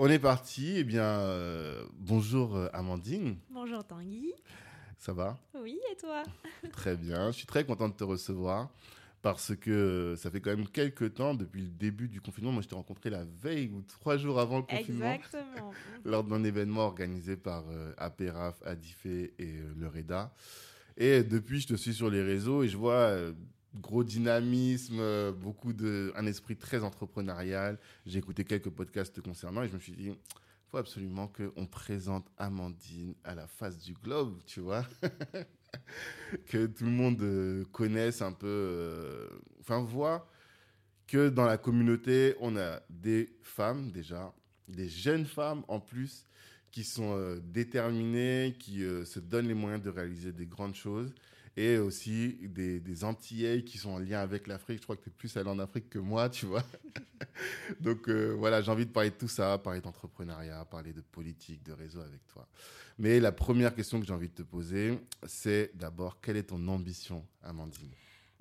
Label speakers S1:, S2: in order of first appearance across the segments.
S1: On est parti. Eh bien, euh, bonjour euh, Amandine.
S2: Bonjour Tanguy.
S1: Ça va?
S2: Oui, et toi?
S1: Très bien. Je suis très content de te recevoir parce que ça fait quand même quelques temps, depuis le début du confinement. Moi, je t'ai rencontré la veille ou trois jours avant le confinement.
S2: Exactement.
S1: lors d'un événement organisé par euh, Apéraf, Adifé et euh, le REDA. Et depuis, je te suis sur les réseaux et je vois euh, gros dynamisme, euh, beaucoup de, un esprit très entrepreneurial. J'ai écouté quelques podcasts concernant et je me suis dit, faut absolument qu'on présente Amandine à la face du globe, tu vois. que tout le monde euh, connaisse un peu, euh, enfin, voit que dans la communauté, on a des femmes déjà, des jeunes femmes en plus, qui sont déterminées, qui se donnent les moyens de réaliser des grandes choses et aussi des, des Antillais qui sont en lien avec l'Afrique. Je crois que tu es plus allé en Afrique que moi, tu vois. Donc euh, voilà, j'ai envie de parler de tout ça, parler d'entrepreneuriat, parler de politique, de réseau avec toi. Mais la première question que j'ai envie de te poser, c'est d'abord, quelle est ton ambition, Amandine?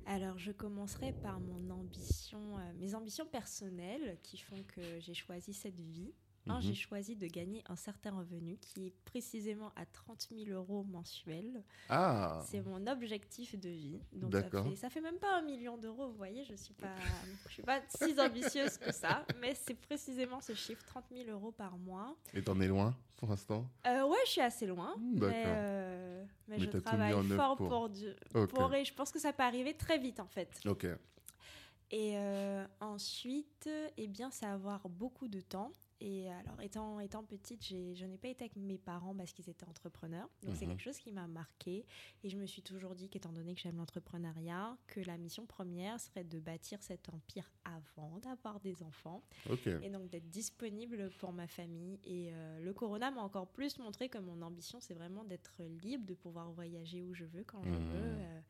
S2: Alors, je commencerai par mon ambition, euh, mes ambitions personnelles qui font que j'ai choisi cette vie. Un,
S1: Mhm.
S2: j'ai choisi de gagner un certain revenu qui est précisément à 30 000 euros mensuels.
S1: Ah,
S2: C'est mon objectif de vie. Donc ça fait, ça fait même pas un million d'euros, vous voyez, je suis pas, je suis pas si ambitieuse que ça, mais c'est précisément ce chiffre, 30 000 euros par mois.
S1: et t'en es loin pour l'instant?
S2: Euh, ouais, je suis assez loin,
S1: Hmm,
S2: mais, euh, mais
S1: Mais
S2: je travaille fort
S1: pour-
S2: pour- et je pense que ça peut arriver très vite en fait.
S1: Ok.
S2: Et euh, ensuite, eh bien, c'est avoir beaucoup de temps. Et alors, étant, étant petite, je n'ai pas été avec mes parents parce qu'ils étaient entrepreneurs. Donc, c'est
S1: Mhm.
S2: quelque chose qui m'a marqué. Et je me suis toujours dit qu'étant donné que j'aime l'entrepreneuriat, que la mission première serait de bâtir cet empire avant d'avoir des enfants. Et donc, d'être disponible pour ma famille. Et euh, le corona m'a encore plus montré que mon ambition, c'est vraiment d'être libre, de pouvoir voyager où je veux, quand je
S1: Mhm.
S2: veux. euh,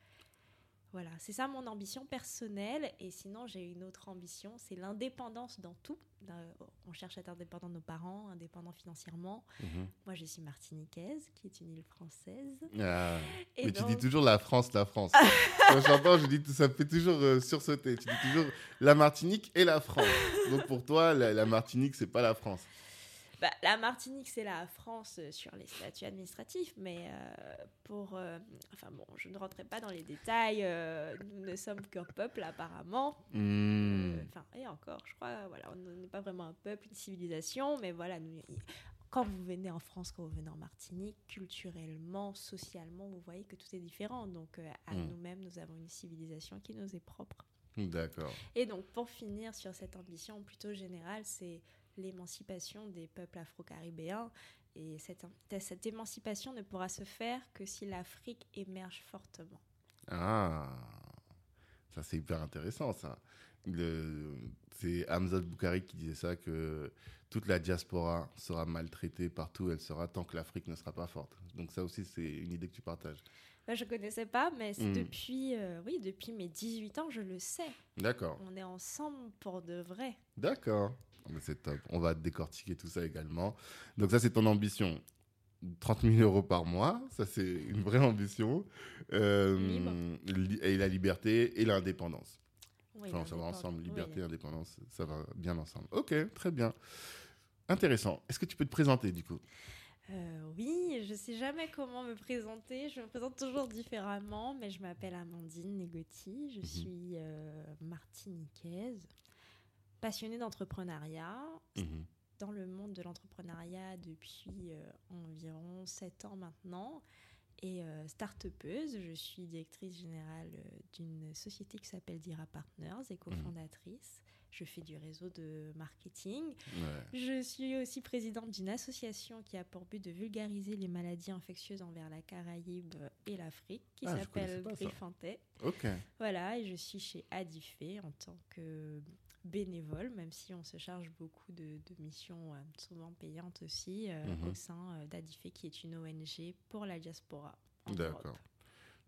S2: voilà, c'est ça mon ambition personnelle. Et sinon, j'ai une autre ambition, c'est l'indépendance dans tout. Euh, on cherche à être indépendant de nos parents, indépendant financièrement.
S1: Mhm.
S2: Moi, je suis martiniquaise, qui est une île française.
S1: Ah.
S2: Et
S1: Mais tu dis toujours la France, la France. Quand j'entends, je dis ça me fait toujours euh, sursauter. Tu dis toujours la Martinique et la France. Donc pour toi, la, la Martinique, c'est pas la France.
S2: Bah, la Martinique, c'est la France euh, sur les statuts administratifs, mais euh, pour... euh, enfin bon, je ne rentrerai pas dans les détails. euh, nous ne sommes qu'un peuple, apparemment.
S1: Hmm.
S2: Enfin, et encore, je crois, voilà, on n'est pas vraiment un peuple, une civilisation, mais voilà, nous, quand vous venez en France, quand vous venez en Martinique, culturellement, socialement, vous voyez que tout est différent. Donc, à
S1: Mm.
S2: nous-mêmes, nous avons une civilisation qui nous est propre.
S1: D'accord.
S2: Et donc, pour finir sur cette ambition plutôt générale, c'est l'émancipation des peuples afro-caribéens. Et cette, cette émancipation ne pourra se faire que si l'Afrique émerge fortement.
S1: Ah, ça c'est hyper intéressant ça. C'est Hamza Boukari qui disait ça, que toute la diaspora sera maltraitée partout où elle sera tant que l'Afrique ne sera pas forte. Donc ça aussi c'est une idée que tu partages.
S2: Bah, je ne connaissais pas, mais c'est
S1: Mm.
S2: depuis, euh, oui, depuis mes 18 ans, je le sais.
S1: D'accord.
S2: On est ensemble pour de vrai.
S1: D'accord. Mais C'est top. On va décortiquer tout ça également. Donc ça, c'est ton ambition. 30 000 euros par mois, ça c'est une vraie ambition. Euh, et la liberté et l'indépendance.
S2: Oui,
S1: Enfin, ça va ensemble,
S2: Oui,
S1: liberté et indépendance, ça va bien ensemble. Ok, très bien. Intéressant. Est-ce que tu peux te présenter du coup?
S2: Euh, oui, je sais jamais comment me présenter. Je me présente toujours différemment, mais je m'appelle Amandine Negotti. Je
S1: Mhm.
S2: suis euh, martiniquaise, passionnée d'entrepreneuriat.
S1: Mhm.
S2: Dans le monde de l'entrepreneuriat depuis euh, environ 7 ans maintenant. Et euh, start-upeuse, je suis directrice générale euh, d'une société qui s'appelle Dira Partners et cofondatrice. Je fais du réseau de marketing.
S1: Ouais.
S2: Je suis aussi présidente d'une association qui a pour but de vulgariser les maladies infectieuses envers la Caraïbe et l'Afrique, qui
S1: Ah,
S2: s'appelle. Griffantais.
S1: Ok.
S2: Voilà, et je suis chez Adifé en tant que bénévole, même si on se charge beaucoup de, missions souvent payantes aussi, mhm. au sein d'Adifé, qui est une ONG pour la diaspora. D'accord.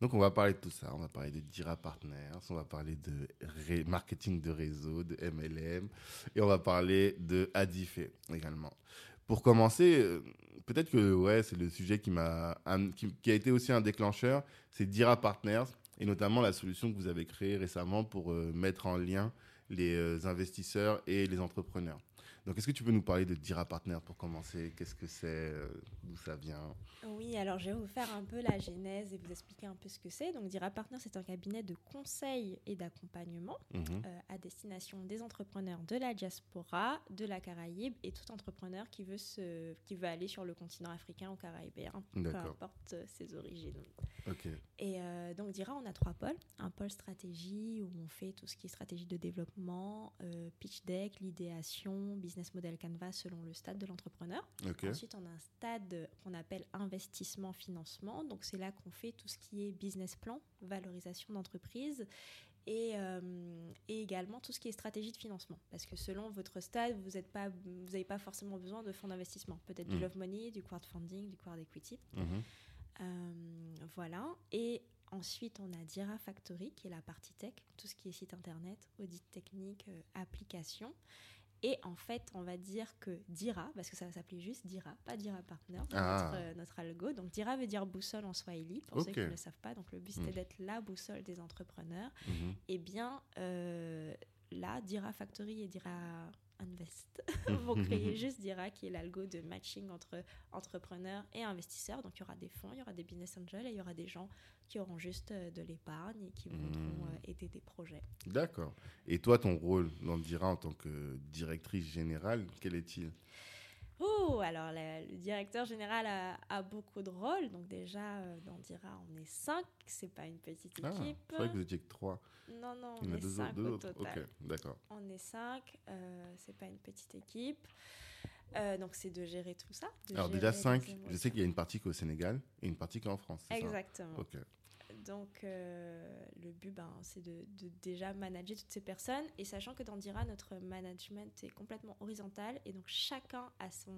S1: Donc, on va parler de tout ça. On va parler de Dira Partners, on va parler de marketing de réseau, de MLM, et on va parler de Adifé également. Pour commencer, euh, peut-être que ouais, c'est le sujet qui, m'a, qui, a été aussi un déclencheur, c'est Dira Partners, et notamment la solution que vous avez créée récemment pour euh, mettre en lien les euh, investisseurs et les entrepreneurs. Donc, est-ce que tu peux nous parler de Dira Partner pour commencer? Qu'est-ce que c'est? Euh, D'où ça vient?
S2: Oui, alors je vais vous faire un peu la genèse et vous expliquer un peu ce que c'est. Donc, Dira Partner, c'est un cabinet de conseil et d'accompagnement mhm. euh, à destination des entrepreneurs de la diaspora, de la Caraïbe et tout entrepreneur qui veut, se, qui veut aller sur le continent africain ou caribéen, peu importe euh, ses origines. Et donc, Dira, on a trois pôles. Un pôle stratégie où on fait tout ce qui est stratégie de développement, pitch deck, l'idéation, business model Canvas selon le stade de l'entrepreneur. Ensuite, on a un stade qu'on appelle investissement-financement. Donc, c'est là qu'on fait tout ce qui est business plan, valorisation d'entreprise et, euh, et, également tout ce qui est stratégie de financement. Parce que selon votre stade, vous n'avez pas, pas forcément besoin de fonds d'investissement. Peut-être du mm. love money, du crowdfunding, du crowd equity. Mm-hmm. Euh, voilà. Et ensuite, on a Dira Factory, qui est la partie tech, tout ce qui est site internet, audit technique, euh, application. Et en fait, on va dire que Dira, parce que ça va s'appeler juste Dira, pas Dira Partner, ah. euh, notre, algo. Donc Dira veut dire boussole en Swahili, pour ceux qui ne le savent pas. Donc le but, c'était mm. d'être la boussole des entrepreneurs. Mm-hmm. Et bien, euh, là, Dira Factory et Dira Invest vont créer juste Dira, qui est l'algo de matching entre entrepreneurs et investisseurs. Donc il y aura des fonds, il y aura des business angels et il y aura des gens qui auront juste euh, de l'épargne et qui voudront hmm. euh, aider des projets.
S1: D'accord. Et toi, ton rôle dans Dira en tant que directrice générale, quel est-il?
S2: Oh, alors le, directeur général a, beaucoup de rôles. Donc déjà, euh, dans Dira, on est cinq. C'est pas une petite ah, équipe.
S1: C'est vrai que vous étiez que trois.
S2: Non, non, on est cinq au total.
S1: Ok, d'accord.
S2: On est cinq. Euh, c'est pas une petite équipe. Euh, donc c'est de gérer tout ça.
S1: Alors déjà cinq. Je sais qu'il y a une partie qui est au Sénégal et une partie qui est en France.
S2: Exactement. Ça? Ok. Donc, euh, le but, ben, c'est de, déjà manager toutes ces personnes. Et sachant que dans Dira, notre management est complètement horizontal. Et donc, chacun a son,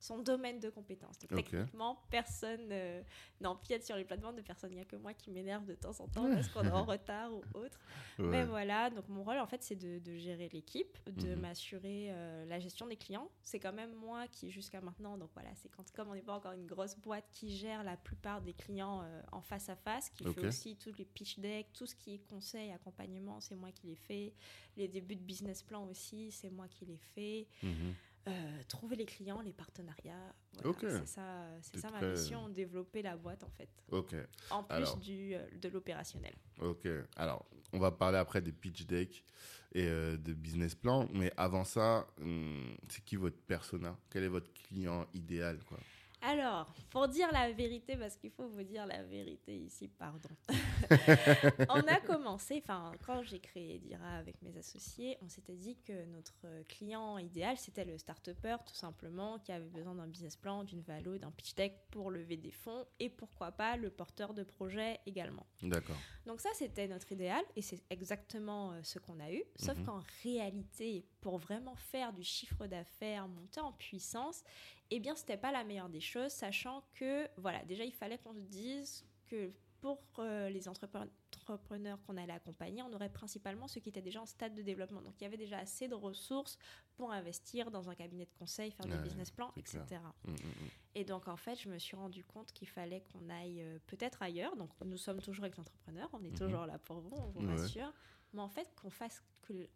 S2: son domaine de compétences. techniquement, personne euh, n'empiète sur les plateformes de personnes. Il n'y a que moi qui m'énerve de temps en temps parce qu'on est en retard ou autre. Mais voilà, donc mon rôle, en fait, c'est de, gérer l'équipe, de mhm. m'assurer euh, la gestion des clients. C'est quand même moi qui, jusqu'à maintenant, donc voilà, c'est quand, comme on n'est pas encore une grosse boîte qui gère la plupart des clients euh, en face à face, qui fait aussi tous les pitch decks, tout ce qui est conseil, accompagnement, c'est moi qui les fais. Les débuts de business plan aussi, c'est moi qui les fais. Mhm. Euh, trouver les clients, les partenariats. C'est ça, c'est ça ma mission, développer la boîte en fait.
S1: Ok.
S2: En plus du, euh, de l'opérationnel.
S1: Ok. Alors, on va parler après des pitch decks et euh, de business plan, mais avant ça, hum, c'est qui votre persona? Quel est votre client idéal quoi?
S2: Alors, pour dire la vérité, parce qu'il faut vous dire la vérité ici, pardon. on a commencé, enfin, quand j'ai créé Dira avec mes associés, on s'était dit que notre client idéal, c'était le start-upper, tout simplement, qui avait besoin d'un business plan, d'une valo, d'un pitch deck pour lever des fonds, et pourquoi pas le porteur de projet également.
S1: D'accord.
S2: Donc ça, c'était notre idéal, et c'est exactement euh, ce qu'on a eu. Sauf mhm. qu'en réalité, pour vraiment faire du chiffre d'affaires, monter en puissance, eh bien, c'était pas la meilleure des choses, sachant que, voilà, déjà, il fallait qu'on se dise que pour euh, les entrepreneurs qu'on allait accompagner, on aurait principalement ceux qui étaient déjà en stade de développement. Donc, il y avait déjà assez de ressources pour investir dans un cabinet de conseil, faire des business plans, etc. Mmh, mmh, mmh. Et donc, en fait, je me suis rendu compte qu'il fallait qu'on aille euh, peut-être ailleurs. Donc, nous sommes toujours avec l'entrepreneur, on est toujours là pour vous, on vous rassure. Mais en fait, qu'on fasse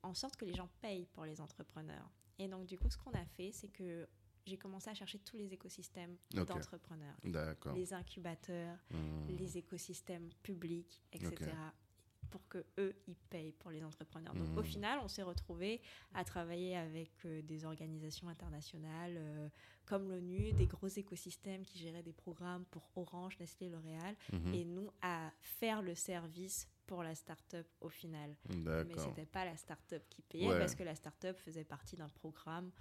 S2: en sorte que les gens payent pour les entrepreneurs. Et donc, du coup, ce qu'on a fait, c'est que j'ai commencé à chercher tous les écosystèmes d'entrepreneurs. Les incubateurs, hmm. les écosystèmes publics, etc. Pour que eux, ils payent pour les entrepreneurs. Donc, au hmm. final, on s'est retrouvé à travailler avec euh, des organisations internationales euh, comme l'ONU, des gros écosystèmes qui géraient des programmes pour Orange, Nestlé, L'Oréal, hmm. et nous à faire le service pour la start-up au final. Mais ce n'était pas la start-up qui payait parce que la start-up faisait partie d'un programme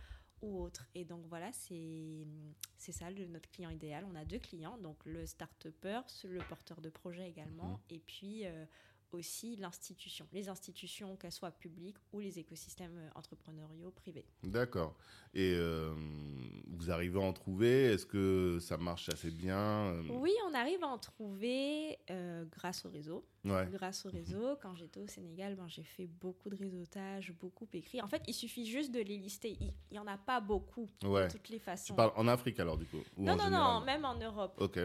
S2: ou autre. Et donc voilà, c'est ça le, notre client idéal. On a deux clients, donc le start-upper, le porteur de projet également, mhm. et puis euh, aussi l'institution, les institutions, qu'elles soient publiques ou les écosystèmes euh, entrepreneuriaux privés.
S1: D'accord. Et euh, vous arrivez à en trouver? Est-ce que ça marche assez bien? Euh?
S2: Oui, on arrive à en trouver grâce au réseau.
S1: Ouais.
S2: Grâce au réseau, quand j'étais au Sénégal, ben, j'ai fait beaucoup de réseautage, beaucoup écrit. En fait, il suffit juste de les lister. Il n'y en a pas beaucoup
S1: ouais.
S2: de toutes les façons.
S1: Tu parles en Afrique alors du coup
S2: Non, non, non, même en Europe.
S1: Ok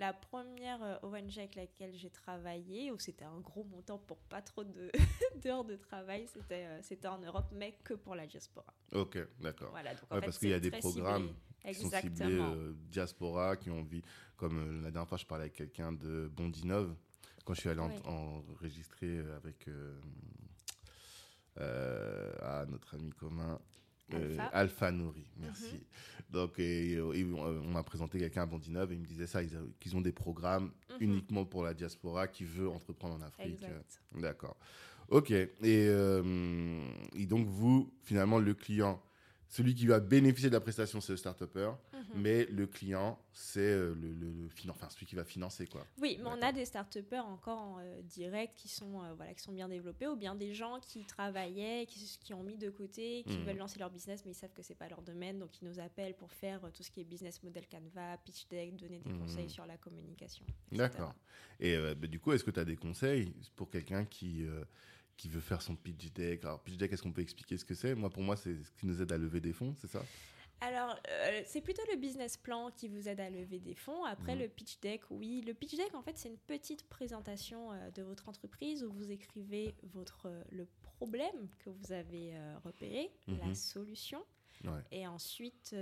S2: la première euh, ONG avec laquelle j'ai travaillé, où c'était un gros montant pour pas trop d'heures de, travail, c'était euh, c'était en Europe, mais que pour la diaspora.
S1: Ok, d'accord.
S2: Voilà,
S1: parce qu'il y a des programmes qui sont ciblés euh, diaspora, qui ont envie, comme la dernière fois je parlais avec quelqu'un de Bondinov, quand je suis allé enregistrer avec à notre ami commun
S2: euh,
S1: Alpha. Nouri, merci. Mhm. Donc, on m'a présenté quelqu'un à Bondinov et il me disait ça, qu'ils ont des programmes mhm. uniquement pour la diaspora qui veut entreprendre en Afrique. D'accord. Ok. Et, euh, et, donc, vous, finalement, le client, celui qui va bénéficier de la prestation, c'est le start-upper, mhm. mais le client, c'est euh, le, le, enfin, celui qui va financer. Quoi.
S2: Oui, mais on a des start-upers encore en euh, direct qui sont, euh, voilà, qui sont bien développés, ou bien des gens qui travaillaient, qui, qui ont mis de côté, qui mhm. veulent lancer leur business, mais ils savent que ce n'est pas leur domaine, donc ils nous appellent pour faire tout ce qui est business model Canva, pitch deck, donner des mhm. conseils sur la communication.
S1: D'accord. Et bah, du coup, est-ce que tu as des conseils pour quelqu'un qui qui veut faire son pitch deck. Alors, pitch deck, est-ce qu'on peut expliquer ce que c'est? Moi, pour moi, c'est ce qui nous aide à lever des fonds, c'est ça?
S2: Alors, euh, c'est plutôt le business plan qui vous aide à lever des fonds. Après, mhm. le pitch deck, oui. Le pitch deck, en fait, c'est une petite présentation euh, de votre entreprise où vous écrivez votre, euh, le problème que vous avez repéré, la mhm. solution. Et ensuite,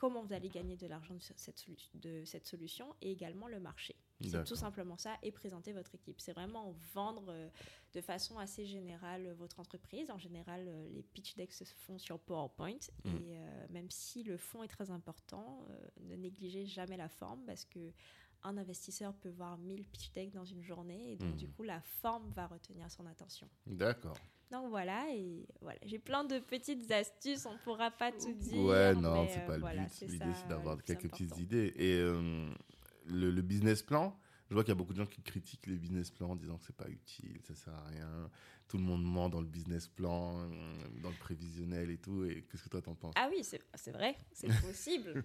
S2: comment vous allez gagner de l'argent de cette, de cette solution et également le marché. C'est tout simplement ça et présenter votre équipe. C'est vraiment vendre euh, de façon assez générale votre entreprise. En général, euh, les pitch decks se font sur PowerPoint mm. et euh, même si le fond est très important, ne négligez jamais la forme parce que un investisseur peut voir 1000 pitch decks dans une journée et donc du mm. coup la forme va retenir son attention.
S1: D'accord.
S2: Donc voilà, et voilà, j'ai plein de petites astuces, on ne pourra pas tout dire.
S1: Ouais, non, c'est pas le but. L'idée, c'est d'avoir quelques petites idées. Et le, business plan, je vois qu'il y a beaucoup de gens qui critiquent les business plans en disant que c'est pas utile, ça sert à rien. Tout le monde ment dans le business plan, dans le prévisionnel et tout. Et qu'est-ce que toi t'en penses?
S2: Ah oui, c'est vrai, c'est possible.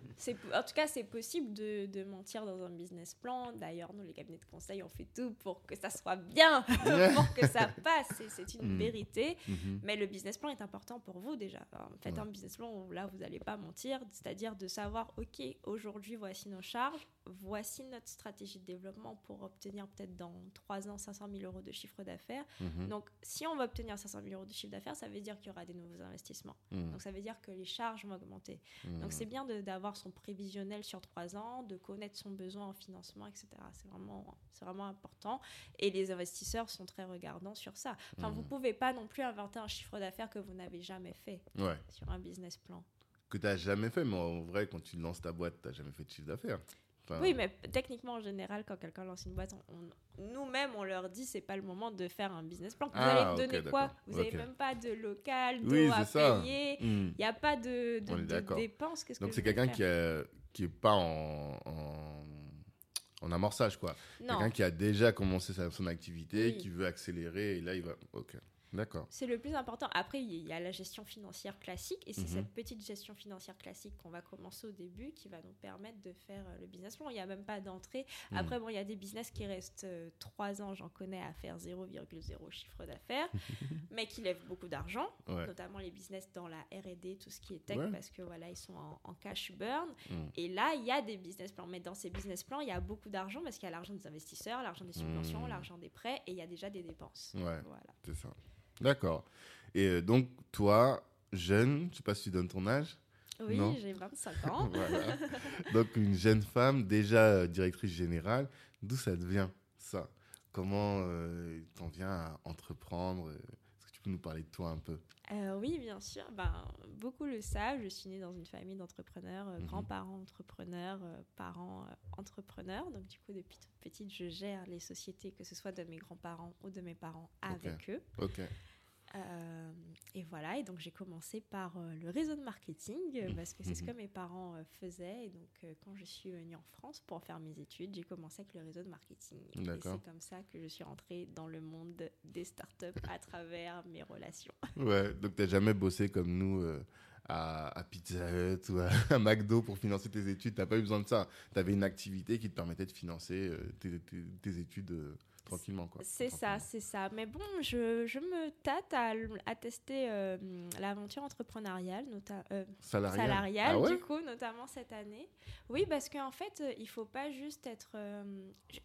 S2: en tout cas, c'est possible de, de, mentir dans un business plan. D'ailleurs, nous, les cabinets de conseil, on fait tout pour que ça soit bien, pour que ça passe. C'est une mm. vérité. Mm-hmm. Mais le business plan est important pour vous déjà. faites un business plan où là, vous n'allez pas mentir, c'est-à-dire de savoir, OK, aujourd'hui, voici nos charges, voici notre stratégie de développement pour obtenir peut-être dans 3 ans 500 000 euros de chiffre d'affaires. Mhm. Donc, si on va obtenir 500 000 euros de chiffre d'affaires, ça veut dire qu'il y aura des nouveaux investissements. Mhm. Donc, ça veut dire que les charges vont augmenter. Mhm. Donc, c'est bien d'avoir son prévisionnel sur 3 ans, de connaître son besoin en financement, etc. C'est vraiment, vraiment important. Et les investisseurs sont très regardants sur ça. Enfin, vous ne pouvez pas non plus inventer un chiffre d'affaires que vous n'avez jamais fait sur un business plan.
S1: Que tu n'as jamais fait, mais en vrai, quand tu lances ta boîte, tu n'as jamais fait de chiffre d'affaires
S2: oui, mais techniquement, en général, quand quelqu'un lance une boîte, nous-mêmes, on leur dit c'est pas le moment de faire un business plan. Vous ah, allez donner quoi? Vous n'avez même pas de local, d'eau à payer. Hmm. Il n'y a pas de, de, dépenses.
S1: Donc, c'est quelqu'un qui n'est qui pas en, en, amorçage, quoi. Quelqu'un qui a déjà commencé son activité, qui veut accélérer, et là, il va. Ok. D'accord.
S2: C'est le plus important. Après, il y a la gestion financière classique, et c'est mhm. cette petite gestion financière classique qu'on va commencer au début qui va nous permettre de faire euh, le business plan. Il n'y a même pas d'entrée. Mhm. Après, bon, il y a des business qui restent euh, trois ans, j'en connais, à faire 0,0 chiffre d'affaires, mais qui lèvent beaucoup d'argent, notamment les business dans la R&D, tout ce qui est tech, parce que voilà, ils sont en, cash burn. Mhm. Et là, il y a des business plans, mais dans ces business plans, il y a beaucoup d'argent parce qu'il y a l'argent des investisseurs, l'argent des subventions, l'argent des prêts, et il y a déjà des dépenses.
S1: Ouais, voilà. c'est ça. D'accord. Et euh, donc, toi, jeune, je sais pas si tu donnes ton âge.
S2: Oui, j'ai 25 ans.
S1: voilà. Donc, une jeune femme, déjà euh, directrice générale, d'où ça devient ça? Comment euh, t'en viens à entreprendre tu peux nous parler de toi un peu
S2: Oui, bien sûr. Ben, beaucoup le savent. Je suis née dans une famille d'entrepreneurs, mhm. grands-parents entrepreneurs, parents entrepreneurs. Donc, du coup, depuis toute petite, je gère les sociétés, que ce soit de mes grands-parents ou de mes parents, avec eux.
S1: Ok.
S2: Euh, et voilà, et donc j'ai commencé par euh, le réseau de marketing, euh, parce que c'est ce que mes parents faisaient. Et donc quand je suis venue en France pour faire mes études, j'ai commencé avec le réseau de marketing. Et c'est comme ça que je suis rentrée dans le monde des startups à travers mes relations.
S1: Ouais, donc tu n'as jamais bossé comme nous à, Pizza Hut ou à, McDo pour financer tes études. Tu n'as pas eu besoin de ça. Tu avais une activité qui te permettait de financer tes, études tranquillement. quoi.
S2: C'est ça, c'est ça. Mais bon, je, je me tâte à, à tester euh, l'aventure entrepreneuriale, euh, salariale, ah du coup, notamment cette année. Oui, parce qu'en fait, euh, il faut pas juste être.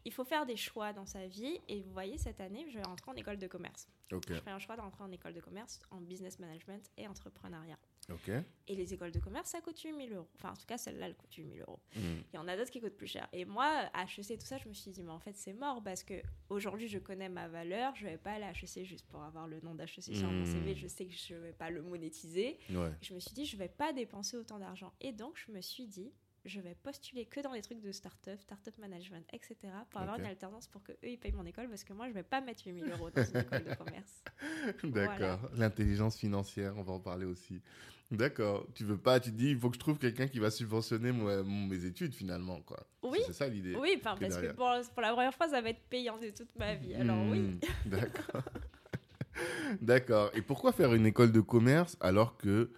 S2: il faut faire des choix dans sa vie. Et vous voyez, cette année, je vais rentrer en école de commerce. Je fais un choix d'entrer en école de commerce en business management et entrepreneuriat. Et les écoles de commerce, ça coûte 8 000 euros. Enfin, en tout cas, celle-là, elle coûte 8 000 euros. Hmm. Il y en a d'autres qui coûtent plus cher. Et moi, HEC, tout ça, je me suis dit, mais en fait, c'est mort parce que aujourd'hui, je connais ma valeur. Je vais pas aller à HEC juste pour avoir le nom d'HEC sur mon CV. Hmm. Je sais que je vais pas le monétiser. Je me suis dit, je vais pas dépenser autant d'argent. Et donc, je me suis dit, je vais postuler que dans les trucs de start-up, start-up management, etc. pour avoir une alternance pour que eux ils payent mon école parce que moi je vais pas mettre 8000 euros dans une école de commerce.
S1: D'accord. L'intelligence financière, on va en parler aussi. D'accord. Tu veux pas, tu te dis, il faut que je trouve quelqu'un qui va subventionner mes études finalement, quoi.
S2: Oui.
S1: C'est ça l'idée.
S2: Oui, parce que pour, la première fois, ça va être payant de toute ma vie. Alors oui. Hmm,
S1: d'accord. D'accord. Et pourquoi faire une école de commerce alors que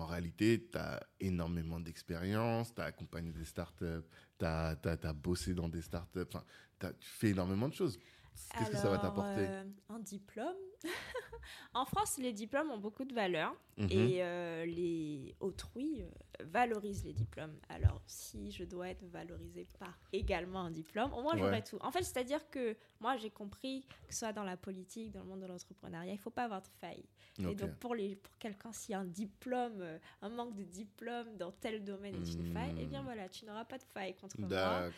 S1: en réalité, tu as énormément d'expérience, tu as accompagné des startups, tu as, as, bossé dans des startups, enfin, tu fais énormément de choses. Qu'est-ce que ça va t'apporter?
S2: euh, Un diplôme. en France, les diplômes ont beaucoup de valeur mhm. et euh, les autrui euh, valorisent les diplômes. Alors, si je dois être valorisée par également un diplôme, au moins j'aurai tout. En fait, c'est-à-dire que moi, j'ai compris que ce soit dans la politique, dans le monde de l'entrepreneuriat, il ne faut pas avoir de faille. Et donc, pour, les, pour quelqu'un, s'il y a un diplôme, un manque de diplôme dans tel domaine est une faille, eh bien hmm. voilà, tu n'auras pas de faille contre moi.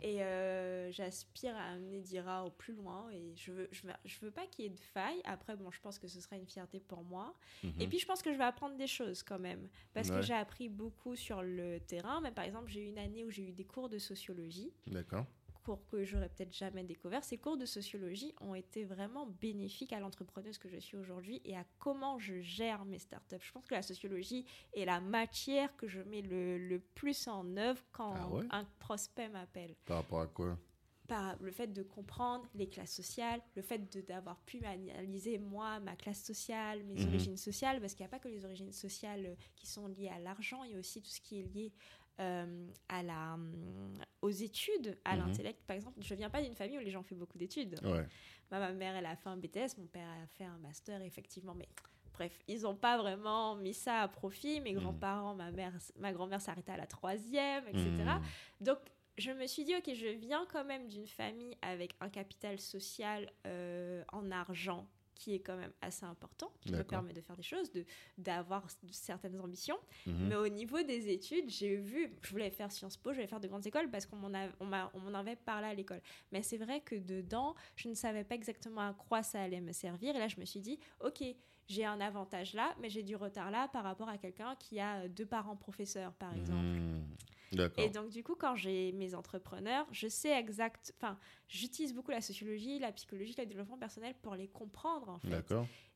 S2: Et j'aspire à amener Dira au plus loin et je veux, je veux, je veux pas qu'il y ait de faille. Après, bon, je pense que ce sera une fierté pour moi. Mhm. Et puis, je pense que je vais apprendre des choses quand même. Parce que j'ai appris beaucoup sur le terrain. Mais par exemple, j'ai eu une année où j'ai eu des cours de sociologie.
S1: D'accord
S2: cours que j'aurais peut-être jamais découvert. Ces cours de sociologie ont été vraiment bénéfiques à l'entrepreneuse que je suis aujourd'hui et à comment je gère mes startups. Je pense que la sociologie est la matière que je mets le, le plus en œuvre quand ah un prospect m'appelle.
S1: Par rapport à quoi?
S2: Par le fait de comprendre les classes sociales, le fait d'avoir pu analyser moi, ma classe sociale, mes mhm. origines sociales, parce qu'il n'y a pas que les origines sociales euh, qui sont liées à l'argent, il y a aussi tout ce qui est lié euh, à la, euh, aux études, à mhm. l'intellect. Par exemple, je ne viens pas d'une famille où les gens font beaucoup d'études. ma mère, elle a fait un BTS, mon père a fait un master, effectivement, mais bref, ils n'ont pas vraiment mis ça à profit. Mes mhm. grands-parents, ma mère, ma grand-mère s'arrêtait à la troisième, etc. Donc, je me suis dit, ok, je viens quand même d'une famille avec un capital social euh, en argent qui est quand même assez important, qui me permet de faire des choses, de d'avoir certaines ambitions. Mhm. Mais au niveau des études, j'ai vu, je voulais faire Sciences Po, je voulais faire de grandes écoles parce qu'on m'en on avait parlé à l'école. Mais c'est vrai que dedans, je ne savais pas exactement à quoi ça allait me servir. Et là, je me suis dit, ok, j'ai un avantage là, mais j'ai du retard là par rapport à quelqu'un qui a deux parents professeurs, par exemple. Hmm. Et donc, du coup, quand j'ai mes entrepreneurs, je sais exact. Enfin, j'utilise beaucoup la sociologie, la psychologie, le développement personnel pour les comprendre, en fait.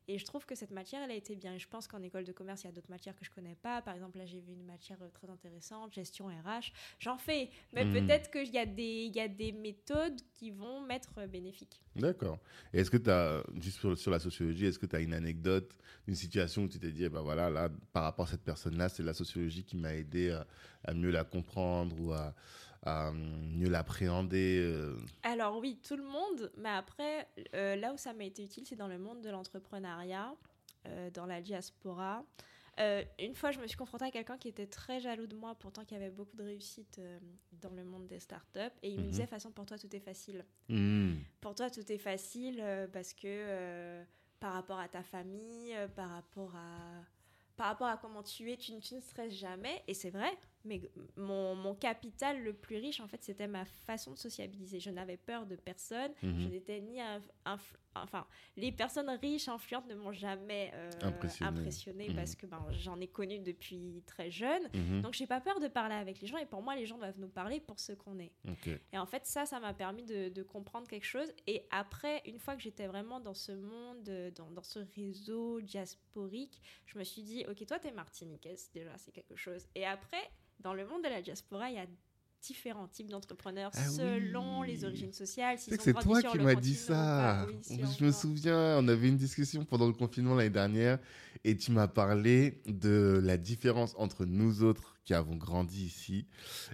S2: Et je trouve que cette matière, elle a été bien. je pense qu'en école de commerce, il y a d'autres matières que je connais pas. Par exemple, là, j'ai vu une matière euh, très intéressante, gestion RH. J'en fais, mais hmm. peut-être qu'il y, a des, y a des méthodes qui vont m'être euh, bénéfiques.
S1: D'accord. Et est-ce que tu as, juste sur, la sociologie, est-ce que tu as une anecdote, une situation où tu t'es dit, eh ben voilà, là, par rapport à cette personne-là, c'est la sociologie qui m'a aidé à, à, mieux la comprendre ou à à mieux l'appréhender euh.
S2: Alors oui, tout le monde, mais après, euh, là où ça m'a été utile, c'est dans le monde de l'entrepreneuriat, euh, dans la diaspora. une fois, je me suis confrontée à quelqu'un qui était très jaloux de moi, pourtant qui avait beaucoup de réussite dans le monde des startups. Et il me mhm. disait, de façon, pour toi, tout est facile. Hmm. Pour toi, tout est facile parce que par rapport à ta famille, par rapport à, par rapport à comment tu es, tu, tu ne stresses jamais. Et c'est vrai, mais mon, mon, capital le plus riche, en fait, c'était ma façon de sociabiliser. Je n'avais peur de personne.
S1: Mhm.
S2: Je n'étais ni enfin, les personnes riches, influentes ne m'ont jamais euh,
S1: Impressionné.
S2: impressionnée
S1: Mhm.
S2: parce que ben, j'en ai connu depuis très jeune.
S1: Mhm.
S2: Donc, j'ai pas peur de parler avec les gens. Et pour moi, les gens doivent nous parler pour ce qu'on est. Et en fait, ça, ça m'a permis de, de comprendre quelque chose. Et après, une fois que j'étais vraiment dans ce monde, euh, dans, dans ce réseau diasporique, je me suis dit, ok, toi, t'es martiniquaise, déjà, c'est quelque chose. Et après, dans le monde de la diaspora, il y a différents types d'entrepreneurs
S1: Ah
S2: selon
S1: oui.
S2: les origines sociales. Ont
S1: c'est toi qui m'as dit ça.
S2: pas. Oui,
S1: je me souviens, on avait une discussion pendant le confinement l'année dernière et tu m'as parlé de la différence entre nous autres qui avons grandi ici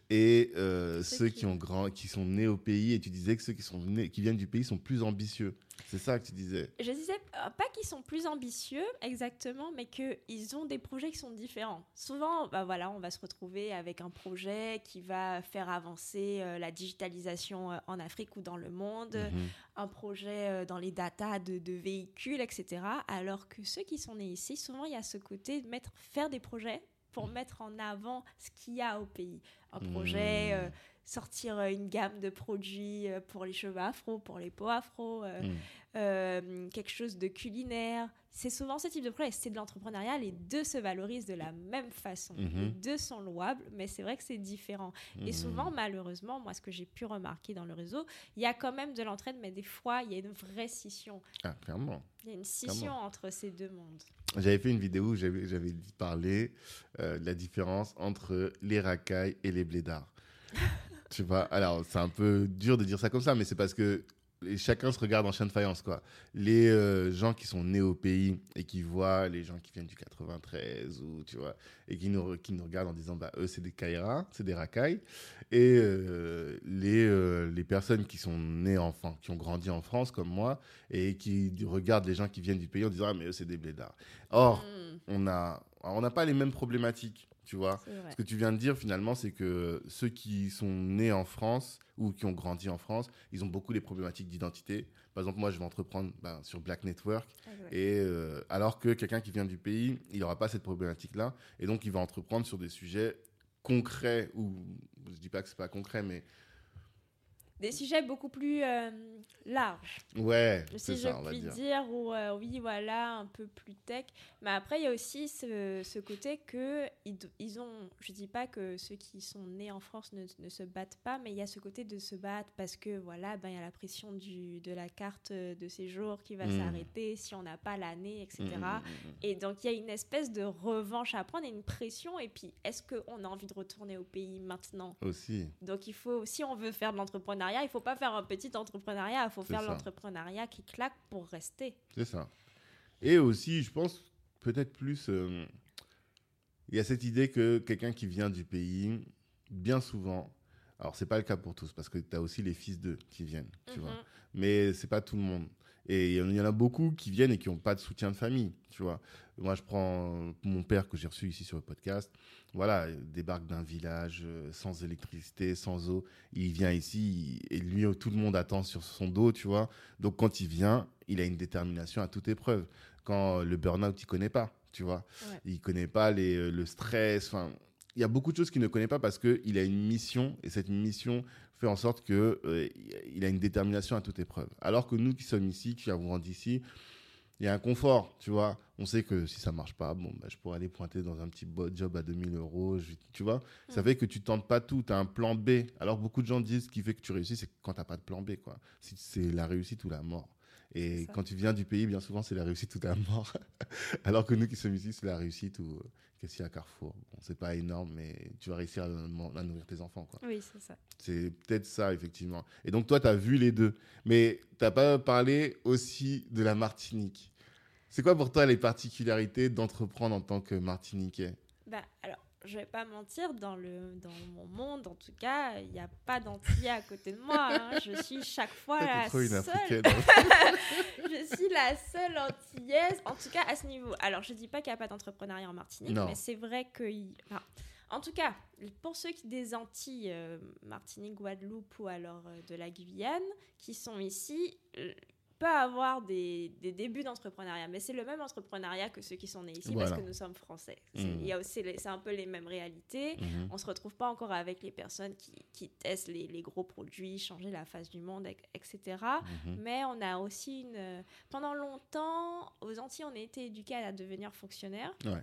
S1: et euh,
S2: Ceux qui-
S1: ont grand, qui sont nés au pays et tu disais que ceux qui sont nés, qui viennent du pays sont plus ambitieux. C'est ça que tu disais.
S2: Je disais euh, pas qu'ils sont plus ambitieux exactement, mais qu'ils ont des projets qui sont différents. Souvent, bah voilà, on va se retrouver avec un projet qui va faire avancer euh, la digitalisation euh, en Afrique ou dans le monde,
S1: Mhm.
S2: un projet euh, dans les datas de, de véhicules, etc. Alors que ceux qui sont nés ici, souvent il y a ce côté de mettre, faire des projets pour mettre en avant ce qu'il y a au pays. Un projet,
S1: Mhm.
S2: euh, sortir euh, une gamme de produits euh, pour les cheveux afro, pour les peaux afro. euh,
S1: Mhm.
S2: Euh, quelque chose de culinaire. C'est souvent ce type de projet. C'est de l'entrepreneuriat. Les deux se valorisent de la même façon.
S1: Mhm.
S2: Les deux sont louables, mais c'est vrai que c'est différent. Et
S1: Mhm.
S2: souvent, malheureusement, moi, ce que j'ai pu remarquer dans le réseau, il y a quand même de l'entraide, mais des fois, il y a une vraie scission.
S1: Ah, clairement.
S2: Il y a une scission entre ces deux mondes.
S1: J'avais fait une vidéo où j'avais parlé euh, de la différence entre les racailles et les blédards. tu vois, alors c'est un peu dur de dire ça comme ça, mais c'est parce que chacun se regarde en chien de faïence, quoi. Les euh, gens qui sont nés au pays et qui voient les gens qui viennent du 93 ou tu vois et qui nous, qui nous regardent en disant bah eux c'est des Kaira, c'est des racailles et euh, les euh, les personnes qui sont nées enfants, qui ont grandi en France comme moi et qui regardent les gens qui viennent du pays en disant ah mais eux c'est des blédards. Or
S2: Hmm,
S1: on a on n'a pas les mêmes problématiques, tu vois. Ce que tu viens de dire finalement, c'est que ceux qui sont nés en France ou qui ont grandi en France, ils ont beaucoup les problématiques d'identité. Par exemple, moi, je vais entreprendre ben, sur Black Network, et euh, alors que quelqu'un qui vient du pays, il n'aura pas cette problématique-là, et donc il va entreprendre sur des sujets concrets ou je dis pas que c'est pas concret, mais
S2: Des sujets beaucoup plus euh, larges.
S1: ouais,
S2: si je
S1: ça, on va
S2: puis
S1: dire.
S2: dire, ou euh, oui, voilà, un peu plus tech. Mais après, il y a aussi ce, ce côté que ils, ils ont, je dis pas que ceux qui sont nés en France ne, ne se battent pas, mais il y a ce côté de se battre parce que voilà, ben il y a la pression du, de la carte de séjour qui va
S1: Mm.
S2: s'arrêter si on n'a pas l'année, etc.
S1: Mm, mm, mm, mm.
S2: Et donc, il y a une espèce de revanche à prendre et une pression. Et puis, est-ce qu'on a envie de retourner au pays maintenant?
S1: Aussi.
S2: donc il faut, si on veut faire de l'entrepreneuriat, il faut pas faire un petit entrepreneuriat, il faut faire l'entrepreneuriat qui claque pour rester.
S1: C'est ça. Et aussi, je pense, peut-être plus, euh, il y a cette idée que quelqu'un qui vient du pays, bien souvent, alors c'est pas le cas pour tous, parce que tu as aussi les fils d'eux qui viennent, tu vois.
S2: Mhm.
S1: Mais c'est pas tout le monde. Et il y en a beaucoup qui viennent et qui n'ont pas de soutien de famille, tu vois. Moi, je prends mon père que j'ai reçu ici sur le podcast. Voilà, il débarque d'un village euh, sans électricité, sans eau. Il vient ici et lui, tout le monde attend sur son dos, tu vois. Donc, quand il vient, il a une détermination à toute épreuve. Quand le burn-out, il connaît pas, tu vois.
S2: Ouais.
S1: Il connaît pas les, euh, le stress. Enfin, il y a beaucoup de choses qu'il ne connaît pas parce qu'il a une mission et cette mission fait en sorte que euh, il a une détermination à toute épreuve. Alors que nous qui sommes ici, qui avons grandi ici, il y a un confort, tu vois. On sait que si ça marche pas, bon, bah, je pourrais aller pointer dans un petit job à 2000 euros, je- tu vois. Ça
S2: Mm.
S1: fait que tu tentes pas tout, tu as un plan B. Alors beaucoup de gens disent ce qui fait que tu réussis, c'est quand tu pas de plan B, quoi. Si c'est la réussite ou la mort. Et quand tu viens du pays, bien souvent, c'est la réussite ou la mort. Alors que nous qui sommes ici, c'est la réussite ou euh, qu'est-ce qu'il y a à Carrefour? Bon, c'est pas énorme, mais tu vas réussir à, à nourrir tes enfants, quoi.
S2: Oui, c'est ça.
S1: C'est peut-être ça, effectivement. Et donc, toi, tu as vu les deux. Mais tu n'as pas parlé aussi de la Martinique. C'est quoi pour toi les particularités d'entreprendre en tant que Martiniquais?
S2: Bah, alors, je vais pas mentir, dans, le, dans mon monde, en tout cas, il n'y a pas d'antillais à côté de moi. hein. Je suis chaque fois la seule. je suis la seule antillaise, en tout cas à ce niveau. Alors, je dis pas qu'il n'y a pas d'entrepreneuriat en Martinique,
S1: Non.
S2: mais c'est vrai que. enfin, en tout cas, pour ceux qui des Antilles, euh, Martinique, Guadeloupe ou alors euh, de la Guyane, qui sont ici, euh, peut avoir des, des débuts d'entrepreneuriat, mais c'est le même entrepreneuriat que ceux qui sont nés ici
S1: Voilà.
S2: parce que nous sommes français. Les- c'est un peu les mêmes réalités.
S1: Mhm.
S2: On se retrouve pas encore avec les personnes qui, qui testent les, les gros produits, changer la face du monde, etc.
S1: Mhm.
S2: Mais on a aussi une. Pendant longtemps, aux Antilles, on a été éduqués à devenir fonctionnaire.
S1: Ouais.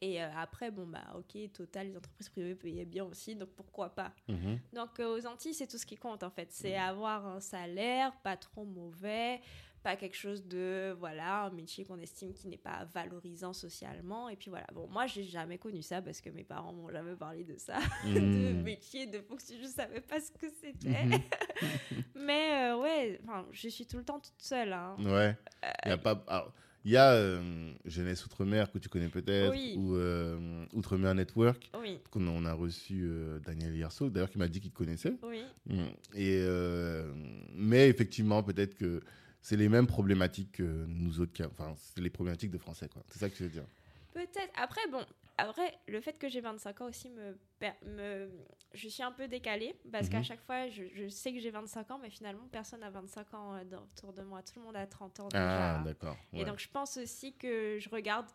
S2: Et euh, après, bon, bah, ok, total, les entreprises privées payaient bien aussi, donc pourquoi pas
S1: Mhm.
S2: Donc, euh, aux Antilles, c'est tout ce qui compte, en fait. C'est avoir un salaire pas trop mauvais, pas quelque chose de, voilà, un métier qu'on estime qui n'est pas valorisant socialement. Et puis voilà. Bon, moi, j'ai jamais connu ça parce que mes parents m'ont jamais parlé de ça, de
S1: Mhm.
S2: métier, de fonction. Je savais pas ce que c'était.
S1: Mhm.
S2: Mais euh, ouais, je suis tout le temps toute seule. hein.
S1: Ouais. Il y a pas. alors, il y a euh, Jeunesse Outre-mer que tu connais peut-être,
S2: Oui.
S1: ou euh, Outre-mer Network,
S2: Oui,
S1: qu'on on a reçu euh, Daniel Yerso, d'ailleurs, qui m'a dit qu'il connaissait.
S2: oui.
S1: Mm. Et, mais effectivement, peut-être que c'est les mêmes problématiques que nous autres, enfin, c'est les problématiques de français, quoi. C'est ça que tu veux dire.
S2: Peut-être. Après, bon, après, le fait que j'ai 25 ans aussi me, me. Je suis un peu décalée parce qu'à
S1: Mhm.
S2: chaque fois, je, je sais que j'ai 25 ans, mais finalement, personne n'a 25 ans euh, autour de moi. Tout le monde a 30 ans déjà.
S1: Ah, d'accord.
S2: Et donc, je pense aussi que je regarde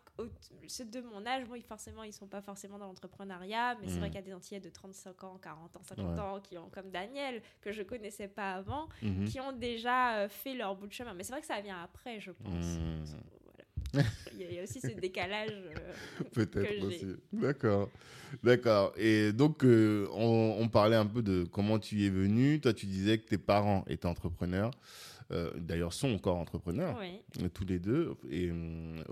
S2: ceux de mon âge. Bon, ils- forcément, ils sont pas forcément dans l'entrepreneuriat, mais c'est vrai
S1: Mhm.
S2: qu'il y a des Antillais de 35 ans, 40 ans, 50
S1: Ouais.
S2: ans qui ont, comme Daniel, que je connaissais pas avant,
S1: Mhm.
S2: qui ont déjà euh, fait leur bout de chemin. Mais c'est vrai que ça vient après, je pense. Il, y a, aussi ce décalage. euh,
S1: Peut-être aussi. D'accord. D'accord. Et donc, euh, on, on parlait un peu de comment tu y es venu. Toi, tu disais que tes parents étaient entrepreneurs. Euh, D'ailleurs, sont encore entrepreneurs,
S2: oui.
S1: euh, tous les deux. Et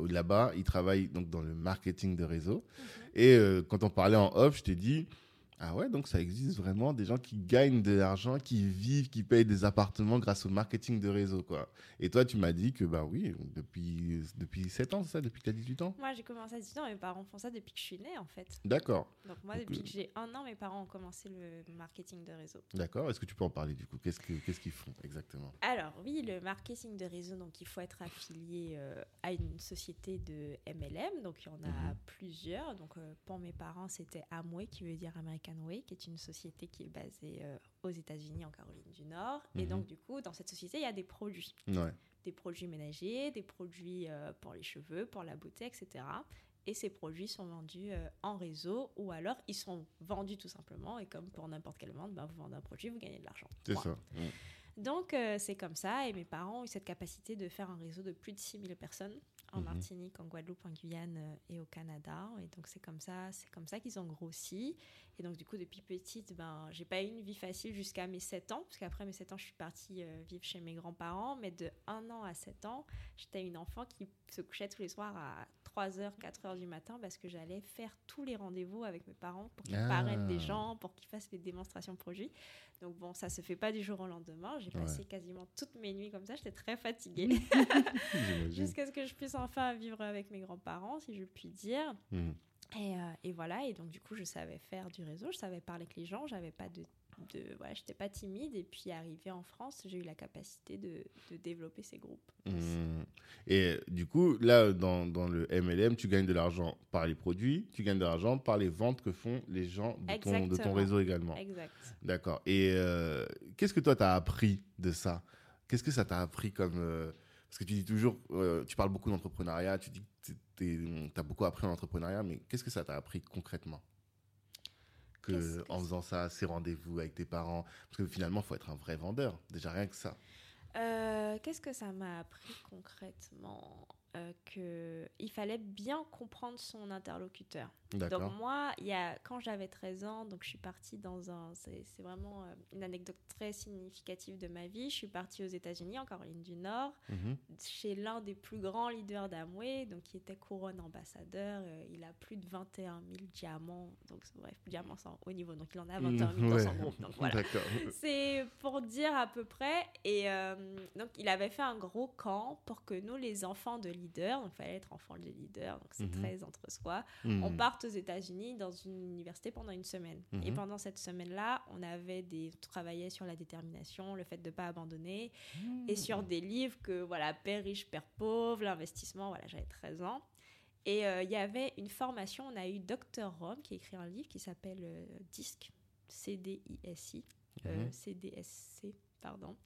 S1: là-bas, ils travaillent donc dans le marketing de réseau.
S2: Mhm.
S1: Et quand on parlait en off, je t'ai dit, ah ouais, donc ça existe vraiment des gens qui gagnent de l'argent, qui vivent, qui payent des appartements grâce au marketing de réseau, quoi. Et toi, tu m'as dit que, bah oui, depuis, depuis 7 ans, c'est ça, depuis que tu as 18 ans?
S2: Moi, j'ai commencé à 18 ans, mes parents font ça depuis que je suis née, en fait.
S1: D'accord.
S2: Donc, moi,
S1: Donc,
S2: depuis
S1: euh,
S2: que j'ai un an, mes parents ont commencé le marketing de réseau.
S1: D'accord. Est-ce que tu peux en parler du coup? Qu'est-ce que- qu'est-ce qu'ils font exactement?
S2: Alors, oui, le marketing de réseau, donc il faut être affilié euh, à une société de MLM. Donc, il y en a
S1: Mhm.
S2: plusieurs. Donc, euh, pour mes parents, c'était Amway, qui veut dire American Way, qui est une société qui est basée euh, aux États-Unis, en Caroline du Nord. Et
S1: Mhm.
S2: donc, du coup, dans cette société, il y a des produits.
S1: Ouais.
S2: des produits ménagers, des produits euh, pour les cheveux, pour la beauté, etc. Et ces produits sont vendus euh, en réseau ou alors ils sont vendus tout simplement. Et comme pour n'importe quelle vente, ben, vous vendez un produit, vous gagnez de l'argent.
S1: C'est ça.
S2: Donc c'est comme ça. Et mes parents ont eu cette capacité de faire un réseau de plus de 6000 personnes en
S1: Mhm.
S2: Martinique, en Guadeloupe, en Guyane euh, et au Canada. Et donc c'est comme ça, c'est comme ça qu'ils ont grossi. Et donc du coup depuis petite, ben j'ai pas eu une vie facile jusqu'à mes 7 ans, parce qu'après mes 7 ans, je suis partie euh, vivre chez mes grands-parents. Mais de 1 an à 7 ans, j'étais une enfant qui se couchait tous les soirs à 3h, 4h du matin parce que j'allais faire tous les rendez-vous avec mes parents pour qu'ils
S1: Ah.
S2: parrainent des gens, pour qu'ils fassent les démonstrations de produits. Donc bon, ça se fait pas du jour au lendemain. J'ai
S1: Ouais.
S2: passé quasiment toutes mes nuits comme ça. J'étais très fatiguée. Jusqu'à ce que je puisse enfin vivre avec mes grands-parents, si je puis dire.
S1: Mm.
S2: Et, euh, et voilà, et donc du coup, je savais faire du réseau, je savais parler avec les gens, j'avais pas de, de voilà, j'étais pas timide. Et puis arrivé en France, j'ai eu la capacité de, de développer ces groupes.
S1: Mm. Et du coup, là, dans, dans le MLM, tu gagnes de l'argent par les produits, tu gagnes de l'argent par les ventes que font les gens de ton, de ton
S2: Exactement.
S1: réseau également.
S2: Exact.
S1: D'accord. Et euh, qu'est-ce que toi, tu as appris de ça? Qu'est-ce que ça t'a appris comme... euh, parce que tu dis toujours, euh, tu parles beaucoup d'entrepreneuriat, tu dis que tu as beaucoup appris en entrepreneuriat, mais qu'est-ce que ça t'a appris concrètement? Que,
S2: Qu'est-ce que
S1: En faisant ça, ces rendez-vous avec tes parents? Parce que finalement, il faut être un vrai vendeur. Déjà, rien que ça.
S2: Euh, Qu'est-ce que ça m'a appris concrètement? Euh, que il fallait bien comprendre son interlocuteur. Donc moi, il y a, quand j'avais 13 ans, donc je suis partie dans un... C'est vraiment euh, une anecdote très significative de ma vie. Je suis partie aux États-Unis, en Caroline du Nord,
S1: Mhm.
S2: chez l'un des plus grands leaders d'Amway, donc qui était couronne ambassadeur. Euh, il a plus de 21 000 diamants. Donc bref, diamants en haut niveau. Donc il en a 21 000 dans
S1: Ouais.
S2: son groupe. Donc voilà. C'est pour dire à peu près. Et euh, donc, il avait fait un gros camp pour que nous, les enfants de leaders, donc il fallait être enfant de leader, donc c'est
S1: Mhm.
S2: très entre soi,
S1: Mhm.
S2: on parte aux États-Unis dans une université pendant une semaine. Et
S1: Mhm.
S2: pendant cette semaine-là, on avait des on travaillait sur la détermination, le fait de ne pas abandonner, et sur des livres que voilà, père riche, père pauvre, l'investissement. Voilà, j'avais 13 ans. Et euh, il y avait une formation, on a eu Dr Rome qui a écrit un livre qui s'appelle euh, DISC, C-D-I-S-I, euh. C-D-S-C, pardon.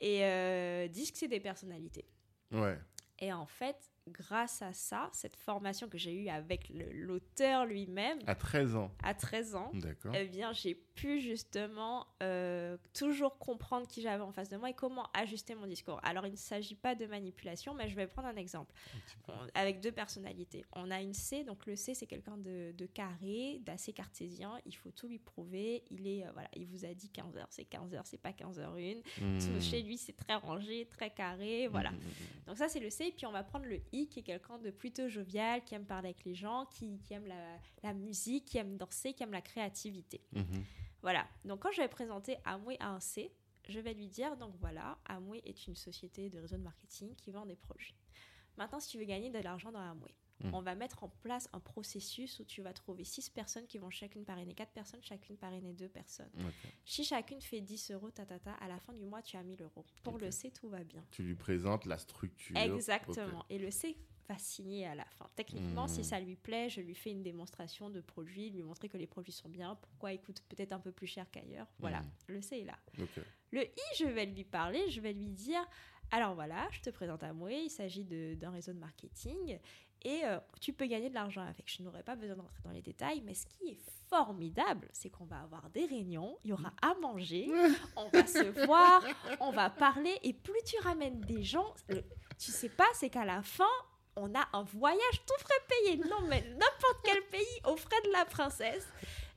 S2: Et euh, disque, c'est des personnalités.
S1: Ouais.
S2: Et en fait, grâce à ça, cette formation que j'ai eue avec l'auteur lui-même,
S1: À 13 ans.
S2: à 13 ans,
S1: D'accord.
S2: eh bien, j'ai pu justement euh, toujours comprendre qui j'avais en face de moi et comment ajuster mon discours. Alors, il ne s'agit pas de manipulation, mais je vais prendre un exemple. On- avec deux personnalités. On a une C, donc le C, c'est quelqu'un de, de carré, d'assez cartésien. Il faut tout lui prouver. Il est, euh, voilà, il vous a dit 15h, c'est 15h, c'est pas 15h01.
S1: Hmm.
S2: Chez lui, c'est très rangé, très carré, voilà.
S1: Hmm, hmm, hmm.
S2: Donc ça, c'est le C. Et puis on va prendre le I, qui est quelqu'un de plutôt jovial, qui aime parler avec les gens, qui, qui aime la, la musique, qui aime danser, qui aime la créativité. Voilà. Donc quand je vais présenter Amway à un C, je vais lui dire, donc voilà, Amway est une société de réseau de marketing qui vend des produits. Maintenant, si tu veux gagner de l'argent dans Amway,
S1: Mm.
S2: on va mettre en place un processus où tu vas trouver six personnes qui vont chacune parrainer quatre personnes, chacune parrainer deux personnes.
S1: Ok.
S2: Si chacune fait 10 euros, ta, ta, ta, à la fin du mois, tu as 1000 euros. Pour le C, tout va bien.
S1: Tu lui présentes la structure.
S2: Exactement. Et le C va signer à la fin. Techniquement,
S1: Hmm.
S2: si ça lui plaît, je lui fais une démonstration de produits, lui montrer que les produits sont bien, pourquoi ils coûtent peut-être un peu plus cher qu'ailleurs. Voilà,
S1: Hmm.
S2: le C est là. Le I, je vais lui parler, je vais lui dire alors voilà, je te présente à moi, il s'agit d'un réseau de marketing et euh, tu peux gagner de l'argent avec. Je n'aurai pas besoin d'entrer dans les détails, mais ce qui est formidable, c'est qu'on va avoir des réunions, il y aura à manger, on va se voir, on va parler et plus tu ramènes des gens, tu sais pas, c'est qu'à la fin, on a un voyage tout frais payé. Non, mais n'importe quel pays aux frais de la princesse.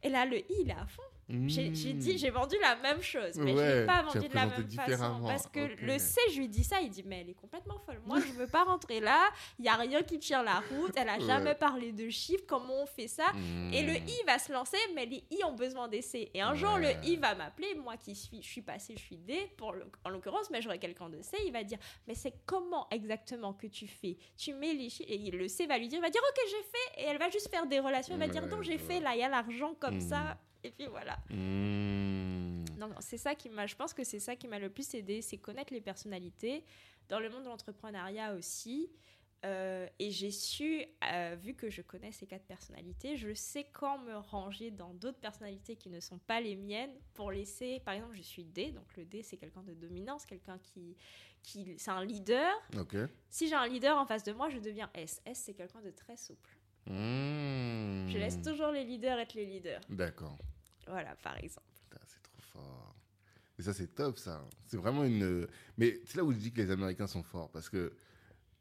S2: Et là, le I, il est à fond. J'ai j'ai dit, j'ai vendu la même chose, mais je
S1: Hmm. Ouais,
S2: l'ai pas vendu de la même façon. Parce que le C, je lui dis ça, il dit, mais elle est complètement folle. Moi, je veux pas rentrer là, il y a rien qui tire la route, elle a
S1: Ouais.
S2: jamais parlé de chiffres, comment on fait ça? Et le
S1: Hmm.
S2: I va se lancer, mais les I ont besoin des C. Et un jour, le I va m'appeler, moi qui suis, je suis passé, je suis D, pour le- en l'occurrence, mais j'aurai quelqu'un de C, il va dire, mais c'est comment exactement que tu fais? Tu mets les chiffres, et le C va lui dire, il va dire, ok, j'ai fait, et elle va juste faire des relations, elle va dire, donc j'ai
S1: je
S2: fait, là, il y a l'argent comme
S1: Mhm.
S2: ça, et puis voilà.
S1: Hmm.
S2: Donc c'est ça qui m'a, je pense que c'est ça qui m'a le plus aidé, c'est connaître les personnalités. Dans le monde de l'entrepreneuriat aussi, euh, et j'ai su, euh, vu que je connais ces quatre personnalités, je sais quand me ranger dans d'autres personnalités qui ne sont pas les miennes pour laisser, par exemple, je suis D, donc le D c'est quelqu'un de dominance, quelqu'un qui, qui c'est un leader. Si j'ai un leader en face de moi, je deviens S. S c'est quelqu'un de très souple.
S1: Hmm.
S2: Je laisse toujours les leaders être les leaders.
S1: D'accord.
S2: Voilà, par exemple.
S1: Putain, c'est trop fort. Et ça, c'est top, ça. C'est vraiment une. Mais c'est là où je dis que les Américains sont forts. Parce que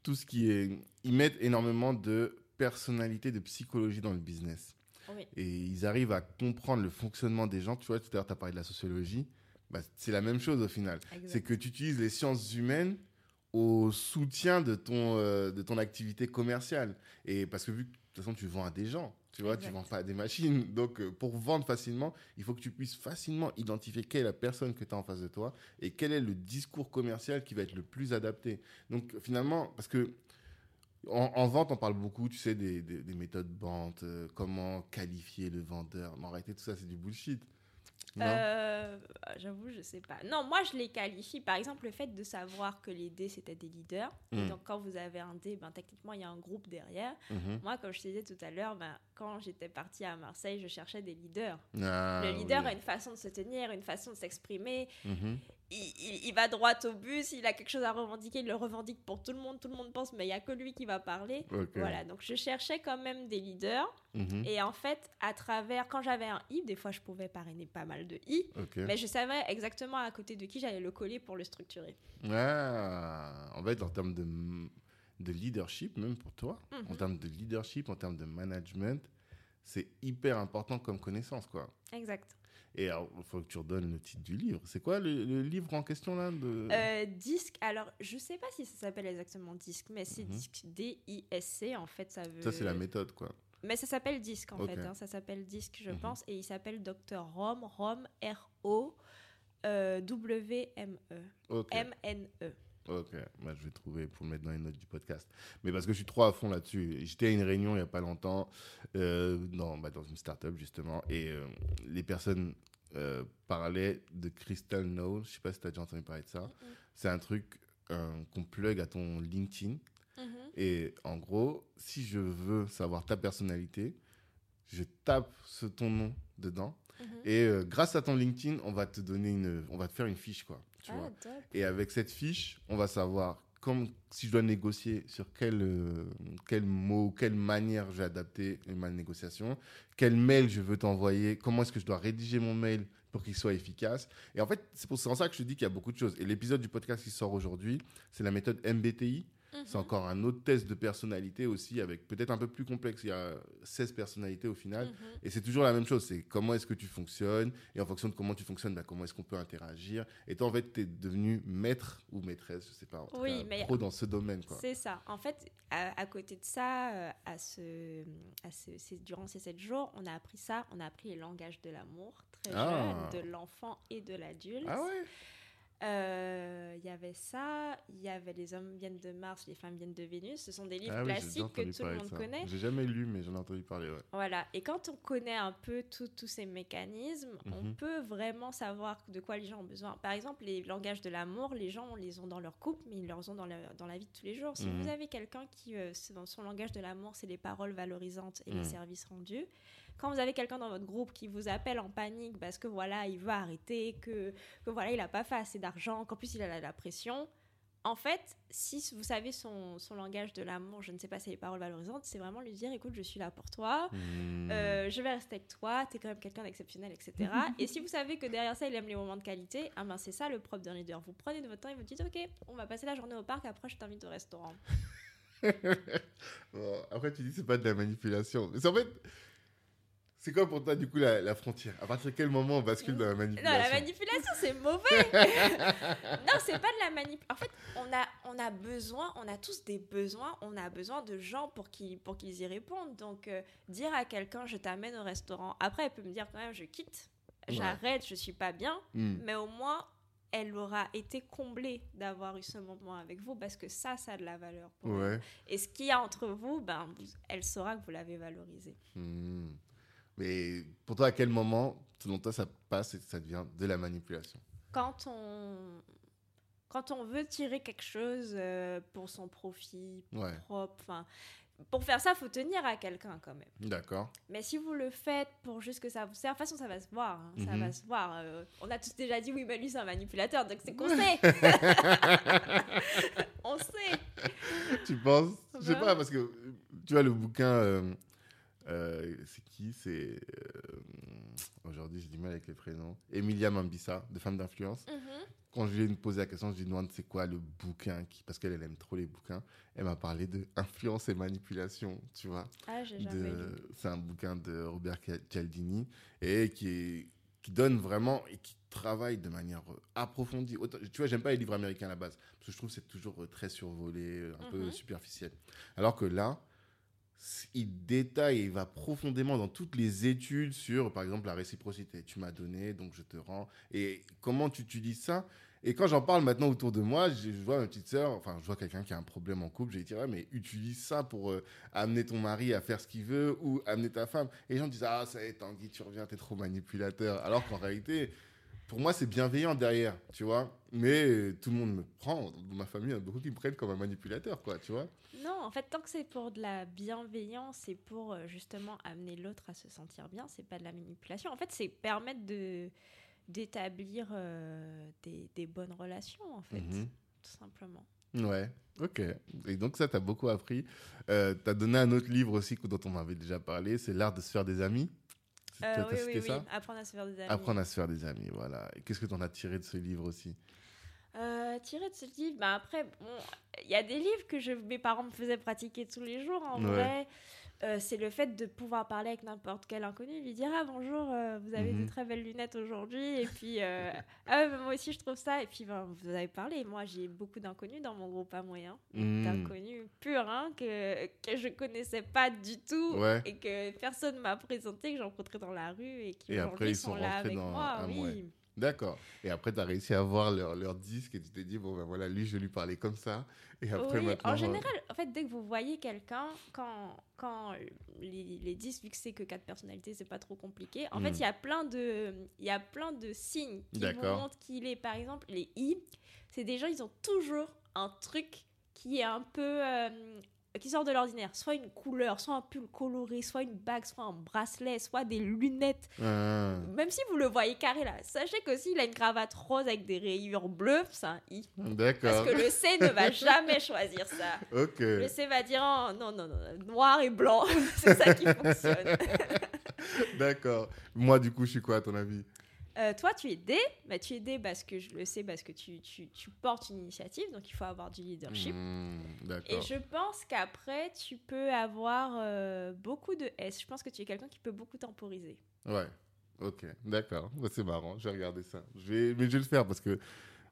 S1: tout ce qui est. Ils mettent énormément de personnalité, de psychologie dans le business.
S2: Oui.
S1: Et ils arrivent à comprendre le fonctionnement des gens. Tu vois, tout à l'heure, tu as parlé de la sociologie. Bah, c'est la même chose au final. C'est que tu utilises les sciences humaines au soutien de ton, euh, de ton activité commerciale. Et parce que vu que toute façon, tu vends à des gens, tu vois, tu
S2: Exact.
S1: vends pas à des machines. Donc, euh, pour vendre facilement, il faut que tu puisses facilement identifier quelle est la personne que tu as en face de toi et quel est le discours commercial qui va être le plus adapté. Donc, finalement, parce que en, en vente, on parle beaucoup, tu sais, des, des- des méthodes vente, euh, comment qualifier le vendeur. Mais en réalité, tout ça, c'est du bullshit.
S2: Euh, J'avoue, je sais pas. Non, moi je les qualifie. Par exemple, le fait de savoir que les D c'était des leaders. Et
S1: Mm.
S2: donc, quand vous avez un D, ben, techniquement, il y a un groupe derrière.
S1: Mhm.
S2: Moi, comme je te disais tout à l'heure, ben, quand j'étais partie à Marseille, je cherchais des leaders.
S1: Ah,
S2: le leader
S1: oui.
S2: a une façon de se tenir, une façon de s'exprimer.
S1: Mhm.
S2: Il, il- il va droit au bus, il a quelque chose à revendiquer, il le revendique pour tout le monde. Tout le monde pense, mais il y a que lui qui va parler. Voilà, donc je cherchais quand même des leaders.
S1: Mhm.
S2: Et en fait, à travers, quand j'avais un I, des fois je pouvais parrainer pas mal de I. Mais je savais exactement à côté de qui j'allais le coller pour le structurer.
S1: Ah, en fait, en termes de, de leadership, même pour toi, en
S2: Mhm.
S1: termes de leadership, en termes de management, c'est hyper important comme connaissance, quoi.
S2: Exact.
S1: Et alors, il faut que tu redonnes le titre du livre. C'est quoi le, le livre en question, là de...
S2: Euh, disque, alors je sais pas si ça s'appelle exactement disque, mais c'est
S1: Mhm.
S2: disque D-I-S-C. En fait, ça veut.
S1: Ça, c'est la méthode, quoi.
S2: Mais ça s'appelle disque en fait. hein, ça s'appelle disque, je
S1: Mhm.
S2: pense. Et il s'appelle Dr. Rom, Rom, R-O. euh, W-M-E.
S1: Ok.
S2: M-N-E.
S1: Ok, Bah, je vais trouver pour le mettre dans les notes du podcast. Mais parce que je suis trop à fond là-dessus. J'étais à une réunion il n'y a pas longtemps, euh, dans, bah, dans une start-up justement, et euh, les personnes euh, parlaient de Crystal Node. Je sais pas si tu as déjà entendu parler de ça. C'est un truc euh, qu'on plug à ton LinkedIn.
S2: Mhm.
S1: Et en gros, si je veux savoir ta personnalité, je tape ce, ton nom dedans.
S2: Mhm.
S1: Et grâce à ton LinkedIn, on va te donner une, on va te faire une fiche quoi. Tu vois. Et avec cette fiche, on va savoir comme si je dois négocier sur quel, euh, quel mot, quelle manière je vais adapter ma négociation, quel mail je veux t'envoyer, comment est-ce que je dois rédiger mon mail pour qu'il soit efficace. Et en fait, c'est pour ça que je te dis qu'il y a beaucoup de choses. Et l'épisode du podcast qui sort aujourd'hui, c'est la méthode MBTI. C'est mhm. encore un autre test de personnalité aussi, avec peut-être un peu plus complexe. Il y a 16 personnalités au final. Mhm. Et c'est toujours la même chose. C'est comment est-ce que tu fonctionnes? Et en fonction de comment tu fonctionnes, bah, comment est-ce qu'on peut interagir? Et toi, en fait, tu es devenu maître ou maîtresse, je sais pas,
S2: oui, mais
S1: pro dans ce domaine.
S2: C'est ça. En fait, à, côté de ça, euh, à ce, à ce, durant ces 7 jours, on a appris ça. On a appris les langages de l'amour très ah. jeune, de l'enfant et de l'adulte.
S1: Ah ouais?
S2: Euh, il y avait ça, il y avait Les hommes viennent de Mars, les femmes viennent de Vénus. Ce sont des livres ah classiques que tout le monde connaît.
S1: J'ai jamais lu, mais j'en ai entendu parler. Ouais.
S2: Voilà. Et quand on connaît un peu tous ces mécanismes, on mhm. peut vraiment savoir de quoi les gens ont besoin. Par exemple, les langages de l'amour, les gens les ont dans leur couple, mais ils les ont dans la, dans la vie de tous les jours. Si vous mhm. avez quelqu'un qui, euh, dans son langage de l'amour, c'est les paroles valorisantes et les mhm. services rendus, quand vous avez quelqu'un dans votre groupe qui vous appelle en panique parce que voilà, il veut arrêter, que, que voilà, il n'a pas fait assez d'argent, qu'en plus il a la, pression, en fait, si vous savez son, son langage de l'amour, je ne sais pas si les paroles valorisantes, c'est vraiment lui dire écoute, je suis là pour toi, hmm. euh, je vais rester avec toi, tu es quand même quelqu'un d'exceptionnel, etc. et si vous savez que derrière ça, il aime les moments de qualité, ah ben c'est ça le propre d'un leader. Vous prenez de votre temps et vous dites ok, on va passer la journée au parc, après je t'invite au restaurant.
S1: après, tu dis c'est pas de la manipulation. Mais en fait, c'est quoi pour toi, du coup, la, frontière? À partir de quel moment on bascule dans la manipulation
S2: Non, la manipulation, c'est mauvais. non, c'est pas de la manipulation. En fait, on a, on a besoin, on a tous des besoins, on a besoin de gens pour qu'ils pour qu'ils y répondent. Donc, euh, dire à quelqu'un, je t'amène au restaurant, après, elle peut me dire quand même, je quitte, j'arrête, je suis pas bien, hmm. mais au moins, elle aura été comblée d'avoir eu ce moment avec vous parce que ça, ça a de la valeur. Pour ouais. Et ce qu'il y a entre vous, ben, elle saura que vous l'avez valorisé.
S1: Hmm. Mais pour toi, à quel moment, selon toi, ça passe et ça devient de la manipulation?
S2: Quand on, quand on veut tirer quelque chose euh, pour son profit propre, enfin. Pour faire ça, il faut tenir à quelqu'un quand même.
S1: D'accord.
S2: Mais si vous le faites pour juste que ça vous sert, de toute façon, ça va se voir. Hein, ça va mhm. se voir. Euh, on a tous déjà dit, oui, mais lui, c'est un manipulateur, donc c'est qu'on sait. on sait.
S1: Tu penses? Je sais pas, parce que tu vois, le bouquin euh, euh, c'est qui? C'est. Euh, aujourd'hui, j'ai du mal avec les prénoms. Emilia Mambissa, de Femme d'influence. Mhm. Quand je lui ai posé la question, je lui ai demandé c'est quoi le bouquin qui... Parce qu'elle aime trop les bouquins. Elle m'a parlé de Influence et manipulation, tu vois.
S2: Ah, j'ai
S1: C'est un bouquin de Robert Cialdini et qui, est... qui donne vraiment et qui travaille de manière approfondie. Tu vois, j'aime pas les livres américains à la base parce que je trouve que c'est toujours très survolé, un peu mhm. superficiel. Alors que là, il détaille et il va profondément dans toutes les études sur, par exemple, la réciprocité. Tu m'as donné, donc je te rends. Et comment tu utilises ça? Et quand j'en parle maintenant autour de moi, je, vois ma petite sœur, enfin, je vois quelqu'un qui a un problème en couple, j'ai dit, ouais, mais utilise ça pour euh, amener ton mari à faire ce qu'il veut ou amener ta femme. Et les gens disent, ah, ça y est, Tanguy, tu reviens, t'es trop manipulateur. Alors qu'en réalité, pour moi, c'est bienveillant derrière, tu vois. Mais tout le monde me prend, dans ma famille, il y a beaucoup qui me prennent comme un manipulateur, quoi, tu vois.
S2: Non, en fait, tant que c'est pour de la bienveillance, c'est pour euh, justement amener l'autre à se sentir bien, c'est pas de la manipulation. En fait, c'est permettre de d'établir euh, des, des, bonnes relations, en fait, mhm. tout simplement.
S1: Ouais, ok. Et donc ça, tu as beaucoup appris. Euh, tu as donné un autre livre aussi dont on m'avait déjà parlé, c'est L'art de se faire des amis.
S2: Euh, oui, oui, oui. Apprendre à se faire des amis.
S1: Apprendre à se faire des amis, voilà. Qu'est-ce que tu en as tiré de ce livre aussi
S2: euh, tiré de ce livre, bah après, bon, il y a des livres que je, mes parents me faisaient pratiquer tous les jours. En vrai, euh, c'est le fait de pouvoir parler avec n'importe quel inconnu, lui dire ah bonjour, euh, vous avez de mhm. très belles lunettes aujourd'hui, et puis ah moi aussi je trouve ça, et puis ben, vous avez parlé. Moi j'ai beaucoup d'inconnus dans mon groupe à moyen, mhm. d'inconnus purs hein, que que je connaissais pas du tout et que personne m'a présenté, que j'ai rencontré dans la rue et qui aujourd'hui sont, là avec moi. Oui.
S1: D'accord. Et après, tu as réussi à voir leur, leur, disque et tu t'es dit, bon, ben voilà, lui, je lui parlais comme ça. Et après,
S2: oui, En général, en fait, dès que vous voyez quelqu'un, quand, quand les, les disques, vu que c'est que quatre personnalités, c'est pas trop compliqué. En fait, hmm. il y a plein de, il y a plein de signes qui vous montrent qu'il est, par exemple, les I, c'est des gens, ils ont toujours un truc qui est un peu. Euh, qui sort de l'ordinaire. Soit une couleur, soit un pull coloré, soit une bague, soit un bracelet, soit des lunettes.
S1: Ah.
S2: Même si vous le voyez carré là, sachez que s'il a une cravate rose avec des rayures bleues, c'est un i. Parce
S1: D'accord.
S2: que le C ne va jamais choisir ça.
S1: Ok.
S2: Le C va dire oh, non, non, non, noir et blanc, c'est ça qui fonctionne.
S1: D'accord. Moi, du coup, je suis quoi à ton avis?
S2: Euh, toi, tu es D, bah, tu es D parce que je le sais, parce que tu, tu, tu portes une initiative, donc il faut avoir du leadership.
S1: Hmm,
S2: Et je pense qu'après, tu peux avoir euh, beaucoup de S. Je pense que tu es quelqu'un qui peut beaucoup temporiser.
S1: Ouais. Ok. D'accord. Bah, c'est marrant. Je vais regarder ça. Je vais... Mais je vais le faire parce que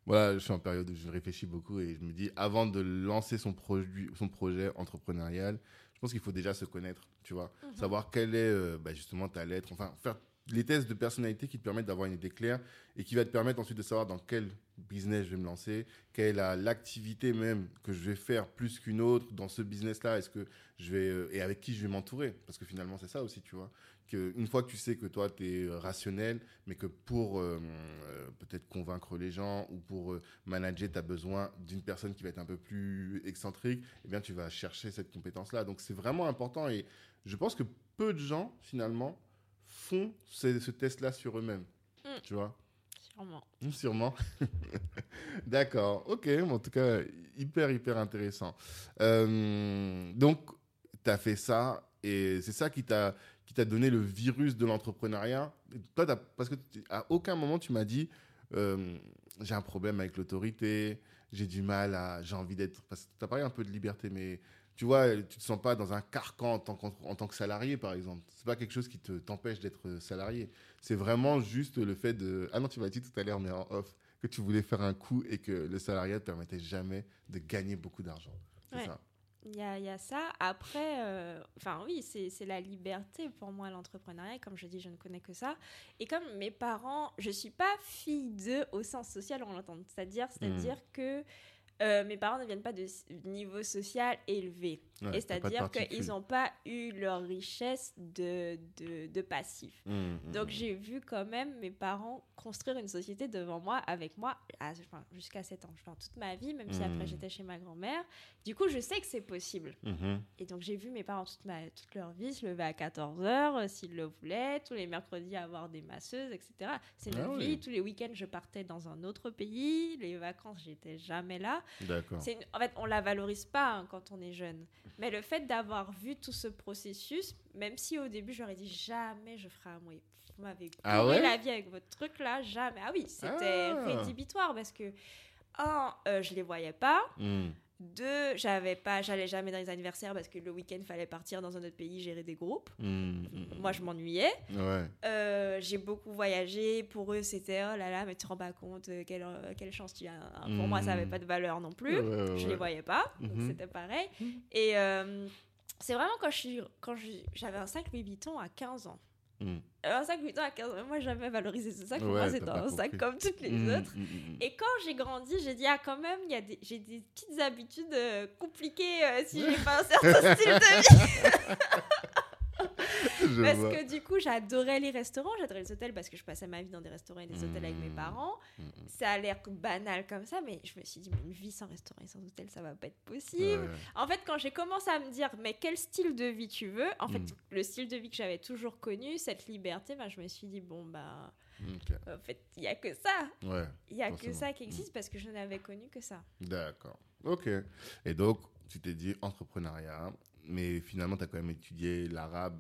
S1: voilà, je suis en période où je réfléchis beaucoup et je me dis, avant de lancer son, produit, son projet entrepreneurial, je pense qu'il faut déjà se connaître, tu vois.
S2: Mhm.
S1: Savoir quelle est euh, bah, justement ta lettre. Enfin, faire les tests de personnalité qui te permettent d'avoir une idée claire et qui va te permettre ensuite de savoir dans quel business je vais me lancer, quelle est la- l'activité même que je vais faire plus qu'une autre dans ce business-là, est-ce que je vais euh, et avec qui je vais m'entourer? Parce que finalement c'est ça aussi, tu vois. Que une fois que tu sais que toi tu es rationnel, mais que pour euh, euh, peut-être convaincre les gens ou pour euh, manager, tu as besoin d'une personne qui va être un peu plus excentrique, eh bien tu vas chercher cette compétence-là. Donc c'est vraiment important et je pense que peu de gens finalement font ce, ce test-là sur eux-mêmes.
S2: Mm.
S1: Tu vois?
S2: Sûrement.
S1: Mm, Sûrement. D'accord. Ok. En tout cas, hyper, hyper intéressant. Euh, donc, tu as fait ça et c'est ça qui t'a qui t'a donné le virus de l'entrepreneuriat? Toi, parce que à aucun moment tu m'as dit euh, j'ai un problème avec l'autorité, j'ai du mal à, j'ai envie d'être. Parce que tu as parlé un peu de liberté, mais tu vois, tu te sens pas dans un carcan en tant, qu'entre- en tant que salarié, par exemple. C'est pas quelque chose qui te t'empêche d'être salarié. C'est vraiment juste le fait de. Ah non, tu m'as dit tout à l'heure, mais en off, que tu voulais faire un coup et que le salariat ne te permettait jamais de gagner beaucoup d'argent. C'est
S2: Ouais.
S1: ça.
S2: Il y a, il y a ça. Après, euh, oui, c'est la liberté pour moi, l'entrepreneuriat. Comme je dis, je ne connais que ça. Et comme mes parents, je suis pas fille d'eux au sens social, on l'entend. C'est-à-dire, c'est-à-dire que euh, mes parents ne viennent pas de niveau social élevé.
S1: Ouais,
S2: et c'est-à-dire qu'ils n'ont pas eu leur richesse de, de, de passif.
S1: Mmh, mmh,
S2: Donc
S1: mmh.
S2: j'ai vu quand même mes parents construire une société devant moi, avec moi, enfin, jusqu'à 7 ans, enfin, toute ma vie, même si après j'étais chez ma grand-mère. Du coup, je sais que c'est possible. Et donc j'ai vu mes parents toute, ma, toute leur vie se lever à 14h s'ils le voulaient, tous les mercredis avoir des masseuses, etc. C'est
S1: Ah
S2: vie,
S1: oui.
S2: tous les week-ends je partais dans un autre pays, les vacances j'étais jamais là.
S1: D'accord.
S2: En fait, on la valorise pas hein, quand on est jeune. Mais le fait d'avoir vu tout ce processus, même si au début j'aurais dit jamais je ferai un mois. Vous m'avez
S1: Ah ouais
S2: la vie avec votre truc là, jamais. Ah oui, c'était
S1: Ah.
S2: rédhibitoire parce que, un, euh, je les voyais pas.
S1: Mmh.
S2: Deux, j'avais pas, j'allais jamais dans les anniversaires parce que le week-end fallait partir dans un autre pays gérer des groupes.
S1: Mmh, mmh,
S2: Moi, je m'ennuyais.
S1: Ouais.
S2: Euh, j'ai beaucoup voyagé. Pour eux, c'était oh là là, mais tu te rends pas compte euh, quelle, euh, quelle chance tu as. Pour moi, ça avait pas de valeur non plus.
S1: Ouais, ouais,
S2: Je les voyais pas, donc c'était pareil. Et euh, c'est vraiment quand je suis, quand j'avais un sac Louis Vuitton à 15 ans.
S1: Mmh.
S2: Un sac Louis Vuitton à 15 ans. Moi, jamais valorisé ce sac. Pour
S1: Ouais,
S2: moi, c'était un sac comme toutes les
S1: Mmh,
S2: autres.
S1: mmh,
S2: Et quand j'ai grandi, j'ai dit, ah, quand même, il y a des, j'ai des petites habitudes euh, compliquées euh, si j'ai pas un certain style de vie.
S1: Je
S2: Parce
S1: vois.
S2: que du coup, j'adorais les restaurants, j'adorais les hôtels parce que je passais ma vie dans des restaurants et des hôtels avec mes
S1: Mmh.
S2: parents.
S1: Mmh, mmh.
S2: Ça a l'air banal comme ça, mais je me suis dit, mais une vie sans restaurant et sans hôtel, ça va pas être possible.
S1: Ouais.
S2: En fait, quand j'ai commencé à me dire, mais quel style de vie tu veux En fait, le style de vie que j'avais toujours connu, cette liberté, bah, je me suis dit, bon, bah, en fait, il y a que ça.
S1: Ouais.
S2: Il y a que ça qui existe parce que je n'avais connu que ça.
S1: D'accord. Ok. Et donc, tu t'es dit entrepreneuriat, mais finalement, tu as quand même étudié l'arabe.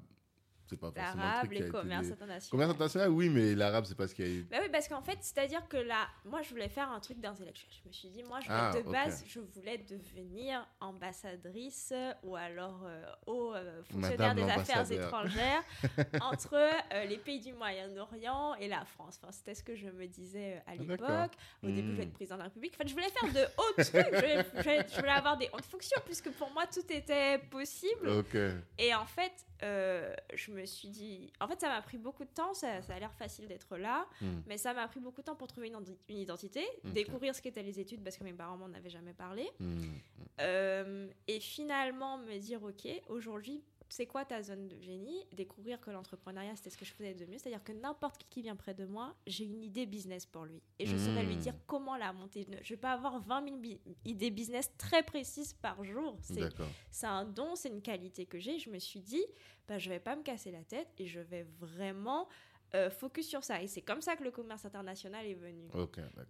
S1: C'est pas forcément
S2: L'arabe, les commerces
S1: des-
S2: internationaux.
S1: Commerce international, oui, mais l'arabe, c'est pas ce qui a eu.
S2: Bah oui, parce qu'en fait, c'est-à-dire que là, moi, je voulais faire un truc d'intellectuel. Je me suis dit, moi, je
S1: Ah,
S2: de base, je voulais devenir ambassadrice ou alors euh, haut euh, fonctionnaire
S1: Madame
S2: des affaires étrangères entre euh, les pays du Moyen-Orient et la France. Enfin, c'était ce que je me disais euh, à
S1: Ah,
S2: l'époque. Au début, je
S1: Hmm.
S2: voulais être président de la République. En fait, je voulais faire de hauts trucs. Je voulais, je avoir des hautes fonctions puisque pour moi, tout était possible.
S1: Ok.
S2: Et en fait, je me suis dit. En fait, ça m'a pris beaucoup de temps. Ça, ça a l'air facile d'être là.
S1: Hmm.
S2: Mais ça m'a pris beaucoup de temps pour trouver une, identité, découvrir ce qu'étaient les études parce que mes parents m'en avaient jamais parlé.
S1: Hmm.
S2: Euh, et finalement me dire, ok, aujourd'hui, c'est quoi ta zone de génie? Découvrir que l'entrepreneuriat, c'était ce que je faisais de mieux. C'est-à-dire que n'importe qui qui vient près de moi, j'ai une idée business pour lui. Et je saurais lui
S1: Mmh.
S2: dire comment la monter. Je vais pas avoir 20 000 bi- idées business très précises par jour. C'est un don, c'est une qualité que j'ai. Je me suis dit, bah, je vais pas me casser la tête et je vais vraiment euh, focus sur ça. Et c'est comme ça que le commerce international est venu.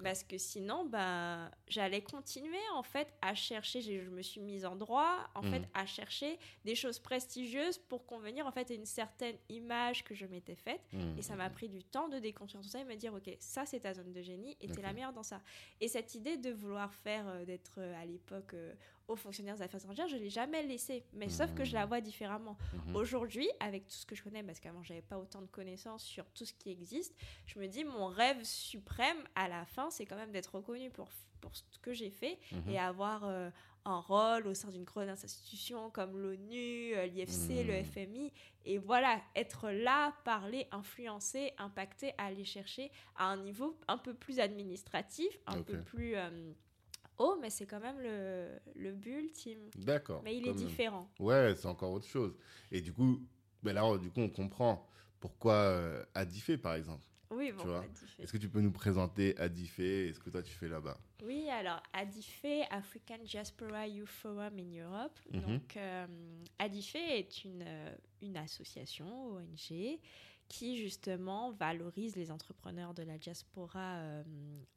S2: Parce que sinon, bah, j'allais continuer en fait à chercher, je me suis mise en droit, en
S1: Mhm.
S2: fait, à chercher des choses prestigieuses pour convenir en fait à une certaine image que je m'étais faite.
S1: Mmh,
S2: Et ça m'a pris du temps de déconstruire tout ça et me dire, ok, ça c'est ta zone de génie et t'es
S1: Ok.
S2: la meilleure dans ça. Et cette idée de vouloir faire, euh, d'être euh, à l'époque euh, haut fonctionnaire des affaires étrangères, je l'ai jamais laissée. Mais sauf que je la vois différemment.
S1: Mhm.
S2: Aujourd'hui, avec tout ce que je connais, parce qu'avant j'avais pas autant de connaissances sur tout ce qui existe, je me dis mon rêve suprême à la fin, c'est quand même d'être reconnu pour, pour ce que j'ai fait
S1: Mhm.
S2: et avoir euh, un rôle au sein d'une grande institution comme l'ONU, euh, l'IFC, le. FMI. Et voilà, être là, parler, influencer, impacter, aller chercher à un niveau un peu plus administratif, un peu plus euh, haut, mais c'est quand même le, le but ultime.
S1: D'accord.
S2: Mais il est
S1: même.
S2: différent.
S1: Ouais, c'est encore autre chose. Et du coup, ben là, du coup, on comprend pourquoi euh, Adifé, par exemple.
S2: Oui, bon.
S1: Est-ce que tu peux nous présenter Adifé et ce que toi tu fais là-bas?
S2: Oui, alors ADIFE, African Diaspora Youth Forum in Europe.
S1: Mhm.
S2: Donc, euh, ADIFE est une, euh, une association, ONG, qui justement valorise les entrepreneurs de la diaspora, euh,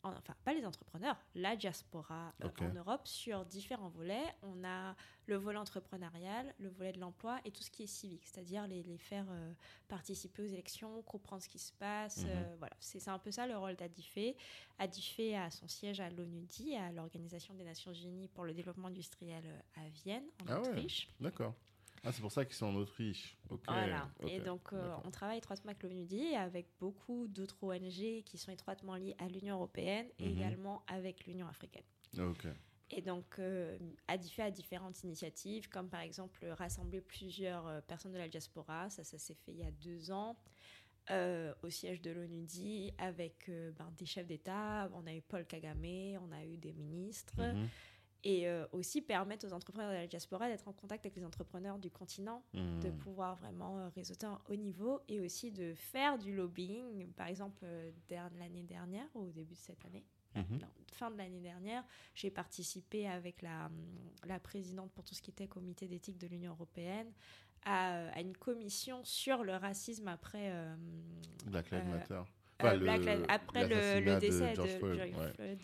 S2: en- enfin pas les entrepreneurs, la diaspora euh, en Europe sur différents volets. On a le volet entrepreneurial, le volet de l'emploi et tout ce qui est civique, c'est-à-dire les, les faire euh, participer aux élections, comprendre ce qui se passe.
S1: Mhm.
S2: voilà, c'est un peu ça le rôle d'ADIFE. ADIFE a son siège à l'ONUDI, à l'Organisation des Nations Unies pour le développement industriel à Vienne, en
S1: Ah ouais.
S2: Autriche.
S1: D'accord. Ah, c'est pour ça qu'ils sont en Autriche.
S2: Voilà. Et donc, euh, on travaille étroitement avec l'ONUDI avec beaucoup d'autres ONG qui sont étroitement liées à l'Union européenne et
S1: Mhm.
S2: également avec l'Union africaine.
S1: Ok.
S2: Et donc, euh, a différentes initiatives, comme par exemple rassembler plusieurs euh, personnes de la diaspora. Ça, ça s'est fait il y a deux ans. euh, au siège de l'ONUDI avec euh, ben, des chefs d'État. On a eu Paul Kagame, on a eu des ministres.
S1: Mhm.
S2: Et euh, aussi permettre aux entrepreneurs de la diaspora d'être en contact avec les entrepreneurs du continent de
S1: Mhm.
S2: pouvoir vraiment euh, réseauter un haut niveau et aussi de faire du lobbying. Par exemple, euh, l'année dernière, ou au début de cette année,
S1: Mhm.
S2: non, fin de l'année dernière, j'ai participé avec la, hum, la présidente pour tout ce qui était comité d'éthique de l'Union européenne à, à une commission sur le racisme après, euh,
S1: Black Lives
S2: euh,
S1: Matter.
S2: euh,
S1: Enfin, le-
S2: après le, le
S1: l'assassinat de
S2: décès de
S1: George Floyd, ouais.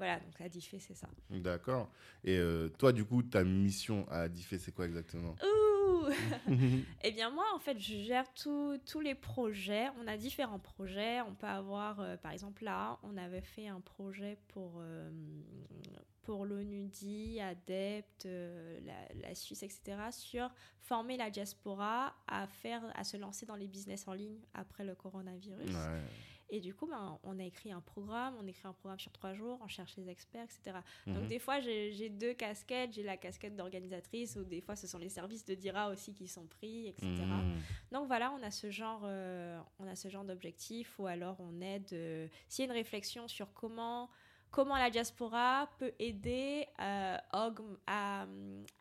S2: Voilà, donc la diffé, c'est ça.
S1: D'accord. Et euh, toi, du coup, ta mission à Adifé, c'est quoi exactement?
S2: Ouh Eh bien, moi, en fait, je gère tous tous les projets. On a différents projets. On peut avoir, euh, par exemple, là, on avait fait un projet pour, euh, pour l'ONUDI, ADEPT, la, la Suisse, etc., sur former la diaspora à, faire, à se lancer dans les business en ligne après le coronavirus.
S1: Ouais.
S2: Et du coup, ben, on a écrit un programme, on écrit un programme sur trois jours, on cherche les experts, etc. Donc
S1: Mhm.
S2: des fois, j'ai deux casquettes. J'ai la casquette d'organisatrice, ou des fois, ce sont les services de DIRA aussi qui sont pris, etc.
S1: Mhm.
S2: Donc voilà, on a ce genre, euh, on a ce genre d'objectif, ou alors on aide. euh, S'il y a une réflexion sur comment comment la diaspora peut aider euh, à,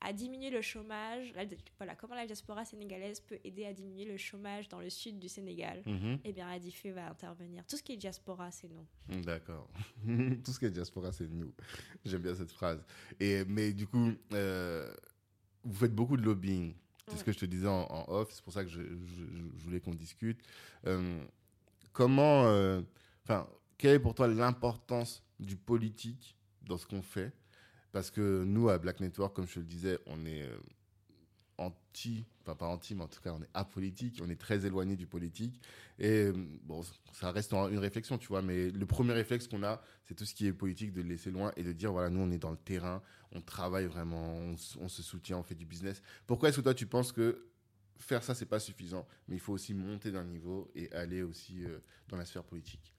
S2: à diminuer le chômage. Voilà, comment la diaspora sénégalaise peut aider à diminuer le chômage dans le sud du Sénégal.
S1: Mhm.
S2: Eh bien, Adifé va intervenir. Tout ce qui est diaspora, c'est nous.
S1: D'accord. Tout ce qui est diaspora, c'est nous. J'aime bien cette phrase. Et, mais du coup, euh, vous faites beaucoup de lobbying. C'est ce que je te disais en, en off. C'est pour ça que je, je- je voulais qu'on discute. Euh, comment, enfin, quelle est pour toi l'importance du politique dans ce qu'on fait Parce que nous, à Black Network, comme je le disais, on est euh, anti, enfin pas anti, mais en tout cas, on est apolitique, on est très éloigné du politique. Et euh, bon, ça reste une réflexion, tu vois, mais le premier réflexe qu'on a, c'est tout ce qui est politique, de le laisser loin et de dire, voilà, nous, on est dans le terrain, on travaille vraiment, on, se soutient, on fait du business. Pourquoi est-ce que toi, tu penses que faire ça, c'est pas suffisant, mais il faut aussi monter d'un niveau et aller aussi euh, dans la sphère politique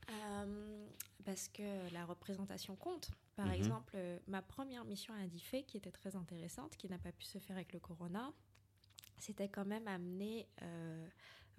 S2: parce que la représentation compte. Par
S1: Mhm.
S2: exemple, euh, ma première mission à Adifé, qui était très intéressante, qui n'a pas pu se faire avec le corona, c'était quand même amener euh,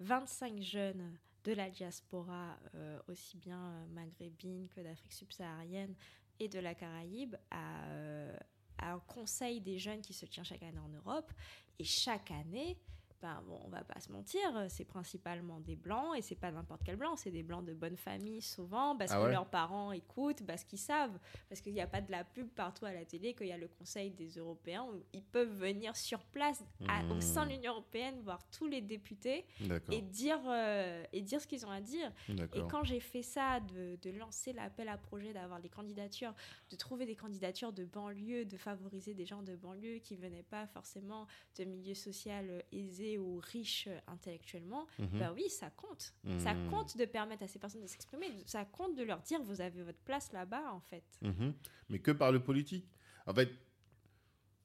S2: 25 jeunes de la diaspora, euh, aussi bien euh, maghrébine que d'Afrique subsaharienne et de la Caraïbe, à, euh, à un conseil des jeunes qui se tient chaque année en Europe. Et chaque année, ben bon, on va pas se mentir, c'est principalement des blancs et c'est pas n'importe quel blanc, c'est des blancs de bonne famille souvent parce
S1: Ah
S2: que
S1: ouais
S2: leurs parents écoutent, parce qu'ils savent, parce qu'il n'y a pas de la pub partout à la télé, qu'il y a le Conseil des Européens où ils peuvent venir sur place à- au sein de l'Union européenne voir tous les députés et dire euh, et dire ce qu'ils ont à dire. Et quand j'ai fait ça, de, de lancer l'appel à projet, d'avoir des candidatures, de trouver des candidatures de banlieue, de favoriser des gens de banlieue qui venaient pas forcément de milieux sociaux aisés ou riches euh, intellectuellement,
S1: Mhm.
S2: ben oui, ça compte. Ça
S1: Mhm.
S2: compte de permettre à ces personnes de s'exprimer. Ça compte de leur dire, vous avez votre place là-bas, en fait.
S1: Mhm. Mais que par le politique. En fait,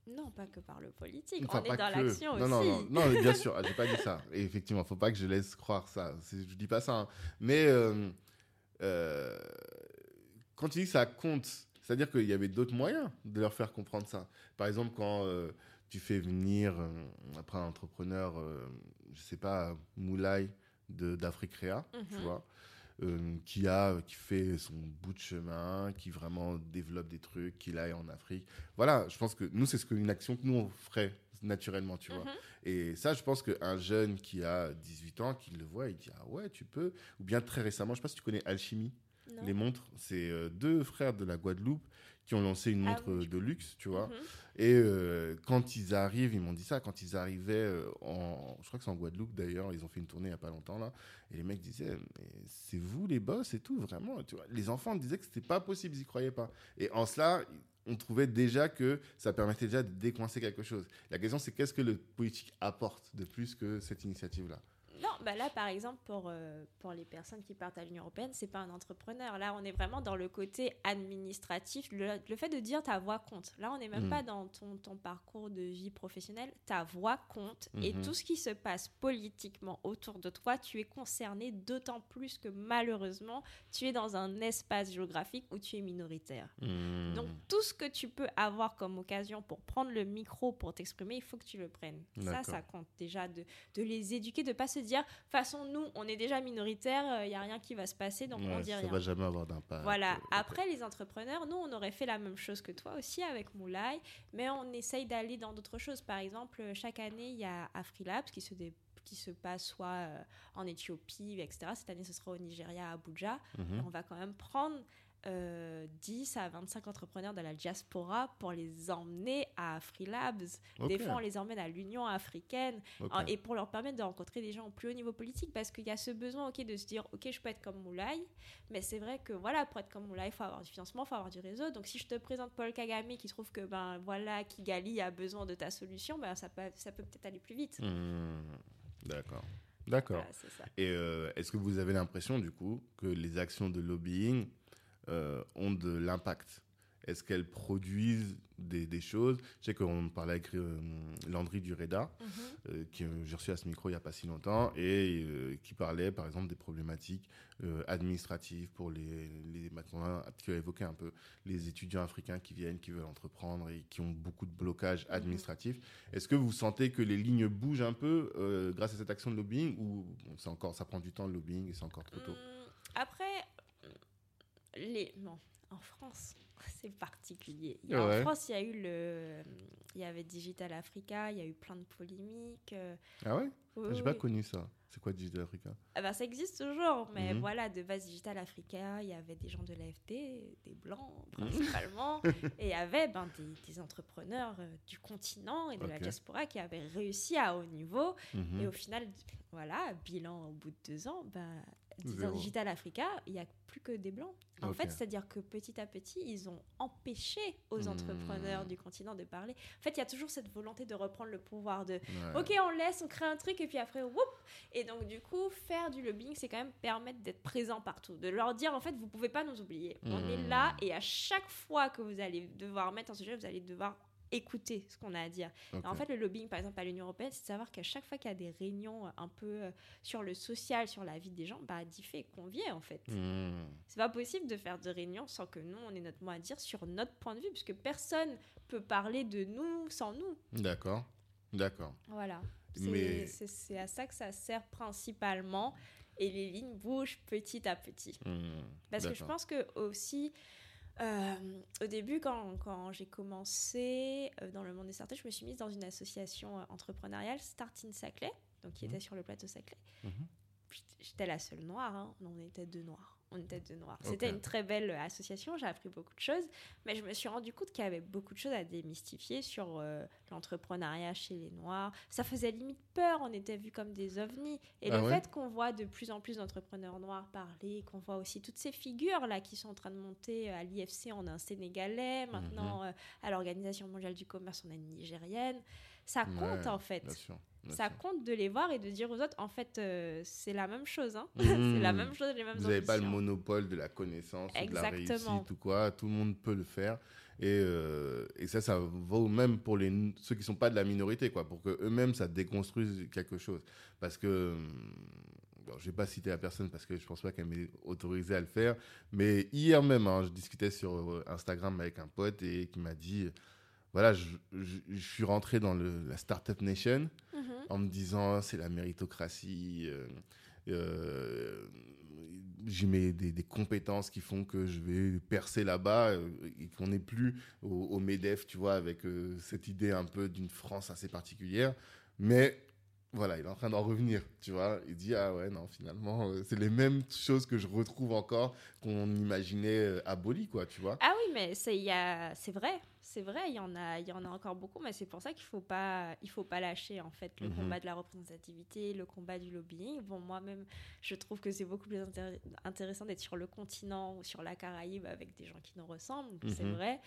S2: Non, pas que par le politique.
S1: Enfin,
S2: On est dans
S1: que.
S2: l'action
S1: non,
S2: aussi.
S1: Non, non, non, bien sûr, j'ai pas dit ça. Et effectivement, faut pas que je laisse croire ça. Je dis pas ça. hein. Mais euh, euh, quand tu dis que ça compte, c'est-à-dire qu'il y avait d'autres moyens de leur faire comprendre ça. Par exemple, quand euh, tu fais venir euh, après un entrepreneur, euh, je sais pas, Moulay de- d'Afrique Réa, tu
S2: Mhm.
S1: vois. euh, qui a qui fait son bout de chemin, qui vraiment développe des trucs, qui aille en Afrique. Voilà, je pense que nous c'est ce qu'une action que nous on ferait naturellement, tu vois.
S2: Mhm.
S1: Et ça, je pense qu'un jeune qui a 18 ans, qui le voit, il dit Ah ouais, tu peux. Ou bien très récemment, je sais pas si tu connais Alchimie,
S2: Non.
S1: les montres. C'est deux frères de la Guadeloupe qui ont lancé une
S2: Ah
S1: montre
S2: oui,
S1: euh, de luxe, tu vois.
S2: Mhm.
S1: Et euh, quand ils arrivent, ils m'ont dit ça, quand ils arrivaient euh, en. Je crois que c'est en Guadeloupe d'ailleurs, ils ont fait une tournée il n'y a pas longtemps là. Et les mecs disaient Mais c'est vous les boss et tout, vraiment. Tu vois. Les enfants disaient que c'était pas possible, ils y croyaient pas. Et en cela, on trouvait déjà que ça permettait déjà de décoincer quelque chose. La question, c'est qu'est-ce que le politique apporte de plus que cette initiative-là?
S2: Bah là, par exemple, pour, euh, pour les personnes qui partent à l'Union européenne, c'est pas un entrepreneur. Là, on est vraiment dans le côté administratif. Le, le fait de dire ta voix compte. Là, on n'est même
S1: Mhm.
S2: pas dans ton, ton parcours de vie professionnelle. Ta voix compte. Et
S1: Mhm.
S2: tout ce qui se passe politiquement autour de toi, tu es concerné d'autant plus que malheureusement, tu es dans un espace géographique où tu es minoritaire.
S1: Hmm.
S2: Donc, tout ce que tu peux avoir comme occasion pour prendre le micro, pour t'exprimer, il faut que tu le prennes. Ça, ça compte déjà de, de les éduquer, de pas se dire, façon, nous, on est déjà minoritaire, il n'y a rien qui va se passer, donc on
S1: Ouais,
S2: dit
S1: ça
S2: rien.
S1: va jamais avoir d'impact.
S2: Voilà.
S1: euh.
S2: Après, les entrepreneurs, nous, on aurait fait la même chose que toi aussi avec Moulay, mais on essaye d'aller dans d'autres choses. Par exemple, chaque année, il y a Afrilabs qui se, qui se passe soit euh, en Éthiopie, etc. Cette année, ce sera au Nigeria, à Abuja.
S1: Mhm.
S2: On va quand même prendre euh, 10 à 25 entrepreneurs de la diaspora pour les emmener à Freelabs. Des
S1: Ok.
S2: fois, on les emmène à l'Union africaine euh, et pour leur permettre de rencontrer des gens au plus haut niveau politique parce qu'il y a ce besoin ok, de se dire Ok, je peux être comme Moulay, mais c'est vrai que voilà, pour être comme Moulay, il faut avoir du financement, il faut avoir du réseau. Donc, si je te présente Paul Kagame qui trouve que ben voilà, Kigali a besoin de ta solution, ben, ça peut ça peut peut-être aller plus vite.
S1: Hmm. D'accord. D'accord.
S2: Voilà.
S1: Et euh, est-ce que vous avez l'impression, du coup, que les actions de lobbying euh, ont de l'impact Est-ce qu'elles produisent des, des choses? Je sais qu'on parlait avec euh, Landry Dureda,
S2: Mhm.
S1: euh, qui j'ai reçu à ce micro il n'y a pas si longtemps, et qui parlait, par exemple, des problématiques administratives pour les... les maintenant, tu as évoqué un peu les étudiants africains qui viennent, qui veulent entreprendre et qui ont beaucoup de blocages administratifs. Est-ce que vous sentez que les lignes bougent un peu grâce à cette action de lobbying ou bon, encore, ça prend du temps le lobbying et c'est encore trop tôt?
S2: Hum, Après, les... non, en France, c'est particulier.
S1: Ouais.
S2: En France, il y a eu le... Il y avait Digital Africa, il y a eu plein de polémiques. euh,
S1: Ah ouais?
S2: Oui,
S1: J'ai pas
S2: oui.
S1: connu ça. C'est quoi Digital Africa?
S2: Ah bah, ça existe toujours, mais
S1: Mhm.
S2: voilà, de base Digital Africa, il y avait des gens de l'AFD, des blancs
S1: Mhm.
S2: principalement, et il y avait ben, des, des entrepreneurs euh, du continent et de la diaspora qui avaient réussi à haut niveau.
S1: Mhm.
S2: Et au final, voilà, bilan au bout de deux ans, bah, Digital Africa, il n'y a plus que des blancs. En fait, c'est-à-dire que petit à petit, ils ont empêché aux
S1: Hmm.
S2: entrepreneurs du continent de parler. En fait, il y a toujours cette volonté de reprendre le pouvoir, de
S1: Ouais.
S2: OK, on laisse, on crée un truc, et puis après, whoop Et donc, du coup, faire du lobbying, c'est quand même permettre d'être présent partout. De leur dire, en fait, vous pouvez pas nous oublier. On
S1: Hmm.
S2: est là, et à chaque fois que vous allez devoir mettre un sujet, vous allez devoir écouter ce qu'on a à dire. En fait, le lobbying, par exemple, à l'Union européenne, c'est de savoir qu'à chaque fois qu'il y a des réunions euh, un peu euh, sur le social, sur la vie des gens, bah, DIFE convient, en fait.
S1: Mhm.
S2: C'est pas possible de faire de réunions sans que nous, on ait notre mot à dire sur notre point de vue, puisque personne peut parler de nous sans nous.
S1: D'accord. D'accord.
S2: Voilà. C'est
S1: Mais-
S2: c'est- à ça que ça sert principalement. Et les lignes bougent petit à petit.
S1: Mhm.
S2: Parce que je pense que aussi, euh, au début, quand, quand j'ai commencé euh, dans le monde des startups, je me suis mise dans une association euh, entrepreneuriale, Start in Saclay. donc qui
S1: Mhm.
S2: était sur le plateau Saclay.
S1: Mhm.
S2: J'étais la seule noire, hein. on était deux noirs. On était deux noirs. C'était une très belle association, j'ai appris beaucoup de choses, mais je me suis rendu compte qu'il y avait beaucoup de choses à démystifier sur euh, l'entrepreneuriat chez les noirs. Ça faisait limite peur, on était vus comme des ovnis. Et
S1: Ah
S2: le
S1: ouais
S2: fait qu'on voit de plus en plus d'entrepreneurs noirs parler, qu'on voit aussi toutes ces figures là qui sont en train de monter euh, à l'IFC, on a un Sénégalais, maintenant
S1: Mhm.
S2: euh, à l'Organisation mondiale du commerce, on a une Nigérienne. Ça compte
S1: Ouais,
S2: en fait
S1: Bien sûr. bien
S2: ça
S1: sûr.
S2: compte de les voir et de dire aux autres, en fait, euh, c'est la même chose. Hein.
S1: Mhm.
S2: c'est la même chose, les mêmes
S1: Vous n'avez pas le monopole de la connaissance ou de la réussite ou quoi. Tout le monde peut le faire. Et, euh, et ça, ça vaut même pour les, ceux qui ne sont pas de la minorité, quoi, pour qu'eux-mêmes, ça déconstruise quelque chose. Parce que, hum, bon, je ne vais pas citer la personne parce que je ne pense pas qu'elle m'ait autorisé à le faire, mais hier même, hein, je discutais sur euh, Instagram avec un pote et qui m'a dit, voilà, je, je- je suis rentré dans le, la Startup Nation
S2: Mhm.
S1: en me disant c'est la méritocratie. euh, euh, J'y mets des, des compétences qui font que je vais percer là-bas euh, et qu'on n'est plus au, au MEDEF, tu vois, avec euh, cette idée un peu d'une France assez particulière. Mais voilà, il est en train d'en revenir, tu vois. Il dit, ah ouais, non, finalement, euh, c'est les mêmes choses que je retrouve encore qu'on imaginait euh, abolies, quoi, tu vois.
S2: Ah oui, mais c'est y a- c'est vrai, c'est vrai, il y en a, il y en a encore beaucoup, mais c'est pour ça qu'il faut pas, il faut pas lâcher en fait le
S1: Mhm.
S2: combat de la représentativité, le combat du lobbying. Bon, moi-même, je trouve que c'est beaucoup plus intér- intéressant d'être sur le continent ou sur la Caraïbe avec des gens qui nous ressemblent, c'est
S1: Mhm.
S2: vrai,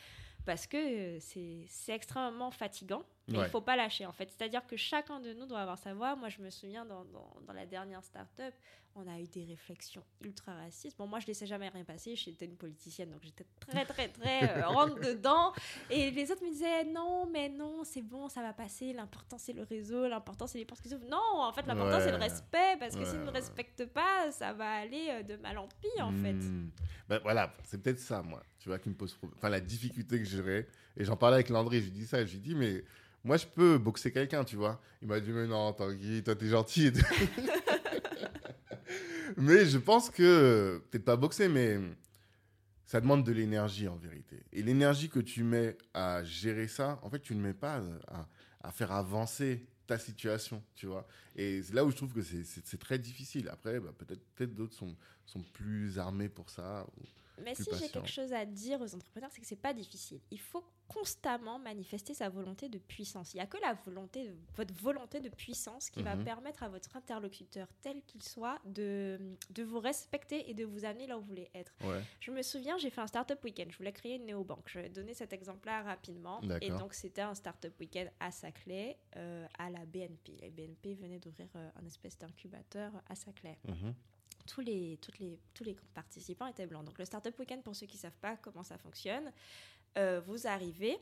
S2: parce que euh, c'est c'est extrêmement fatigant. Mais
S1: Ouais.
S2: il faut pas lâcher en fait. C'est-à-dire que chacun de nous doit avoir sa voix. Moi, je me souviens dans, dans, dans la dernière start-up, on a eu des réflexions ultra racistes. Bon, moi, je laissais jamais rien passer. J'étais une politicienne, donc j'étais très, très, très euh, rentre dedans. Et les autres me disaient non, mais non, c'est bon, ça va passer. L'important, c'est le réseau. L'important, c'est les portes qui s'ouvrent. Non, en fait, l'important, c'est le respect. Parce que
S1: Ouais,
S2: s'ils ne
S1: ouais.
S2: respectent pas, ça va aller euh, de mal en pis, en fait.
S1: Hmm. Ben voilà, c'est peut-être ça, moi, tu vois, qui me pose problème. Enfin, la difficulté que j'aurais. Et j'en parlais avec Landry, je lui dis ça, je lui dis, mais moi, je peux boxer quelqu'un, tu vois. Il m'a dit, mais non, Tanguy, toi, t'es gentil. mais je pense que, peut-être pas boxer, mais ça demande de l'énergie, en vérité. Et l'énergie que tu mets à gérer ça, en fait, tu ne mets pas à, faire avancer ta situation, tu vois. Et c'est là où je trouve que c'est- très difficile. Après, bah, peut-être peut d'autres sont, plus armés pour ça.
S2: Mais si j'ai quelque chose à dire aux entrepreneurs, c'est que c'est pas difficile. Il faut constamment manifester sa volonté de puissance. Il n'y a que la volonté, votre volonté de puissance qui va
S1: Mhm.
S2: permettre à votre interlocuteur, tel qu'il soit, de, de vous respecter et de vous amener là où vous voulez être.
S1: Ouais.
S2: Je me souviens, j'ai fait un startup week-end. Je voulais créer une néobanque. Je vais donner cet exemple-là rapidement. Et donc, c'était un startup week-end à Saclay, euh, à la BNP. La BNP venait d'ouvrir euh, un espèce d'incubateur à Saclay
S1: Mhm.
S2: Tous les, toutes les, tous les participants étaient blancs. Donc le Startup Weekend, pour ceux qui ne savent pas comment ça fonctionne, euh, vous arrivez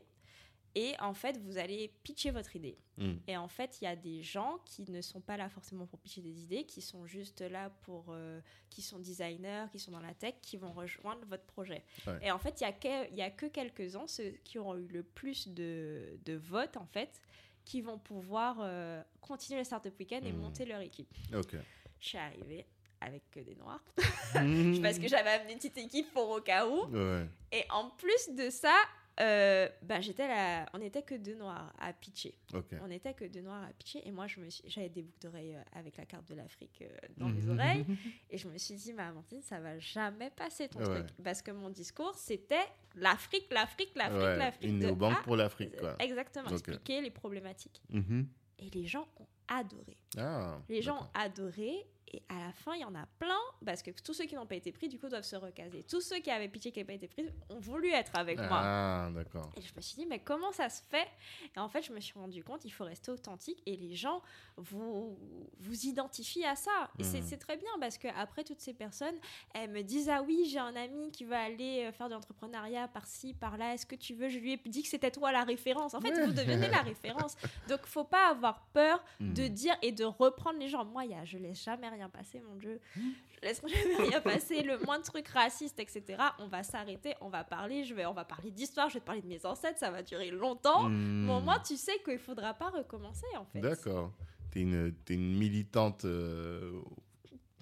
S2: et en fait, vous allez pitcher votre idée.
S1: Mm.
S2: Et en fait, il y a des gens qui ne sont pas là forcément pour pitcher des idées, qui sont juste là pour... euh, qui sont designers, qui sont dans la tech, qui vont rejoindre votre projet.
S1: Ouais.
S2: Et en fait, il n'y a, a que quelques-uns, ceux qui auront eu le plus de, de votes, en fait, qui vont pouvoir euh, continuer le Startup Weekend et
S1: Mhm.
S2: monter leur équipe.
S1: Ok.
S2: Je suis arrivée avec que des noirs
S1: Mhm.
S2: parce que j'avais amené une petite équipe pour au cas où.
S1: Ouais.
S2: Et en plus de ça, euh, bah, j'étais là, on n'était que deux noirs à pitcher. On n'était que deux noirs à pitcher. Et moi, je me suis- j'avais des boucles d'oreilles euh, avec la carte de l'Afrique euh, dans mes
S1: Mhm.
S2: oreilles. Et je me suis dit, mais Amandine, ça va jamais passer ton
S1: Ouais.
S2: truc. Parce que mon discours, c'était l'Afrique, l'Afrique, l'Afrique,
S1: Ouais,
S2: l'Afrique.
S1: Une
S2: de
S1: néobanque pour l'Afrique, quoi.
S2: Exactement,
S1: Ok.
S2: expliquer les problématiques.
S1: Mhm.
S2: Et les gens ont adoré.
S1: Ah,
S2: Les gens ont adoré et à la fin, il y en a plein parce que tous ceux qui n'ont pas été pris, du coup, doivent se recaser. Tous ceux qui avaient pitché qui n'avaient pas été pris ont voulu être avec moi.
S1: Ah, d'accord.
S2: Et je me suis dit, mais comment ça se fait? Et en fait, je me suis rendu compte, il faut rester authentique et les gens vous, vous identifient à ça. Et c'est- c'est très bien parce que après toutes ces personnes, elles me disent, ah oui, j'ai un ami qui va aller euh, faire de l'entrepreneuriat par-ci, par-là. Est-ce que tu veux? Je lui ai dit que c'était toi la référence. En fait, vous devenez la référence. Donc, faut pas avoir peur de
S1: Mhm.
S2: dire et de reprendre les gens. Moi, y a, je laisse jamais rien passer, mon Dieu. Je laisse jamais rien passer. Le moins de trucs racistes, etc. On va s'arrêter, on va parler. Je vais, on va parler d'histoire. Je vais te parler de mes ancêtres. Ça va durer longtemps.
S1: Mhm.
S2: Mais au moins, tu sais qu'il faudra pas recommencer, en fait.
S1: D'accord. T'es une, t'es une militante euh,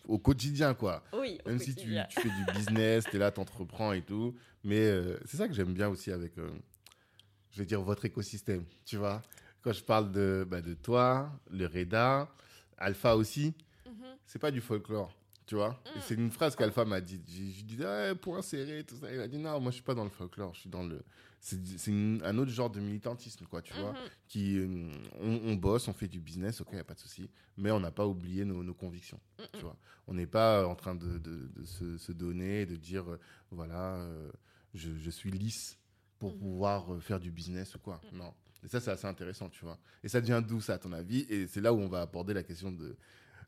S1: au quotidien, quoi.
S2: Oui.
S1: Même si tu, tu fais du business, t'es là, t'entreprends et tout. Mais euh, c'est ça que j'aime bien aussi avec, euh, je vais dire, votre écosystème. Tu vois, quand je parle de, bah, de toi, le REDA, Alpha aussi. C'est pas du folklore. Tu vois
S2: Mm.
S1: c'est une phrase qu'Alpha m'a dit. J'ai j'ai dit, ah, point serré, tout ça. Il m'a dit, non, moi, je suis pas dans le folklore. Je suis dans le. C'est un autre genre de militantisme, quoi, tu vois
S2: Mhm.
S1: qui euh, on, on bosse, on fait du business, ok, y a pas de souci, mais on n'a pas oublié nos, nos convictions.
S2: Mhm.
S1: Tu vois, on n'est pas en train de, de- de se, se donner, de dire euh, voilà, euh, je, je suis lisse pour
S2: Mhm.
S1: pouvoir euh, faire du business ou quoi.
S2: Mhm.
S1: Non. Et ça, c'est assez intéressant, tu vois. Et ça devient d'où ça, à ton avis Et c'est là où on va aborder la question de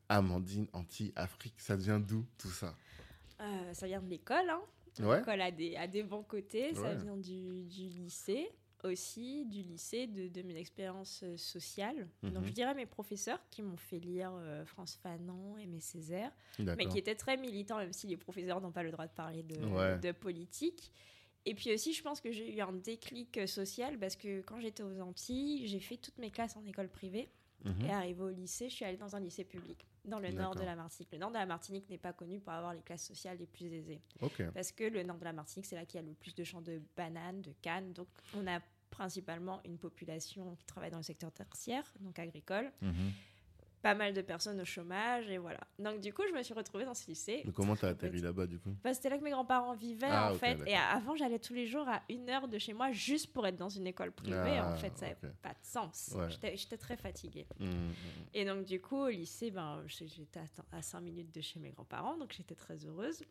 S1: Amandine anti-Afrique. Ça devient d'où tout ça?
S2: Euh, ça vient de l'école, hein.
S1: Ouais.
S2: L'école a des, a des bons côtés. Ça vient du, du lycée aussi, du lycée, de, de mes expériences euh, sociales.
S1: Mhm.
S2: Donc je dirais mes professeurs qui m'ont fait lire euh, France Fanon, Aimé Césaire, mais qui étaient très militants, même si les professeurs n'ont pas le droit de parler de,
S1: Ouais.
S2: de politique. Et puis aussi, je pense que j'ai eu un déclic social parce que quand j'étais aux Antilles, j'ai fait toutes mes classes en école privée.
S1: Mhm.
S2: Et arrivé au lycée, je suis allée dans un lycée public, dans le nord de la Martinique. Le nord de la Martinique n'est pas connu pour avoir les classes sociales les plus aisées. Parce que le nord de la Martinique, c'est là qu'il y a le plus de champs de bananes, de cannes. Donc, on a principalement une population qui travaille dans le secteur tertiaire, donc agricole.
S1: Mhm.
S2: Pas mal de personnes au chômage, et voilà. Donc, du coup, je me suis retrouvée dans ce lycée.
S1: Mais comment t'as atterri là-bas, du coup?
S2: Bah, C'était là que mes grands-parents vivaient,
S1: Ah,
S2: en fait. Et avant, j'allais tous les jours à une heure de chez moi juste pour être dans une école privée.
S1: Ah,
S2: en fait, ça n'avait pas de sens.
S1: Ouais.
S2: J'étais- très fatiguée.
S1: Mhm, mhm.
S2: Et donc, du coup, au lycée, ben, j'étais à 5 minutes de chez mes grands-parents, donc j'étais très heureuse.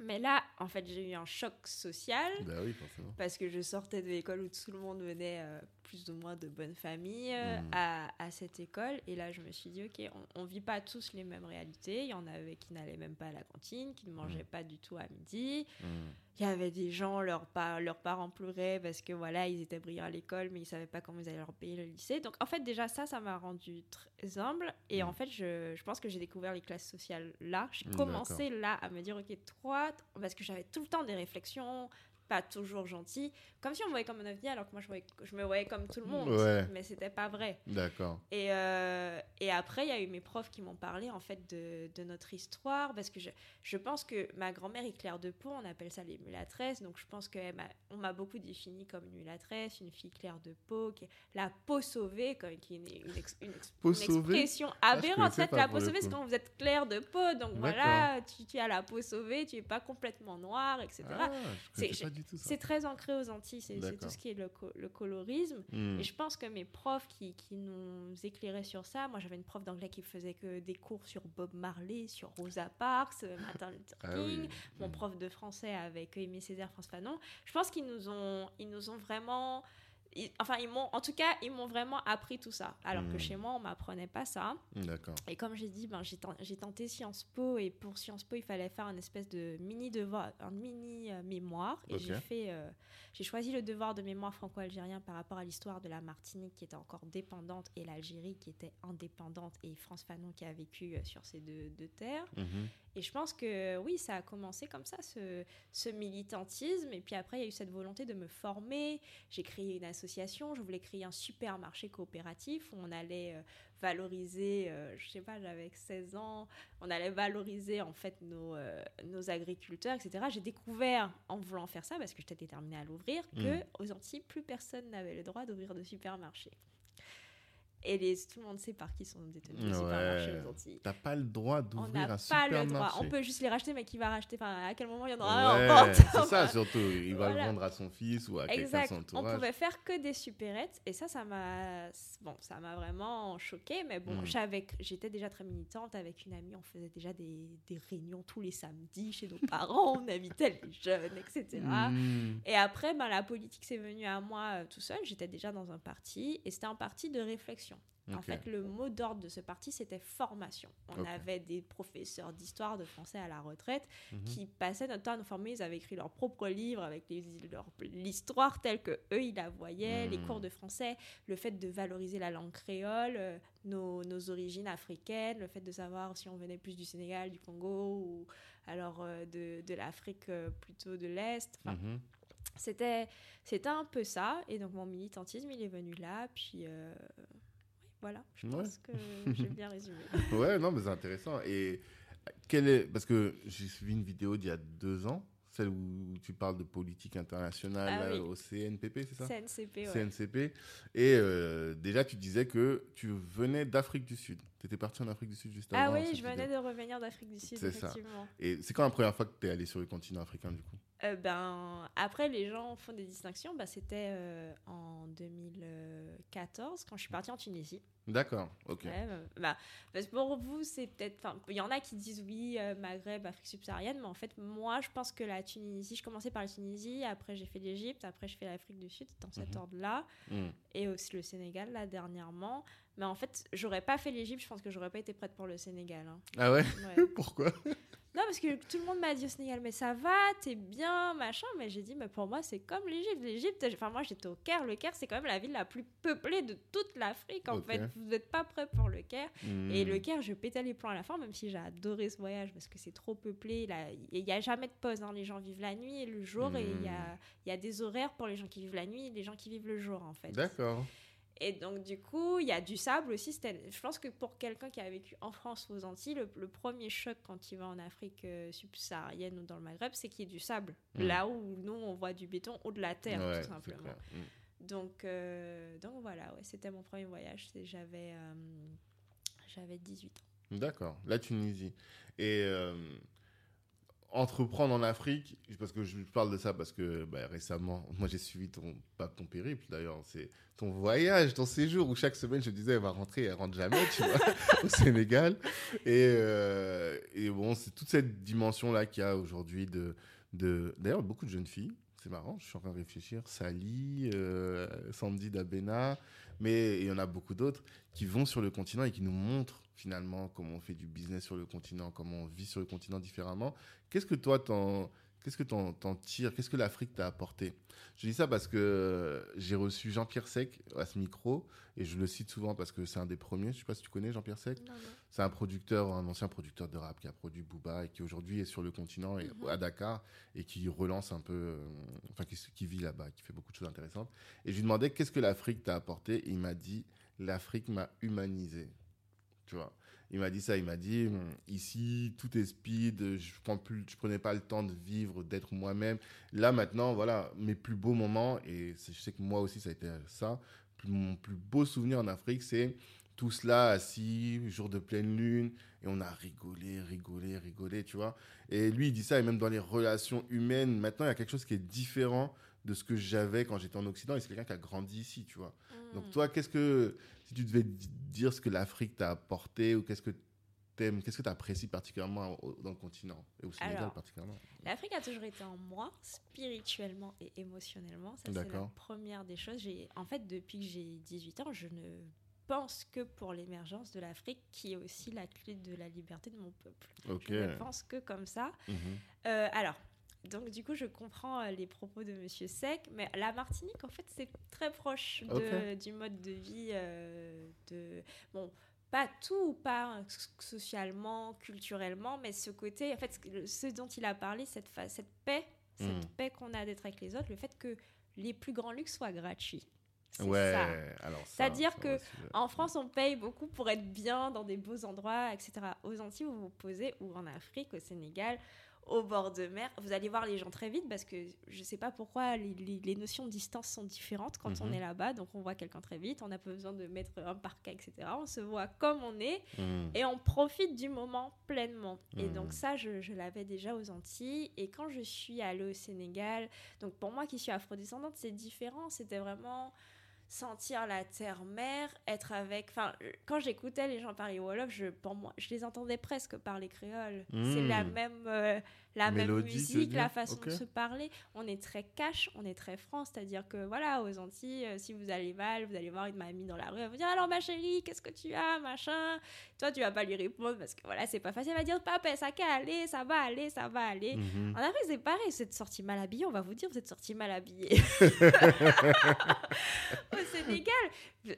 S2: Mais là, en fait, j'ai eu un choc social
S1: Bah oui, forcément.
S2: parce que je sortais de l'école où tout le monde venait euh, plus ou moins de bonnes familles euh,
S1: Mhm.
S2: à, à cette école. Et là, je me suis dit, OK, on, on vit pas tous les mêmes réalités. Il y en avait qui n'allaient même pas à la cantine, qui ne mangeaient
S1: Mhm.
S2: pas du tout à midi.
S1: Mhm.
S2: Il y avait des gens, leurs, pa- leurs parents pleuraient parce que voilà, ils étaient brillants à l'école, mais ils savaient pas comment ils allaient leur payer le lycée. Donc en fait, déjà ça, ça m'a rendu très humble. Et
S1: Mm.
S2: en fait, je, je pense que j'ai découvert les classes sociales là. J'ai
S1: Mm,
S2: commencé là à me dire, ok, toi, parce que j'avais tout le temps des réflexions, pas toujours gentilles, comme si on me voyait comme un ovni, alors que moi je, voyais- je me voyais comme tout le monde.
S1: Ouais.
S2: Mais c'était pas vrai.
S1: D'accord.
S2: Et, euh, et après, il y a eu mes profs qui m'ont parlé en fait de, de notre histoire, parce que je, je pense que ma grand-mère est claire de peau, on appelle ça les mulâtresses, donc je pense qu'on m'a beaucoup définie comme une mulâtresse, une fille claire de peau, qui est la peau sauvée, comme, qui est une, une ex- une ex-
S1: Peau
S2: une
S1: sauvée
S2: expression
S1: Ah,
S2: aberrante. en fait, la peau sauvée, c'est quand vous êtes clair de peau, donc voilà, tu, tu as la peau sauvée, tu n'es pas complètement noire, etc.
S1: Ah,
S2: C'est-
S1: du tout ça.
S2: C'est très ancré aux Antilles, c'est tout ce qui est le, co- le colorisme.
S1: Hmm.
S2: Et je pense que mes profs qui, qui nous éclairaient sur ça, moi j'avais une prof d'anglais qui faisait que des cours sur Bob Marley, sur Rosa Parks, euh, Martin Luther
S1: Ah
S2: King,
S1: oui.
S2: mon
S1: Hmm.
S2: prof de français avec Aimé Césaire, France Fanon. Je pense qu'ils nous ont, ils nous ont vraiment, ils- enfin ils m'ont, en tout cas ils m'ont vraiment appris tout ça. Alors que
S1: Mm.
S2: chez moi on m'apprenait pas ça.
S1: D'accord.
S2: Et comme j'ai dit, ben, j'ai ten- j'ai tenté Sciences Po et pour Sciences Po, il fallait faire un espèce de mini devoir, un mini euh, mémoire. Et j'ai fait, euh, j'ai choisi le devoir de mémoire franco-algérien par rapport à l'histoire de la Martinique qui était encore dépendante et l'Algérie qui était indépendante et France Fanon qui a vécu euh, sur ces deux, deux terres.
S1: Mhm.
S2: Et je pense que oui, ça a commencé comme ça, ce, ce militantisme. Et puis après, il y a eu cette volonté de me former. J'ai créé une association. Je voulais créer un supermarché coopératif où on allait euh, valoriser, euh, je sais pas, j'avais 16 ans, on allait valoriser en fait nos, euh, nos agriculteurs, etc. J'ai découvert en voulant faire ça, parce que j'étais déterminée à l'ouvrir, que
S1: Mm.
S2: aux Antilles, plus personne n'avait le droit d'ouvrir de supermarché. Et les, tout le monde sait par qui sont détenus les
S1: Ouais.
S2: supermarchés aux Antilles.
S1: T'as pas le droit
S2: On
S1: d'ouvrir
S2: n'a
S1: un
S2: pas le droit.
S1: supermarché.
S2: On peut juste les racheter, mais qui va racheter? Enfin, à quel moment il y en aura un
S1: Ouais,
S2: vente?
S1: c'est ça surtout. Il va le vendre à son fils ou à quelqu'un de son
S2: On
S1: entourage.
S2: pouvait faire que des supérettes et ça, ça m'a bon, ça m'a vraiment choqué. Mais bon,
S1: Mm.
S2: j'avais, j'étais déjà très militante avec une amie. On faisait déjà des, des réunions tous les samedis chez nos parents. on invitait les jeunes, etc.
S1: Hmm.
S2: Et après, ben, la politique s'est venue à moi euh, tout seul. J'étais déjà dans un parti et c'était un parti de réflexion. En fait, le mot d'ordre de ce parti, c'était formation. On avait des professeurs d'histoire, de français à la retraite
S1: Mhm.
S2: qui passaient notre temps à nous former. Ils avaient écrit leur propre livre avec l'histoire telle que eux ils la voyaient, les
S1: Mhm.
S2: cours de français, le fait de valoriser la langue créole, euh, nos, nos origines africaines, le fait de savoir si on venait plus du Sénégal, du Congo ou alors euh, de, de l'Afrique euh, plutôt de l'Est. Enfin,
S1: Mhm.
S2: c'était c'était un peu ça et donc mon militantisme il est venu là puis voilà je
S1: Ouais.
S2: pense que j'ai bien résumé
S1: Ouais, non, mais c'est intéressant. Et quel est. Parce que j'ai suivi une vidéo d'il y a deux ans, celle où tu parles de politique internationale
S2: Ah oui.
S1: au CNPP, c'est ça?
S2: CNCP ouais.
S1: CNCP. Et euh, déjà, tu disais que tu venais d'Afrique du Sud. Tu étais parti en Afrique du Sud juste
S2: Ah
S1: avant.
S2: oui,
S1: cette
S2: je venais de revenir d'Afrique du Sud,
S1: C'est ça.
S2: effectivement.
S1: Et c'est quand la première fois que tu es allé sur le continent africain, du coup?
S2: Euh, ben, après, les gens font des distinctions. Bah, C'était euh, en 2014, quand je suis partie en Tunisie.
S1: D'accord, ok.
S2: Ouais, euh, bah, parce que pour vous, c'est peut-être. Il y en a qui disent oui, euh, Maghreb, Afrique subsaharienne, mais en fait, moi, je pense que la Tunisie, je commençais par la Tunisie, après j'ai fait l'Égypte, après je fais l'Afrique du Sud, dans cet
S1: Mhm.
S2: ordre-là,
S1: Hmm.
S2: et aussi le Sénégal, là, dernièrement. Mais en fait, j'aurais pas fait l'Égypte, je pense que j'aurais pas été prête pour le Sénégal. hein.
S1: Ah ouais?
S2: Ouais.
S1: Pourquoi?
S2: Non, parce que tout le monde m'a dit au Sénégal, mais ça va, t'es bien, machin. Mais j'ai dit, mais pour moi, c'est comme l'Égypte. L'Égypte, enfin, moi, j'étais au Caire. Le Caire, c'est quand même la ville la plus peuplée de toute l'Afrique, en fait. Vous n'êtes pas prêts pour le Caire. Et
S1: Hmm.
S2: le Caire, je pétais les plans à la fin, même si j'ai adoré ce voyage parce que c'est trop peuplé. Il n'y a jamais de pause. hein. Les gens vivent la nuit et le jour, et il y a, il y a des horaires pour les gens qui vivent la nuit et les gens qui vivent le jour, en fait.
S1: D'accord.
S2: Et donc, du coup, il y a du sable aussi. C'était- Je pense que pour quelqu'un qui a vécu en France ou aux Antilles, le, le premier choc quand il va en Afrique euh, subsaharienne ou dans le Maghreb, c'est qu'il y ait du sable.
S1: Mm.
S2: Là où nous, on voit du béton ou de la terre,
S1: Ouais,
S2: tout simplement.
S1: Hmm.
S2: Donc, euh, donc voilà, ouais, c'était mon premier voyage. J'avais euh, j'avais 18 ans.
S1: D'accord, la Tunisie. Et euh, entreprendre en Afrique, parce que je parle de ça parce que bah, récemment, moi j'ai suivi ton, pas ton périple d'ailleurs, c'est ton voyage, ton séjour où chaque semaine je disais elle va rentrer, elle rentre jamais, tu vois, au Sénégal. Et, euh, et bon, c'est toute cette dimension-là qu'il y a aujourd'hui de, de. D'ailleurs, beaucoup de jeunes filles, c'est marrant, je suis en train de réfléchir, Sally, euh, Sandy Dabena, mais il y en a beaucoup d'autres qui vont sur le continent et qui nous montrent finalement comment on fait du business sur le continent, comment on vit sur le continent différemment. Qu'est-ce que toi, t'en, qu'est-ce que t'en, t'en tires? Qu'est-ce que l'Afrique t'a apporté? Je dis ça parce que j'ai reçu Jean-Pierre Sec à ce micro et je le cite souvent parce que c'est un des premiers. Je sais pas si tu connais Jean-Pierre Sec. C'est un producteur, un ancien producteur de rap qui a produit Booba et qui aujourd'hui est sur le continent et
S2: Mhm.
S1: à Dakar et qui relance un peu, euh, enfin qui, qui vit là-bas, qui fait beaucoup de choses intéressantes. Et je lui demandais qu'est-ce que l'Afrique t'a apporté et il m'a dit l'Afrique m'a humanisé. Tu vois? Il m'a dit ça, il m'a dit hum, ici tout est speed, je prends plus, je prenais pas le temps de vivre, d'être moi-même. Là maintenant, voilà, mes plus beaux moments et je sais que moi aussi ça a été ça. Mon plus beau souvenir en Afrique, c'est tout cela assis, jour de pleine lune, et on a rigolé, rigolé, rigolé, tu vois. Et lui, il dit ça, et même dans les relations humaines, maintenant, il y a quelque chose qui est différent de ce que j'avais quand j'étais en Occident, et c'est quelqu'un qui a grandi ici, tu vois. Donc
S2: Mm.
S1: toi, qu'est-ce que, si tu devais di- dire ce que l'Afrique t'a apporté, ou qu'est-ce que t'aimes, qu'est-ce que tu apprécies particulièrement au- dans le continent, et au Sénégal
S2: Alors,
S1: particulièrement?
S2: L'Afrique a toujours été en moi, spirituellement et émotionnellement. Ça, c'est la première des choses. J'ai, en fait, depuis que j'ai 18 ans, je ne pense que pour l'émergence de l'Afrique, qui est aussi la clé de la liberté de mon peuple. Je ne pense que comme ça.
S1: Mhm.
S2: Euh, alors, donc du coup, je comprends euh, les propos de Monsieur Sec, mais la Martinique, en fait, c'est très proche de- du mode de vie euh, de bon. Pas tout, pas socialement, culturellement, mais ce côté, en fait, ce- dont il a parlé, cette, cette paix, cette
S1: Mm.
S2: paix qu'on a d'être avec les autres, le fait que les plus grands luxes soient gratuits.
S1: Ouais,
S2: ça.
S1: alors ça,
S2: C'est-à-dire que En France, on paye beaucoup pour être bien dans des beaux endroits, etc. Aux Antilles, vous vous posez, ou en Afrique, au Sénégal, au bord de mer, vous allez voir les gens très vite parce que je ne sais pas pourquoi les, les- les notions de distance sont différentes quand on
S1: Mhm.
S2: est là-bas. Donc on voit quelqu'un très vite, on n'a pas besoin de mettre un parquet, etc. On se voit comme on est
S1: mhm.
S2: et on profite du moment pleinement. Et
S1: Mhm.
S2: donc ça, je, je l'avais déjà aux Antilles. Et quand je suis allée au Sénégal, donc pour moi qui suis afrodescendante, c'est différent. C'était vraiment sentir la terre-mère, être avec... Enfin, euh, quand j'écoutais les gens parler Wolof, je, pour moi, je les entendais presque parler créole. C'est la
S1: Mhm.
S2: même... euh, la
S1: Mélodie,
S2: même musique, la façon de se parler. On est très cash, on est très franc, c'est-à-dire que voilà, aux Antilles, euh, si vous allez mal, vous allez voir une mamie dans la rue, elle va vous dire alors ma chérie, qu'est-ce que tu as, machin? Toi, tu vas pas lui répondre parce que voilà, c'est pas facile. Elle va dire papa, ça va aller, ça va aller, ça va aller.
S1: Mhm.
S2: En Afrique, c'est pareil, vous êtes sorti mal habillé, on va vous dire vous êtes sorti mal habillé. Au Sénégal,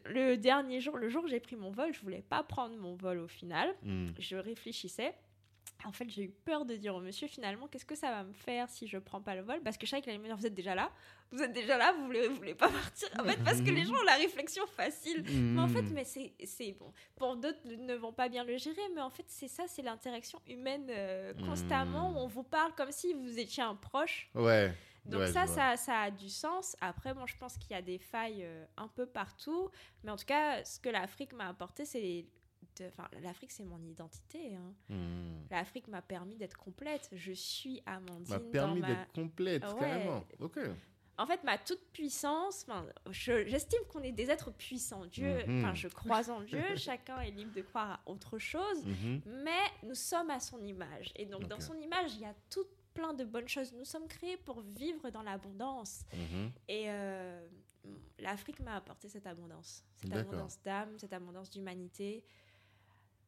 S2: le dernier jour, le jour où j'ai pris mon vol, je voulais pas prendre mon vol au final
S1: Mhm.
S2: je réfléchissais. En fait, j'ai eu peur de dire au monsieur finalement qu'est-ce que ça va me faire si je prends pas le vol? Parce que je savais qu'il allait me dire vous êtes déjà là, vous êtes déjà là, vous voulez, vous voulez pas partir. En fait, parce que les gens ont la réflexion facile. Mais en fait,
S1: Mhm.
S2: mais c'est bon. Pour d'autres ne vont pas bien le gérer, mais en fait, c'est ça, c'est l'interaction humaine euh, constamment. Où On vous parle comme si vous étiez un proche.
S1: Ouais.
S2: Donc
S1: ouais,
S2: ça, ça a du sens. Après, bon, je pense qu'il y a des failles euh, un peu partout. Mais en tout cas, ce que l'Afrique m'a apporté, c'est Enfin, l'Afrique, c'est mon identité. hein.
S1: Hmm.
S2: L'Afrique m'a permis d'être complète. Je suis Amandine.
S1: M'a permis
S2: ma-
S1: d'être complète,
S2: Ouais.
S1: carrément. Ok.
S2: En fait, ma toute puissance, je- j'estime qu'on est des êtres puissants. Dieu,
S1: Mhm.
S2: enfin, je crois en Dieu, chacun est libre de croire à autre chose,
S1: Mhm.
S2: mais nous sommes à son image. Et donc, dans son image, il y a tout plein de bonnes choses. Nous sommes créés pour vivre dans l'abondance.
S1: Mhm.
S2: Et euh, l'Afrique m'a apporté cette abondance. Cette abondance d'âme, cette abondance d'humanité,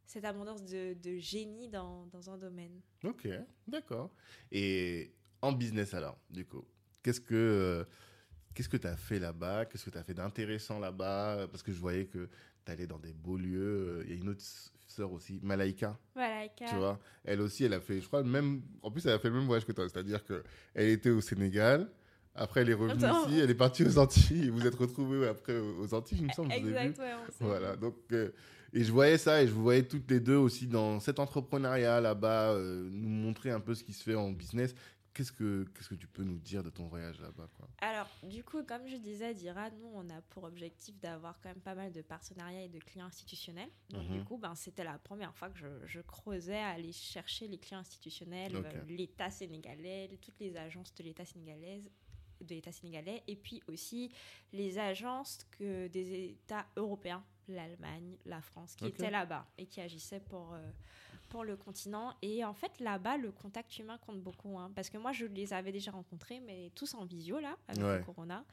S2: cette abondance de, de génie dans, dans un domaine.
S1: Ok, d'accord. Et en business alors, du coup, qu'est-ce que euh, qu'est-ce que tu as fait là-bas? Qu'est-ce que tu as fait d'intéressant là-bas? Parce que je voyais que tu allais dans des beaux lieux. Il y a une autre sœur aussi, Malaika,
S2: Voilà,
S1: tu vois. Elle aussi, elle a fait, je crois, le même. En plus, elle a fait le même voyage que toi, c'est-à-dire que elle était au Sénégal. Après, elle est revenue
S2: Attends.
S1: ici, elle est partie aux Antilles. Et vous êtes retrouvés après aux Antilles, il me semble. je vous ai vu.
S2: Exact, ouais, on
S1: Voilà, donc, euh, et je voyais ça, et je vous voyais toutes les deux aussi dans cet entrepreneuriat là-bas, euh, nous montrer un peu ce qui se fait en business. Qu'est-ce que, qu'est-ce que tu peux nous dire de ton voyage là-bas quoi?
S2: Alors, du coup, comme je disais, Dira, nous, on a pour objectif d'avoir quand même pas mal de partenariats et de clients institutionnels. Donc,
S1: Mhm.
S2: du coup, ben, c'était la première fois que je, je creusais à aller chercher les clients institutionnels, euh, l'État sénégalais, toutes les agences de l'État sénégalais, de l'État sénégalais, et puis aussi les agences que des États européens, l'Allemagne, la France, qui
S1: Ok.
S2: étaient là-bas et qui agissaient pour, euh, pour le continent. Et en fait, là-bas, le contact humain compte beaucoup. hein, parce que moi, je les avais déjà rencontrés, mais tous en visio, là, avec
S1: Ouais.
S2: le corona.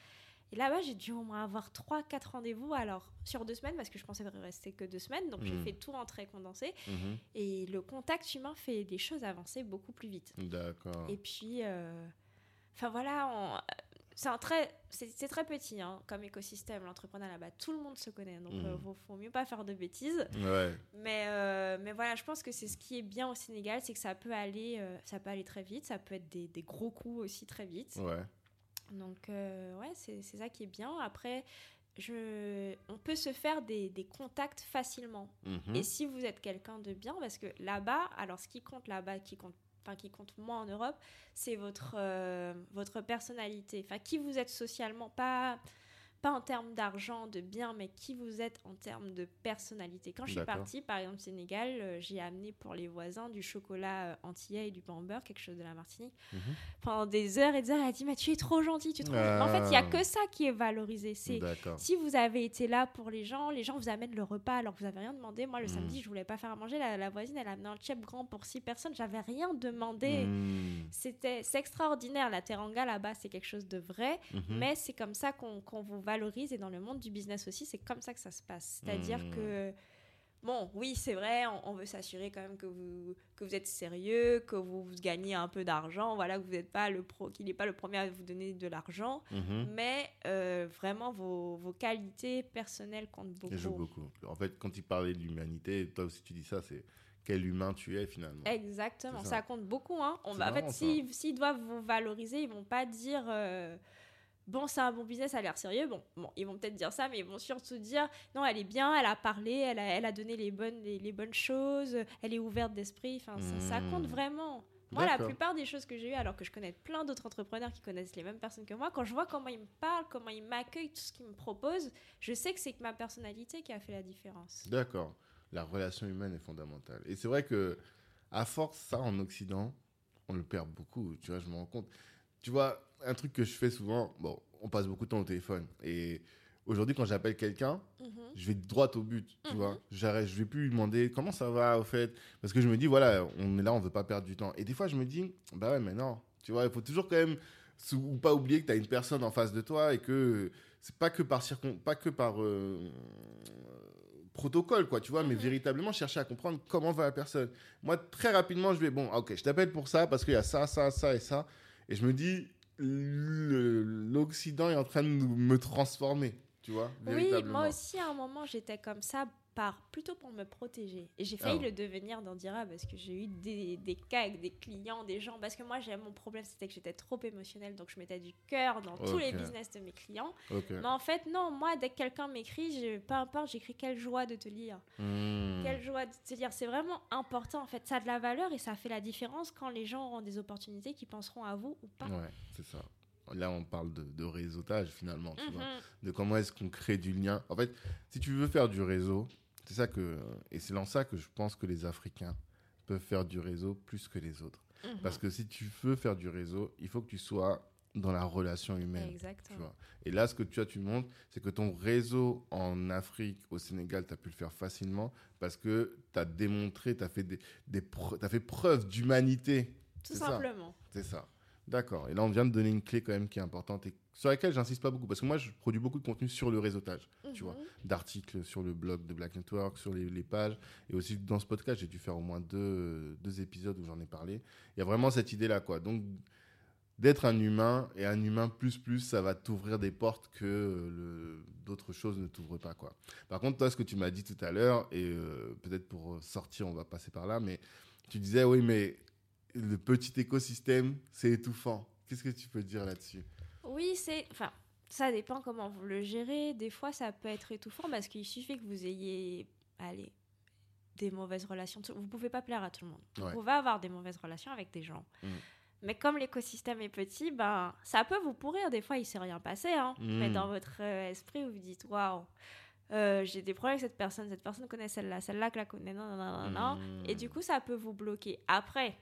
S2: Et là-bas, j'ai dû au moins avoir 3-4 rendez-vous, alors sur deux semaines, parce que je pensais rester que deux semaines. Donc, j'ai
S1: Mhm.
S2: fait tout en très condensé.
S1: Mhm.
S2: Et le contact humain fait les choses avancer beaucoup plus vite.
S1: D'accord.
S2: Et puis, euh, enfin voilà, on- c'est un très, c'est très petit hein, comme écosystème, l'entrepreneuriat là-bas. Tout le monde se connaît, donc
S1: Mhm.
S2: euh, faut, mieux pas faire de bêtises.
S1: Ouais.
S2: Mais, euh, mais voilà, je pense que c'est ce qui est bien au Sénégal, c'est que ça peut aller, euh, ça peut aller très vite, ça peut être des, des gros coups aussi très vite.
S1: Ouais.
S2: Donc euh, ouais, c'est c'est ça qui est bien. Après, je, on peut se faire des, des contacts facilement.
S1: Mhm.
S2: Et si vous êtes quelqu'un de bien, parce que là-bas, alors ce qui compte là-bas, qui compte, qui compte moins en Europe, c'est votre euh, votre personnalité. Enfin, qui vous êtes socialement, pas pas en termes d'argent, de bien, mais qui vous êtes en termes de personnalité. Quand je suis partie, par exemple, au Sénégal, euh, j'ai amené pour les voisins du chocolat euh, antillais et du pain au beurre, quelque chose de la Martinique.
S1: Mhm.
S2: Pendant des heures et des heures, elle a dit, mais tu es trop gentil, tu es trop En fait, il n'y a
S1: Ah.
S2: que ça qui est valorisé. C'est si vous avez été là pour les gens, les gens vous amènent le repas alors que vous n'avez rien demandé. Moi, le
S1: Mm.
S2: samedi, je voulais pas faire à manger. La, la voisine, elle a amené un chef grand pour six personnes. J'avais rien demandé.
S1: Mhm.
S2: C'était c'est extraordinaire. La teranga là-bas, c'est quelque chose de vrai.
S1: Mhm.
S2: Mais c'est comme ça qu'on qu'on vous valorise. Et dans le monde du business aussi, c'est comme ça que ça se passe. C'est-à-dire
S1: Mm.
S2: que. Bon, oui, c'est vrai, on, on veut s'assurer quand même que vous, que vous êtes sérieux, que vous, vous gagnez un peu d'argent, voilà, que vous n'êtes pas le pro, qu'il n'est pas le premier à vous donner de l'argent.
S1: Mhm.
S2: Mais euh, vraiment, vos, vos qualités personnelles comptent beaucoup.
S1: Il joue beaucoup. En fait, quand il parlait de l'humanité, toi aussi tu dis ça, c'est quel humain tu es finalement.
S2: Exactement, ça.
S1: ça.
S2: compte beaucoup. Hein. On
S1: C'est
S2: va, en fait, s'ils doivent vous valoriser, ils vont pas dire euh, bon, c'est un bon business, ça a l'air sérieux. Bon, bon, ils vont peut-être dire ça, mais ils vont surtout dire non, elle est bien, elle a parlé, elle a, elle a donné les bonnes, les, les bonnes choses, elle est ouverte d'esprit. Enfin, ça, ça
S1: Hmm.
S2: compte vraiment. Moi, la plupart des choses que j'ai eues, alors que je connais plein d'autres entrepreneurs qui connaissent les mêmes personnes que moi, quand je vois comment ils me parlent, comment ils m'accueillent, tout ce qu'ils me proposent, je sais que c'est que ma personnalité qui a fait la différence.
S1: D'accord. La relation humaine est fondamentale. Et c'est vrai que, à force, ça, en Occident, on le perd beaucoup. Tu vois, je me rends compte. Tu vois, un truc que je fais souvent, bon, on passe beaucoup de temps au téléphone. Et aujourd'hui, quand j'appelle quelqu'un,
S2: Mhm.
S1: je vais droit au but, tu
S2: Mhm.
S1: vois. J'arrête, je vais plus lui demander comment ça va, au fait. Parce que je me dis, voilà, on est là, on veut pas perdre du temps. Et des fois, je me dis, bah ouais, mais non. Tu vois, il faut toujours quand même, ou pas oublier que tu as une personne en face de toi et que c'est pas que par circon, pas que par euh, protocole, quoi, tu vois, mais
S2: Mhm.
S1: véritablement chercher à comprendre comment va la personne. Moi, très rapidement, je vais, bon, ok, je t'appelle pour ça parce qu'il y a ça, ça, ça et ça. Et je me dis, l'Occident est en train de me transformer, tu vois,
S2: Oui, moi aussi, à un moment, j'étais comme ça, par, plutôt pour me protéger. Et j'ai failli le devenir dans Dira parce que j'ai eu des, des cas avec des clients, des gens. Parce que moi, j'ai mon problème, c'était que j'étais trop émotionnelle, donc je mettais du cœur dans tous les business de mes clients. Mais en fait, non, moi, dès que quelqu'un m'écrit, peu importe, j'écris quelle joie de te lire.
S1: Hmm.
S2: Quelle joie de te lire. C'est vraiment important, en fait. Ça a de la valeur et ça fait la différence quand les gens auront des opportunités qui penseront à vous ou pas.
S1: Ouais, c'est ça. Là, on parle de, de réseautage finalement, tu vois.
S2: Mhm.
S1: De comment est-ce qu'on crée du lien. En fait, si tu veux faire du réseau, C'est ça que, et c'est dans ça que je pense que les Africains peuvent faire du réseau plus que les autres.
S2: Mhm.
S1: Parce que si tu veux faire du réseau, il faut que tu sois dans la relation humaine. Tu vois. Et là, ce que tu as, tu montres, c'est que ton réseau en Afrique, au Sénégal, tu as pu le faire facilement parce que tu as démontré, tu as fait, des, fait preuve d'humanité.
S2: Tout simplement.
S1: C'est ça. D'accord. Et là, on vient de donner une clé quand même qui est importante et sur laquelle j'insiste pas beaucoup parce que moi, je produis beaucoup de contenu sur le réseautage, tu vois,
S2: Mhm.
S1: d'articles sur le blog de Black Network, sur les, les pages et aussi dans ce podcast, j'ai dû faire au moins deux, deux épisodes où j'en ai parlé. Il y a vraiment cette idée-là, quoi. Donc, d'être un humain et un humain plus plus, ça va t'ouvrir des portes que d'autres choses ne t'ouvrent pas, quoi. Par contre, toi, ce que tu m'as dit tout à l'heure et euh, peut-être pour sortir, on va passer par là, mais tu disais oui, mais le petit écosystème, c'est étouffant. Qu'est-ce que tu peux dire là-dessus?
S2: Oui, c'est. Enfin, ça dépend comment vous le gérez. Des fois, ça peut être étouffant parce qu'il suffit que vous ayez. Allez. Des mauvaises relations. Vous pouvez pas plaire à tout le monde.
S1: Ouais.
S2: Vous pouvez avoir des mauvaises relations avec des gens.
S1: Mm.
S2: Mais comme l'écosystème est petit, ben, ça peut vous pourrir. Des fois, il s'est rien passé. Hein.
S1: Mm.
S2: Mais dans votre euh, esprit, vous vous dites Waouh, euh, j'ai des problèmes avec cette personne. Cette personne connaît celle-là. Celle-là que la connaît. Non, non, non, non, non.
S1: Mm.
S2: Et du coup, ça peut vous bloquer. Après,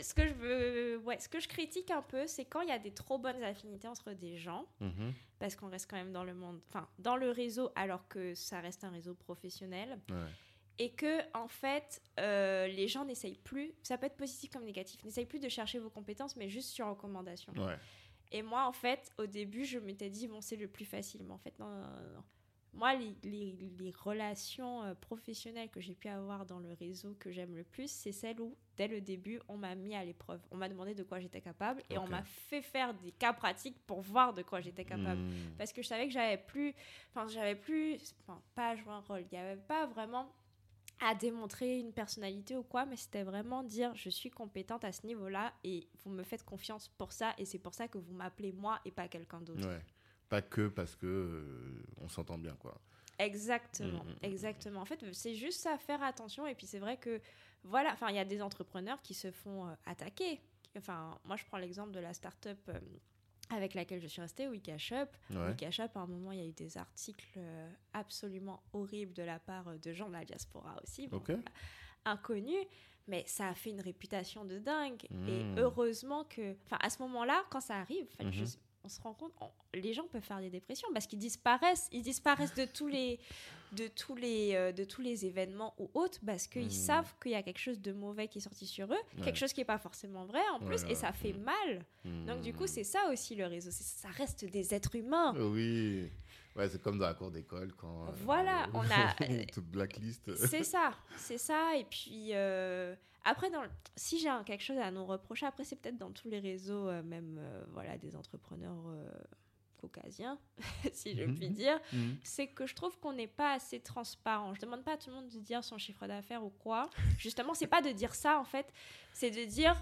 S2: ce que je veux, ouais, ce que je critique un peu, c'est quand il y a des trop bonnes affinités entre des gens,
S1: Mhm.
S2: parce qu'on reste quand même dans le monde, enfin, dans le réseau, alors que ça reste un réseau professionnel,
S1: Ouais.
S2: et que en fait, euh, les gens n'essayent plus, ça peut être positif comme négatif, n'essayent plus de chercher vos compétences, mais juste sur recommandation.
S1: Ouais.
S2: Et moi, en fait, au début, je m'étais dit, bon, c'est le plus facile. Mais en fait, non, non, non, non. Moi, les, les- les relations euh, professionnelles que j'ai pu avoir dans le réseau que j'aime le plus, c'est celles où, dès le début, on m'a mis à l'épreuve. On m'a demandé de quoi j'étais capable et on m'a fait faire des cas pratiques pour voir de quoi j'étais capable.
S1: Mm.
S2: Parce que je savais que j'avais plus, enfin, j'avais plus, enfin, pas à jouer un rôle. Il n'y avait pas vraiment à démontrer une personnalité ou quoi, mais c'était vraiment dire je suis compétente à ce niveau-là et vous me faites confiance pour ça et c'est pour ça que vous m'appelez moi et pas quelqu'un d'autre.
S1: Ouais. Pas que parce que euh, on s'entend bien, quoi.
S2: Exactement,
S1: Mm, mm, mm,
S2: exactement. En fait, c'est juste ça, faire attention. Et puis c'est vrai que, voilà, enfin, il y a des entrepreneurs qui se font euh, attaquer. Enfin, moi, je prends l'exemple de la start-up euh, avec laquelle je suis restée, Wikashop.
S1: Ouais.
S2: Wikashop, à un moment, il y a eu des articles euh, absolument horribles de la part de gens de la diaspora aussi, bon,
S1: Ok.
S2: inconnus. Mais ça a fait une réputation de dingue. Et heureusement que, enfin, à ce moment-là, quand ça arrive,
S1: Mhm.
S2: je- on se rend compte, on- les gens peuvent faire des dépressions parce qu'ils disparaissent, ils disparaissent de tous les, de tous les, euh, de tous les événements ou autres parce qu'ils
S1: Mm.
S2: savent qu'il y a quelque chose de mauvais qui est sorti sur eux,
S1: Ouais.
S2: quelque chose qui est pas forcément vrai en plus, et ça fait mal. Donc du coup, c'est ça aussi le réseau, ça reste des êtres humains.
S1: Oui. Ouais, c'est comme dans la cour d'école quand. euh,
S2: Voilà, on a-
S1: on te blacklist.
S2: C'est ça, c'est ça. Et puis euh, après, dans le- si j'ai quelque chose à nous reprocher, après c'est peut-être dans tous les réseaux, euh, même voilà, des entrepreneurs caucasiens, si je puis
S1: Mhm.
S2: dire,
S1: Mm.
S2: c'est que je trouve qu'on n'est pas assez transparent. Je demande pas à tout le monde de dire son chiffre d'affaires ou quoi. Justement, c'est pas de dire ça en fait, c'est de dire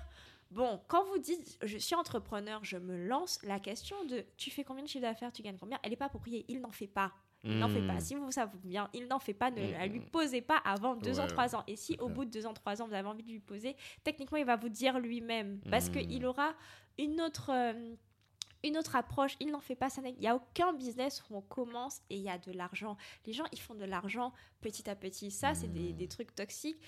S2: bon, quand vous dites je suis entrepreneur, je me lance, la question de tu fais combien de chiffre d'affaires, tu gagnes combien, elle n'est pas appropriée. Il n'en fait pas. Il n'en fait pas.
S1: Mm.
S2: Si vous savez bien, il n'en fait pas. Ne la lui
S1: mm.
S2: posez pas avant deux ans, trois ans. Et si au bout de deux ans, trois ans, vous avez envie de lui poser, techniquement, il va vous dire lui-même. Parce qu'il aura une autre, euh, une autre approche. Il n'en fait pas. ça Il n'y a aucun business où on commence et il y a de l'argent. Les gens, ils font de l'argent petit à petit. Ça, c'est des, des trucs toxiques.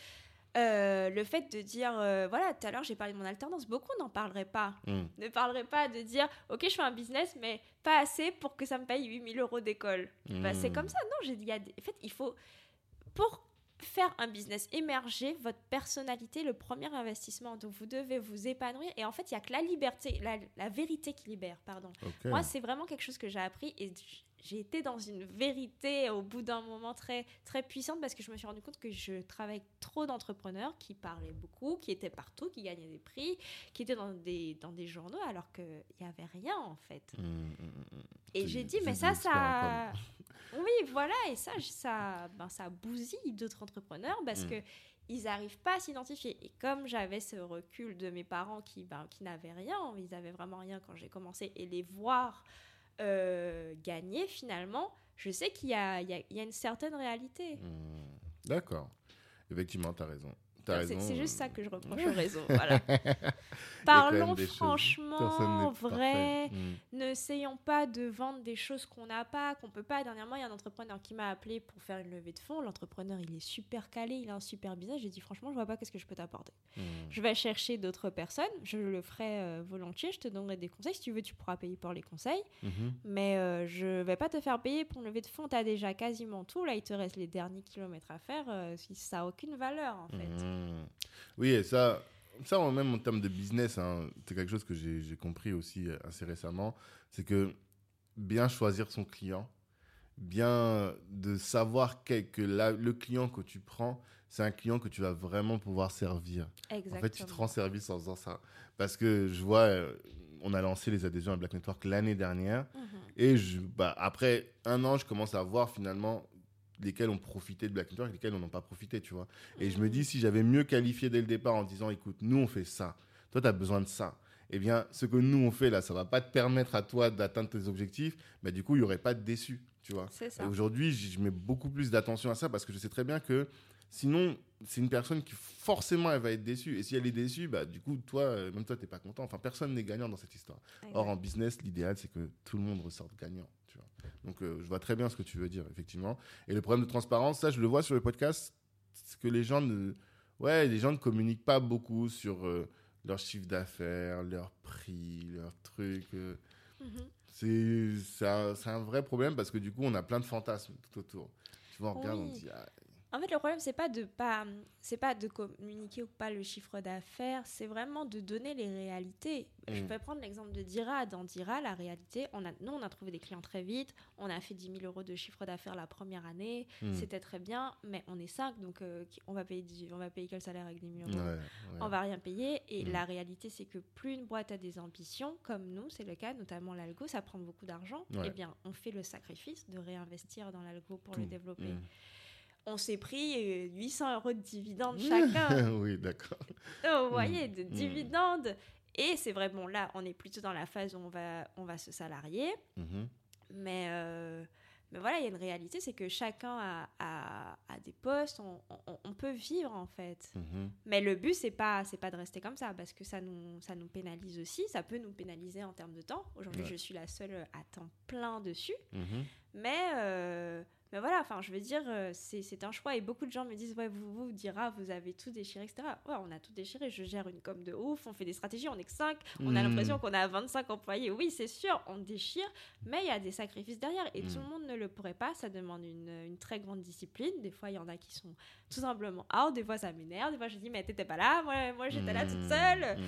S2: Euh, le fait de dire, euh, voilà, tout à l'heure j'ai parlé de mon alternance, beaucoup n'en parleraient pas.
S1: Mm.
S2: Ne parleraient pas de dire, ok, je fais un business, mais pas assez pour que ça me paye 8000 euros d'école. Bah, c'est
S1: Mm.
S2: comme ça, non j'ai dit, il y a des- en fait, il faut, pour faire un business émerger, votre personnalité, le premier investissement, donc vous devez vous épanouir, et en fait, il y a que la liberté, la, la vérité qui libère, pardon. Moi, c'est vraiment quelque chose que j'ai appris, et j'ai été dans une vérité au bout d'un moment très, très puissante, parce que je me suis rendu compte que je travaille avec trop d'entrepreneurs qui parlaient beaucoup, qui étaient partout, qui gagnaient des prix, qui étaient dans des, dans des journaux, alors qu'il n'y avait rien, en fait.
S1: Mm, mm, mm, mm.
S2: Et j'ai dit, mais ça, ça. Oui, voilà, et ça, ça, ben, ça bousille d'autres entrepreneurs parce
S1: Mm.
S2: que ils n'arrivent pas à s'identifier. Et comme j'avais ce recul de mes parents qui, ben, qui n'avaient rien, ils avaient vraiment rien quand j'ai commencé, et les voir euh, gagner finalement, je sais qu'il y a, une certaine réalité.
S1: Mm. D'accord. Effectivement, tu as raison.
S2: C'est juste ça que je reproche au réseau. Voilà. Parlons franchement, vrai. Hmm. N'essayons pas de vendre des choses qu'on n'a pas, qu'on peut pas. Dernièrement, il y a un entrepreneur qui m'a appelé pour faire une levée de fonds. L'entrepreneur, il est super calé, il a un super business. J'ai dit franchement, je vois pas qu'est-ce que je peux t'apporter. Hmm. Je vais chercher d'autres personnes. Je le ferai euh, volontiers. Je te donnerai des conseils. Si tu veux, tu pourras payer pour les conseils. Mhm. Mais euh, je vais pas te faire payer pour une levée de fonds. Tu as déjà quasiment tout. Là, il te reste les derniers kilomètres à faire. Euh, ça n'a aucune valeur, en fait.
S1: Hmm. Oui, et ça, ça, même en termes de business, hein, c'est quelque chose que j'ai compris aussi euh, assez récemment. C'est que bien choisir son client, bien de savoir que, le client que tu prends, c'est un client que tu vas vraiment pouvoir servir.
S2: Exactement.
S1: En fait, tu te rends service en faisant ça. Parce que je vois, euh, on a lancé les adhésions à Black Network l'année dernière. Mhm. Et je, bah, après un an, je commence à voir finalement lesquels ont profité de Black Network et lesquels n'en ont pas profité, tu vois. Et je me dis, si j'avais mieux qualifié dès le départ en disant, écoute, nous, on fait ça, toi, tu as besoin de ça. Eh bien, ce que nous, on fait là, ça va pas te permettre à toi d'atteindre tes objectifs, mais du coup, il n'y aurait pas de déçu, tu vois. Aujourd'hui, je mets beaucoup plus d'attention à ça parce que je sais très bien que sinon, c'est une personne qui forcément, elle va être déçue. Et si elle est déçue, bah, du coup, toi, euh, même toi, tu n'es pas content. Enfin, personne n'est gagnant dans cette histoire. Or, en business, l'idéal, c'est que tout le monde ressorte gagnant. Donc, euh, je vois très bien ce que tu veux dire, effectivement. Et le problème de transparence, ça, je le vois sur le podcast, c'est que les gens ne, ouais, les gens ne communiquent pas beaucoup sur euh, leur chiffre d'affaires, leur prix, leurs trucs. Euh. Mhm. C'est un, un, vrai problème parce que du coup, on a plein de fantasmes tout autour. Tu vois, on regarde, on dit, ah,
S2: en fait, le problème, c'est pas de pas, c'est pas de communiquer ou pas le chiffre d'affaires, c'est vraiment de donner les réalités. Je mm. vais prendre l'exemple de Dira. Dans Dira, la réalité, on a, nous, on a trouvé des clients très vite. On a fait 10 000 euros de chiffre d'affaires la première année. Mm. C'était très bien, mais on est 5, donc euh, on va payer, on va payer quel salaire avec 10 000 euros On va rien payer. Et mm. la réalité, c'est que plus une boîte a des ambitions, comme nous, c'est le cas, notamment l'algo, ça prend beaucoup d'argent. Eh bien, on fait le sacrifice de réinvestir dans l'algo pour le développer on s'est pris 800 euh, euros de dividendes chacun.
S1: oui, d'accord.
S2: Oh, vous voyez, de mm. dividendes. Et c'est vrai, bon, là, on est plutôt dans la phase où on va, on va se salarier. Mm-hmm. Mais, euh, mais voilà, il y a une réalité, c'est que chacun a, des postes, on, peut vivre en fait. Mm-hmm. Mais le but, c'est pas, c'est pas de rester comme ça, parce que ça nous, ça nous pénalise aussi, ça peut nous pénaliser en termes de temps. Aujourd'hui, je suis la seule à temps plein dessus. Mm-hmm. Mais... Euh, mais voilà, enfin, je veux dire, euh, c'est un choix. Et beaucoup de gens me disent, ouais, vous, vous dira, vous avez tout déchiré, etc. Ouais, on a tout déchiré. Je gère une com de ouf, on fait des stratégies, on est que 5. On a hmm. l'impression qu'on a 25 employés. Oui, c'est sûr, on déchire, mais il y a des sacrifices derrière. Et tout hmm. le monde ne le pourrait pas. Ça demande une, une, très grande discipline. Des fois, il y en a qui sont tout simplement out. Des fois, ça m'énerve. Des fois, je dis, mais t'étais pas là. Moi, moi j'étais là toute hmm. seule.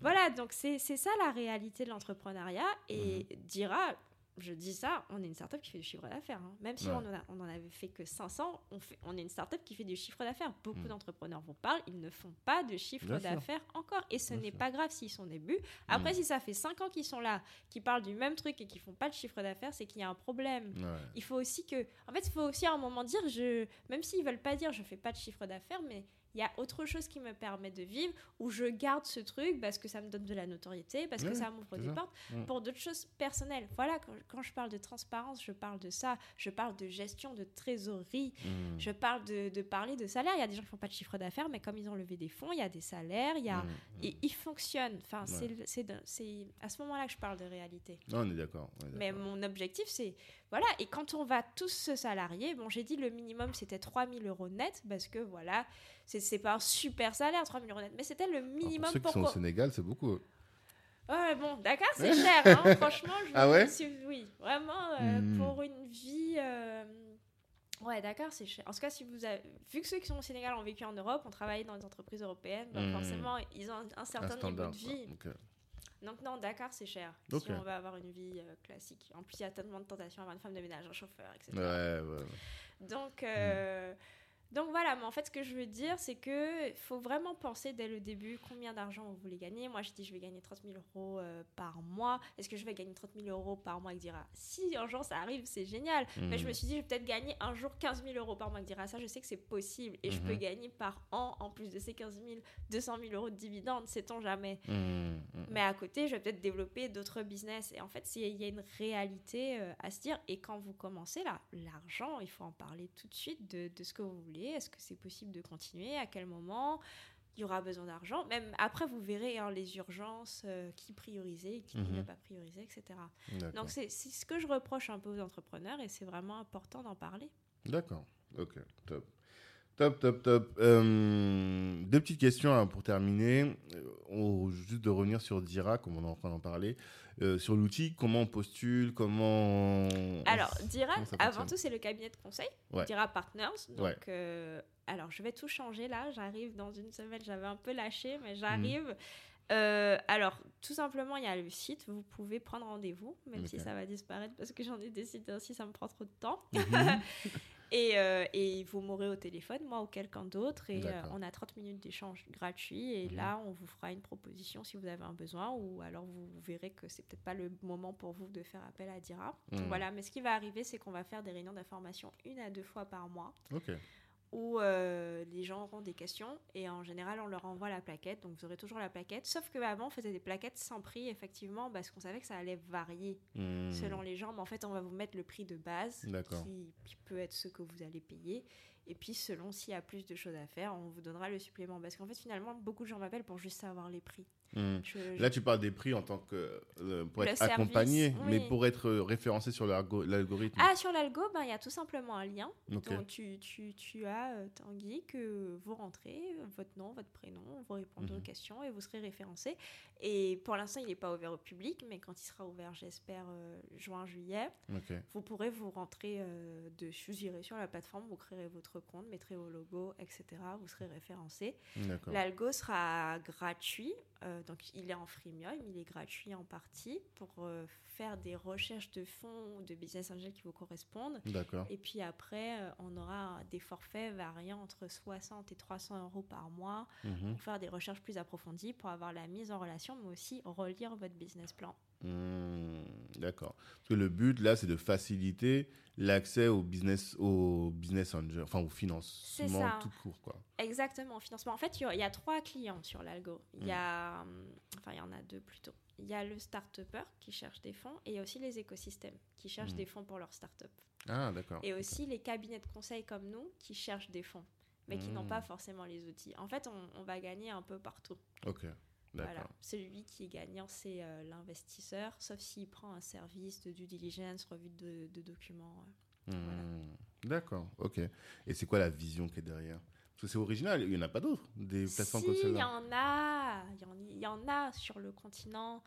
S2: Voilà, donc c'est ça la réalité de l'entrepreneuriat. Et dira, je dis ça, on est une startup qui fait du chiffre d'affaires. Hein. Même si on, en en avait fait que 500, on, fait, on est une startup qui fait du chiffre d'affaires. Beaucoup mm. d'entrepreneurs vous parlent, ils ne font pas de chiffre d'affaires encore. Et ce n'est pas grave s'ils sont au début. Après, mm. si ça fait 5 ans qu'ils sont là, qui parlent du même truc et qui font pas de chiffre d'affaires, c'est qu'il y a un problème. Il faut aussi que. En fait, il faut aussi à un moment dire, je, même s'ils veulent pas dire je fais pas de chiffre d'affaires, mais il y a autre chose qui me permet de vivre, où je garde ce truc parce que ça me donne de la notoriété, parce que ça m'ouvre des portes, pour d'autres choses personnelles. Voilà, quand, je parle de transparence, je parle de ça, je parle de gestion de trésorerie, mmh. je parle de, parler de salaire. Il y a des gens qui font pas de chiffre d'affaires, mais comme ils ont levé des fonds, il y a des salaires, il y a, mmh. et ils fonctionnent. Enfin, c'est à ce moment-là que je parle de réalité.
S1: Non, on est d'accord.
S2: Mais mon objectif, c'est voilà, et quand on va tous se salarier, bon, j'ai dit le minimum c'était 3000 euros net, parce que voilà, c'est pas un super salaire, 3000 euros net, mais c'était le minimum
S1: pour ceux qui sont au Sénégal, c'est beaucoup.
S2: Ouais, bon, d'accord, c'est cher, hein, franchement. Je
S1: ah ouais?
S2: Oui, vraiment, euh, hmm. pour une vie. Euh, ouais, d'accord, c'est cher. En tout cas, si vous avez... vu que ceux qui sont au Sénégal ont vécu en Europe, ont travaillé dans des entreprises européennes, bah, hmm. forcément, ils ont un certain niveau de vie. Donc non, Dakar, c'est cher. Si on veut avoir une vie euh, classique. En plus, il y a tellement de tentations avoir une femme de ménage, un chauffeur, etc.
S1: Ouais, ouais.
S2: Donc, euh, donc voilà, mais en fait, ce que je veux dire, c'est que faut vraiment penser dès le début combien d'argent vous voulez gagner. Moi, je dis, je vais gagner 30 000 euros euh, par mois. Est-ce que je vais gagner 30 000 euros par mois Il dira, si un jour ça arrive, c'est génial. Mais je me mhm. suis dit, je vais peut-être gagner un jour 15 000 euros par mois. Il dira, ça, je sais que c'est possible. Et je peux mhm. gagner par an, en plus de ces 15 000, 200 000 euros de dividendes, sait-on jamais. Mhm, mais à côté, je vais peut-être développer d'autres business. Et en fait, il y a une réalité euh, à se dire. Et quand vous commencez là, l'argent, il faut en parler tout de suite de, de ce que vous voulez Est-ce que c'est possible de continuer À quel moment il y aura besoin d'argent. Même après, vous verrez hein, les urgences, euh, qui prioriser, qui ne pas prioriser, etc. Donc, c'est ce que je reproche un peu aux entrepreneurs et c'est vraiment important d'en parler.
S1: D'accord, ok, top. Top, top, top. Euh, deux petites questions hein, pour terminer. Euh, juste de revenir sur Dira, comme on est en train d'en parler. Euh, sur l'outil, comment on postule, comment...
S2: Alors, Dira, avant tout, c'est le cabinet de conseil, Dira Partners. Donc, alors, je vais tout changer là. J'arrive dans une semaine, j'avais un peu lâché, mais j'arrive. Mhm. alors, tout simplement, il y a le site, vous pouvez prendre rendez-vous, même si ça va disparaître parce que j'en ai décidé ainsi, ça me prend trop de temps. Mhm. Et, euh, et, vous m'aurez au téléphone, moi ou quelqu'un d'autre, et euh, on a 30 minutes d'échange gratuit. Et mhm. là, on vous fera une proposition si vous avez un besoin, ou alors vous, verrez que c'est peut-être pas le moment pour vous de faire appel à Dira. Mhm. voilà, mais ce qui va arriver, c'est qu'on va faire des réunions d'information une à deux fois par mois. Ok où euh, les gens auront des questions et en général on leur envoie la plaquette. Donc vous aurez toujours la plaquette. Sauf que avant on faisait des plaquettes sans prix effectivement parce qu'on savait que ça allait varier hmm. selon les gens. Mais en fait on va vous mettre le prix de base qui, qui, peut être ce que vous allez payer. Et puis selon s'il y a plus de choses à faire on vous donnera le supplément. Parce qu'en fait finalement beaucoup de gens m'appellent pour juste savoir les prix
S1: Hmm. Là, tu parles des prix en tant que euh, pour être accompagné, mais pour être référencé sur l'algorithme.
S2: Ah, sur l'algo, ben, il y a tout simplement un lien. Donc, tu, tu, tu as euh, Tanguy que vous rentrez votre nom, votre prénom, vous répondez aux mhm. questions et vous serez référencé. Et pour l'instant, il n'est pas ouvert au public, mais quand il sera ouvert, j'espère, euh, juin, juillet, vous pourrez vous rentrer dessus, j'irai sur la plateforme, vous créerez votre compte, mettrez vos logos, etc. Vous serez référencé. L'algo sera gratuit. Euh, donc il est en freemium, il est gratuit en partie pour euh, faire des recherches de fonds de business angel qui vous correspondent. D'accord. Et puis après, euh, on aura des forfaits variant entre 60 et 300 euros par mois mhm. pour faire des recherches plus approfondies, pour avoir la mise en relation, mais aussi relire votre business plan.
S1: Hmm, d'accord. Parce que le but là, c'est de faciliter l'accès au business, au business angel, enfin au financement tout court, quoi.
S2: Exactement, au financement. En fait, il y, a trois clients sur l'algo. Il y hmm. a, hum, enfin, il y en a deux plutôt. Il y a le start qui cherche des fonds et il y a aussi les écosystèmes qui cherchent hmm. des fonds pour leur start-up.
S1: Ah, d'accord.
S2: Et aussi les cabinets de conseil comme nous qui cherchent des fonds, mais qui n'ont pas forcément les outils. En fait, on, on va gagner un peu partout.
S1: Ok.
S2: Voilà. Celui qui est gagnant, c'est euh, l'investisseur, sauf s'il prend un service de due diligence, revue de, documents.
S1: Euh, hmm. D'accord, ok. Et c'est quoi la vision qui est derrière? Parce que c'est original, il n'y en a pas d'autres, des plateformes comme celle-là.
S2: Il y en a, il y, en a sur le continent.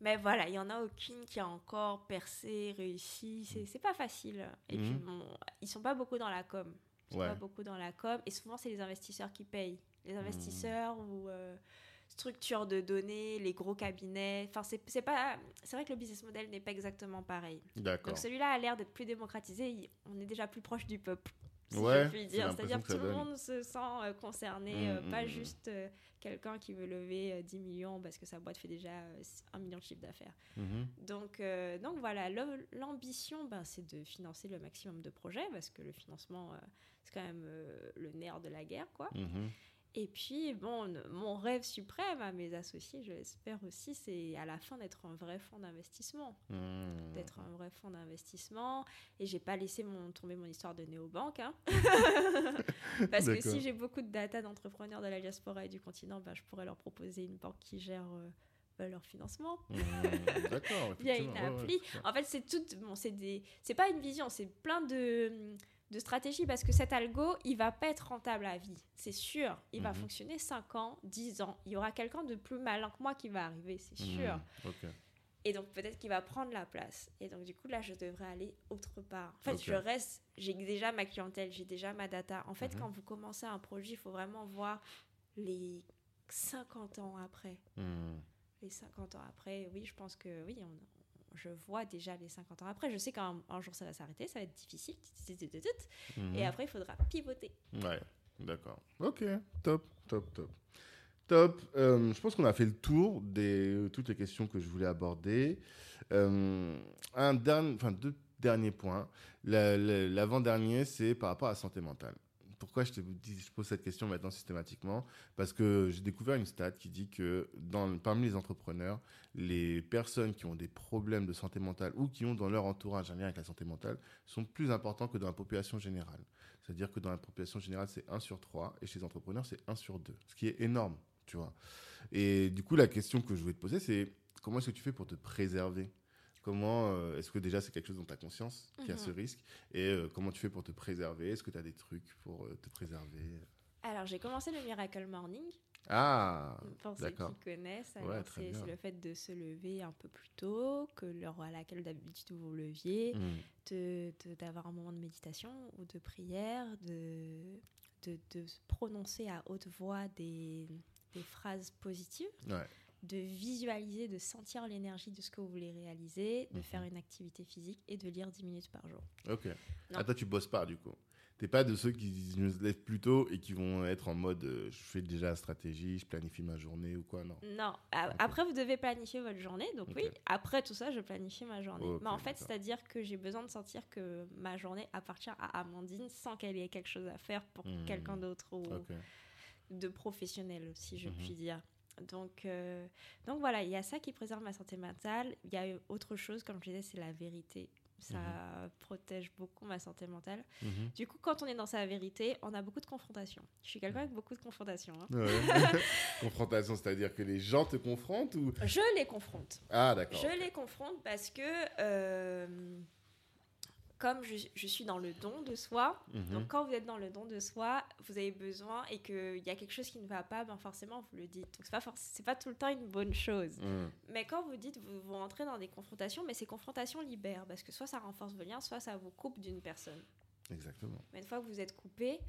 S2: Mais voilà, il n'y en a aucune qui a encore percé, réussi. C'est, pas facile. Et puis, hmm. bon, ils sont pas beaucoup dans la com. Ils sont pas beaucoup dans la com. Et souvent, c'est les investisseurs qui payent. Les hmm. investisseurs ou. Euh, structure de données, les gros cabinets. Enfin, c'est pas. C'est vrai que le business model n'est pas exactement pareil. D'accord. Donc celui-là a l'air d'être plus démocratisé. On est déjà plus proche du peuple. Si ouais, je puis dire. C'est-à-dire que, tout le monde se sent euh, concerné, mmh, euh, pas mmh, mmh. juste euh, quelqu'un qui veut lever 10 millions parce que sa boîte fait déjà 1 million de chiffre d'affaires. Donc, donc voilà, l'ambition, ben, c'est de financer le maximum de projets parce que le financement, c'est quand même le nerf de la guerre, quoi. Et puis, bon, mon rêve suprême à mes associés, je l'espère aussi, c'est à la fin d'être un vrai fonds d'investissement. Mmh. D'être un vrai fonds d'investissement. Et j'ai pas laissé mon, tomber mon histoire de néobanque. Hein. Parce que si j'ai beaucoup de data d'entrepreneurs de la diaspora et du continent, ben, je pourrais leur proposer une banque qui gère. Euh, leur financement. Mmh, d'accord. Il y a une appli. en fait, c'est tout. Bon, c'est des. C'est pas une vision, c'est plein de de stratégie parce que cet algo, il va pas être rentable à vie, c'est sûr. Il va mhm. fonctionner 5 ans, 10 ans. Il y aura quelqu'un de plus malin que moi qui va arriver, c'est mhm. sûr. Et donc peut-être qu'il va prendre la place. Et donc du coup, là, je devrais aller autre part. En fait, je reste, j'ai déjà ma clientèle, j'ai déjà ma data. En fait, mhm. quand vous commencez un projet, il faut vraiment voir les 50 ans après. Les 50 ans après, oui, je pense que oui, on, je vois déjà les 50 ans après. Je sais qu'un jour ça va s'arrêter, ça va être difficile. Mhm. Et après, il faudra pivoter.
S1: Ouais, d'accord. Ok, top, top, top. Top. Euh, je pense qu'on a fait le tour de toutes les questions que je voulais aborder. Euh, un dernier, enfin deux derniers points. L'avant-dernier, c'est par rapport à la santé mentale. Pourquoi je te pose cette question maintenant systématiquement? Parce que j'ai découvert une stat qui dit que parmi les entrepreneurs, les personnes qui ont des problèmes de santé mentale ou qui ont dans leur entourage un lien avec la santé mentale sont plus importants que dans la population générale. C'est-à-dire que dans la population générale, c'est 1 sur 3 et chez les entrepreneurs, c'est 1 sur 2, ce qui est énorme, tu vois. Et du coup, la question que je voulais te poser, c'est comment est-ce que tu fais pour te préserver? Comment euh, est-ce que déjà c'est quelque chose dont tu as conscience qu'il y a ce
S2: Mhm.
S1: risque Et euh, comment tu fais pour te préserver? Est-ce que tu as des trucs pour euh, te préserver?
S2: Alors, j'ai commencé le Miracle Morning.
S1: Ah,
S2: Pour ceux qui connaissent,
S1: Ouais,
S2: c'est le fait de se lever un peu plus tôt que l'heure à laquelle d'habitude vous vous leviez,
S1: Hmm.
S2: d'avoir un moment de méditation ou de prière, de, de, prononcer à haute voix des, des phrases positives,
S1: Ouais.
S2: De visualiser, de sentir l'énergie de ce que vous voulez réaliser, de
S1: Mhm.
S2: faire une activité physique et de lire 10 minutes par jour.
S1: Ok.
S2: Non.
S1: Ah, toi, tu bosses pas du coup. T'es pas de ceux qui se lèvent plus tôt et qui vont être en mode euh, je fais déjà la stratégie, je planifie ma journée ou quoi, non?
S2: Non, après vous devez planifier votre journée, donc oui, après tout ça, je planifie ma journée. Mais en fait, c'est-à-dire que j'ai besoin de sentir que ma journée appartient à Amandine sans qu'elle ait quelque chose à faire pour
S1: Hmm.
S2: quelqu'un d'autre ou de professionnel, si je
S1: Mhm.
S2: puis dire. Donc, euh, donc voilà, il y a ça qui préserve ma santé mentale. Il y a autre chose, comme je disais, c'est la vérité. Ça
S1: Mhm.
S2: protège beaucoup ma santé mentale.
S1: Mhm.
S2: Du coup, quand on est dans sa vérité, on a beaucoup de confrontations. Je suis quelqu'un avec beaucoup de confrontations. hein.
S1: Ouais. Confrontation, c'est-à-dire que les gens te confrontent ou
S2: Je les confronte.
S1: Ah, d'accord.
S2: Je les confronte parce que, euh, comme je, je suis dans le don de soi,
S1: Mhm.
S2: donc quand vous êtes dans le don de soi, vous avez besoin et qu'il y a quelque chose qui ne va pas, ben forcément vous le dites. Donc c'est pas, c'est pas tout le temps une bonne chose.
S1: Mhm.
S2: Mais quand vous dites, vous, vous entrez dans des confrontations, mais ces confrontations libèrent parce que soit ça renforce vos liens, soit ça vous coupe d'une personne.
S1: Exactement.
S2: Mais une fois que vous êtes coupé,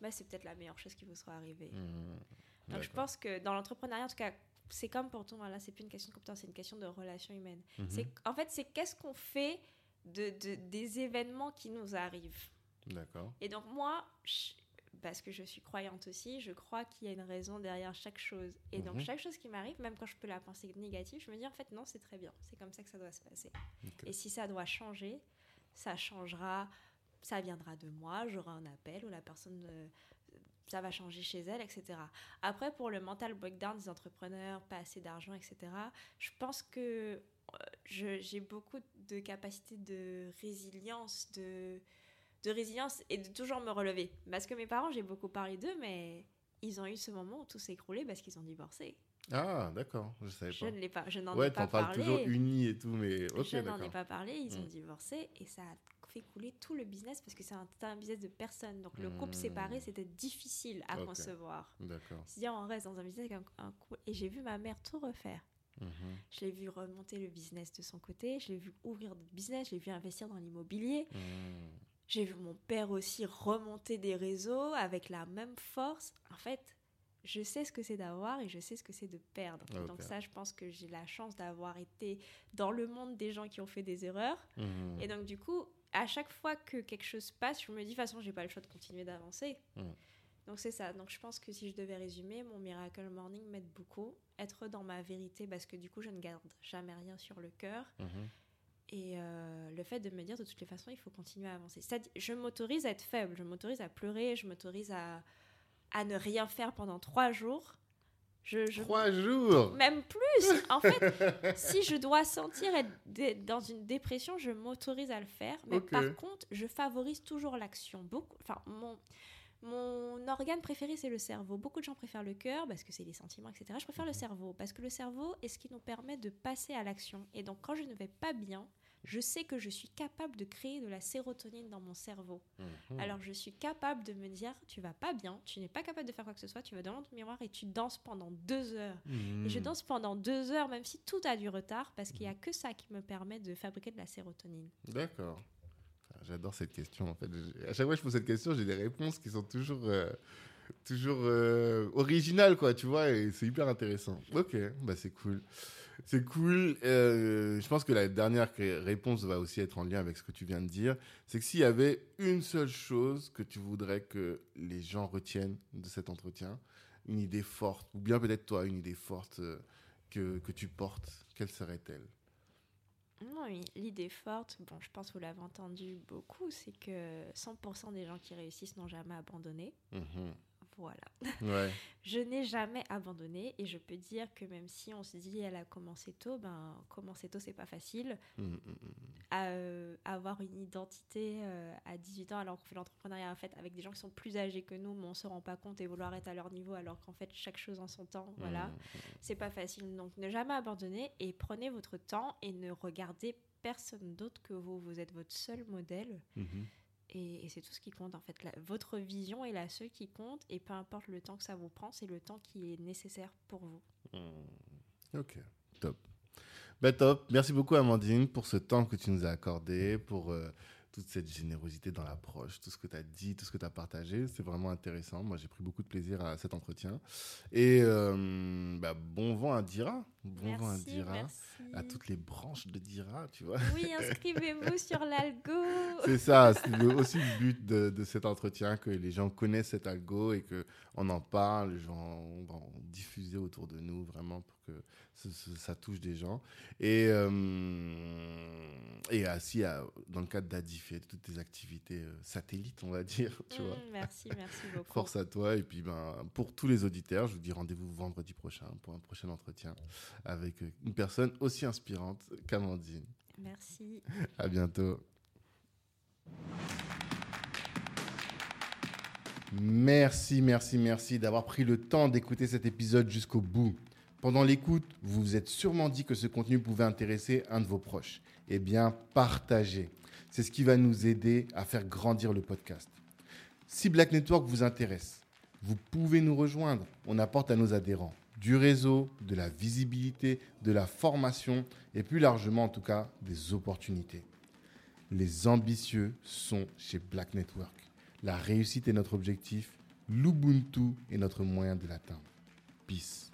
S2: ben, c'est peut-être la meilleure chose qui vous sera arrivée.
S1: Mhm.
S2: Donc je pense que dans l'entrepreneuriat, en tout cas, c'est comme pour tout, voilà, c'est plus une question de compétence, c'est une question de relation humaine. C'est en fait c'est qu'est-ce qu'on fait de, de- des événements qui nous arrivent.
S1: D'accord.
S2: Et donc moi, je- parce que je suis croyante aussi, je crois qu'il y a une raison derrière chaque chose. Et donc
S1: Mhm.
S2: chaque chose qui m'arrive, même quand je peux la penser négative, je me dis en fait non, c'est très bien, c'est comme ça que ça doit se passer. Et si ça doit changer, ça changera, ça viendra de moi, j'aurai un appel ou la personne, euh, ça va changer chez elle, etc. Après, pour le mental breakdown des entrepreneurs, pas assez d'argent, etc., je pense que euh, j'ai beaucoup de capacité de résilience, de, de résilience et de toujours me relever. Parce que mes parents, j'ai beaucoup parlé d'eux, mais ils ont eu ce moment où tout s'est écroulé parce qu'ils ont divorcé.
S1: Ah, d'accord. Je savais
S2: Je
S1: pas.
S2: ne l'ai pas, je n'en
S1: Ouais,
S2: ai pas
S1: t'en parles
S2: parlé.
S1: toujours unis et tout, mais ok,
S2: je n'en ai pas parlé, ils ont
S1: Mm.
S2: divorcé et ça a fait couler tout le business parce que c'est un, un business de personnes. Donc le couple
S1: Mm.
S2: séparé, c'était difficile à concevoir.
S1: D'accord.
S2: C'est-à-dire, on reste dans un business avec un, un couple. Et j'ai vu ma mère tout refaire.
S1: Mhm.
S2: Je l'ai vu remonter le business de son côté, je l'ai vu ouvrir d'autres business, je l'ai vu investir dans l'immobilier.
S1: Mhm.
S2: J'ai vu mon père aussi remonter des réseaux avec la même force. En fait, je sais ce que c'est d'avoir et je sais ce que c'est de perdre.
S1: Ok.
S2: Donc ça, je pense que j'ai la chance d'avoir été dans le monde des gens qui ont fait des erreurs.
S1: Mhm.
S2: Et donc, du coup, à chaque fois que quelque chose passe, je me dis, de toute façon, j'ai pas le choix de continuer d'avancer. Donc, c'est ça. Donc, je pense que si je devais résumer, mon Miracle Morning m'aide beaucoup. Être dans ma vérité, parce que du coup, je ne garde jamais rien sur le cœur.
S1: Mhm.
S2: Et euh, le fait de me dire, de toutes les façons, il faut continuer à avancer. C'est-à-dire, je m'autorise à être faible, je m'autorise à pleurer, je m'autorise à, à ne rien faire pendant trois jours. Je, je
S1: Trois jours
S2: même plus. En fait, si je dois sentir être dans une dépression, je m'autorise à le faire. Mais par contre, je favorise toujours l'action. Beaucoup, enfin, mon, mon organe préféré, c'est le cerveau. Beaucoup de gens préfèrent le cœur parce que c'est les sentiments, etc. Je préfère le cerveau parce que le cerveau est ce qui nous permet de passer à l'action. Et donc, quand je ne vais pas bien, je sais que je suis capable de créer de la sérotonine dans mon cerveau.
S1: Mhm.
S2: Alors je suis capable de me dire, tu vas pas bien, tu n'es pas capable de faire quoi que ce soit, tu vas devant ton miroir et tu danses pendant deux heures. Et je
S1: Mhm.
S2: danse pendant deux heures, même si tout a du retard, parce qu'il n'y a que ça qui me permet de fabriquer de la sérotonine.
S1: D'accord. J'adore cette question. En fait, à chaque fois que je pose cette question, j'ai des réponses qui sont toujours, euh, toujours euh, originales, quoi. Tu vois, c'est hyper intéressant. Ok, bah c'est cool. C'est cool. Euh, je pense que la dernière ré- réponse va aussi être en lien avec ce que tu viens de dire. C'est que s'il y avait une seule chose que tu voudrais que les gens retiennent de cet entretien, une idée forte, ou bien peut-être toi, une idée forte que, que tu portes, quelle serait-elle?
S2: Oui, l'idée forte, bon, je pense que vous l'avez entendu beaucoup, c'est que 100% des gens qui réussissent n'ont jamais abandonné.
S1: Mhm.
S2: Voilà.
S1: Ouais.
S2: Je n'ai jamais abandonné et je peux dire que même si on se dit elle a commencé tôt, ben commencer tôt c'est pas facile.
S1: Mhm, mhm.
S2: À, euh, avoir une identité euh, à 18 ans alors qu'on fait l'entrepreneuriat en fait avec des gens qui sont plus âgés que nous, mais on se rend pas compte et vouloir être à leur niveau alors qu'en fait chaque chose en son temps, voilà, c'est pas facile. Donc ne jamais abandonner et prenez votre temps et ne regardez personne d'autre que vous. Vous êtes votre seul modèle. Et, c'est tout ce qui compte en fait. Votre vision est la seule qui compte et peu importe le temps que ça vous prend, c'est le temps qui est nécessaire pour vous.
S1: Hmm. Ok, top. Ben, top. Merci beaucoup, Amandine, pour ce temps que tu nous as accordé, pour euh, toute cette générosité dans l'approche, tout ce que tu as dit, tout ce que tu as partagé. C'est vraiment intéressant. Moi, j'ai pris beaucoup de plaisir à cet entretien. Et euh, bah, bon vent à Dira. Bon vent à
S2: merci,
S1: Dira.
S2: merci.
S1: À toutes les branches de Dira, tu vois.
S2: Oui, inscrivez-vous sur l'algo.
S1: C'est ça, c'est aussi le but de, de cet entretien, que les gens connaissent cet algo et qu'on en parle, les gens on va en diffuser autour de nous, vraiment, pour que ça touche des gens. Et, euh, et ainsi, à- dans le cadre d'Adif et de toutes tes activités euh, satellites, on va dire, tu vois.
S2: Mm, merci, merci beaucoup.
S1: Force à toi. Et puis, ben, pour tous les auditeurs, je vous dis rendez-vous vendredi prochain pour un prochain entretien avec euh, une personne aussi inspirante qu'Amandine.
S2: Merci.
S1: À bientôt. Merci, merci, merci d'avoir pris le temps d'écouter cet épisode jusqu'au bout. Pendant l'écoute, vous vous êtes sûrement dit que ce contenu pouvait intéresser un de vos proches. Eh bien, partagez. C'est ce qui va nous aider à faire grandir le podcast. Si Black Network vous intéresse, vous pouvez nous rejoindre. On apporte à nos adhérents du réseau, de la visibilité, de la formation et plus largement en tout cas des opportunités. Les ambitieux sont chez Black Network. La réussite est notre objectif, l'Ubuntu est notre moyen de l'atteindre. Peace.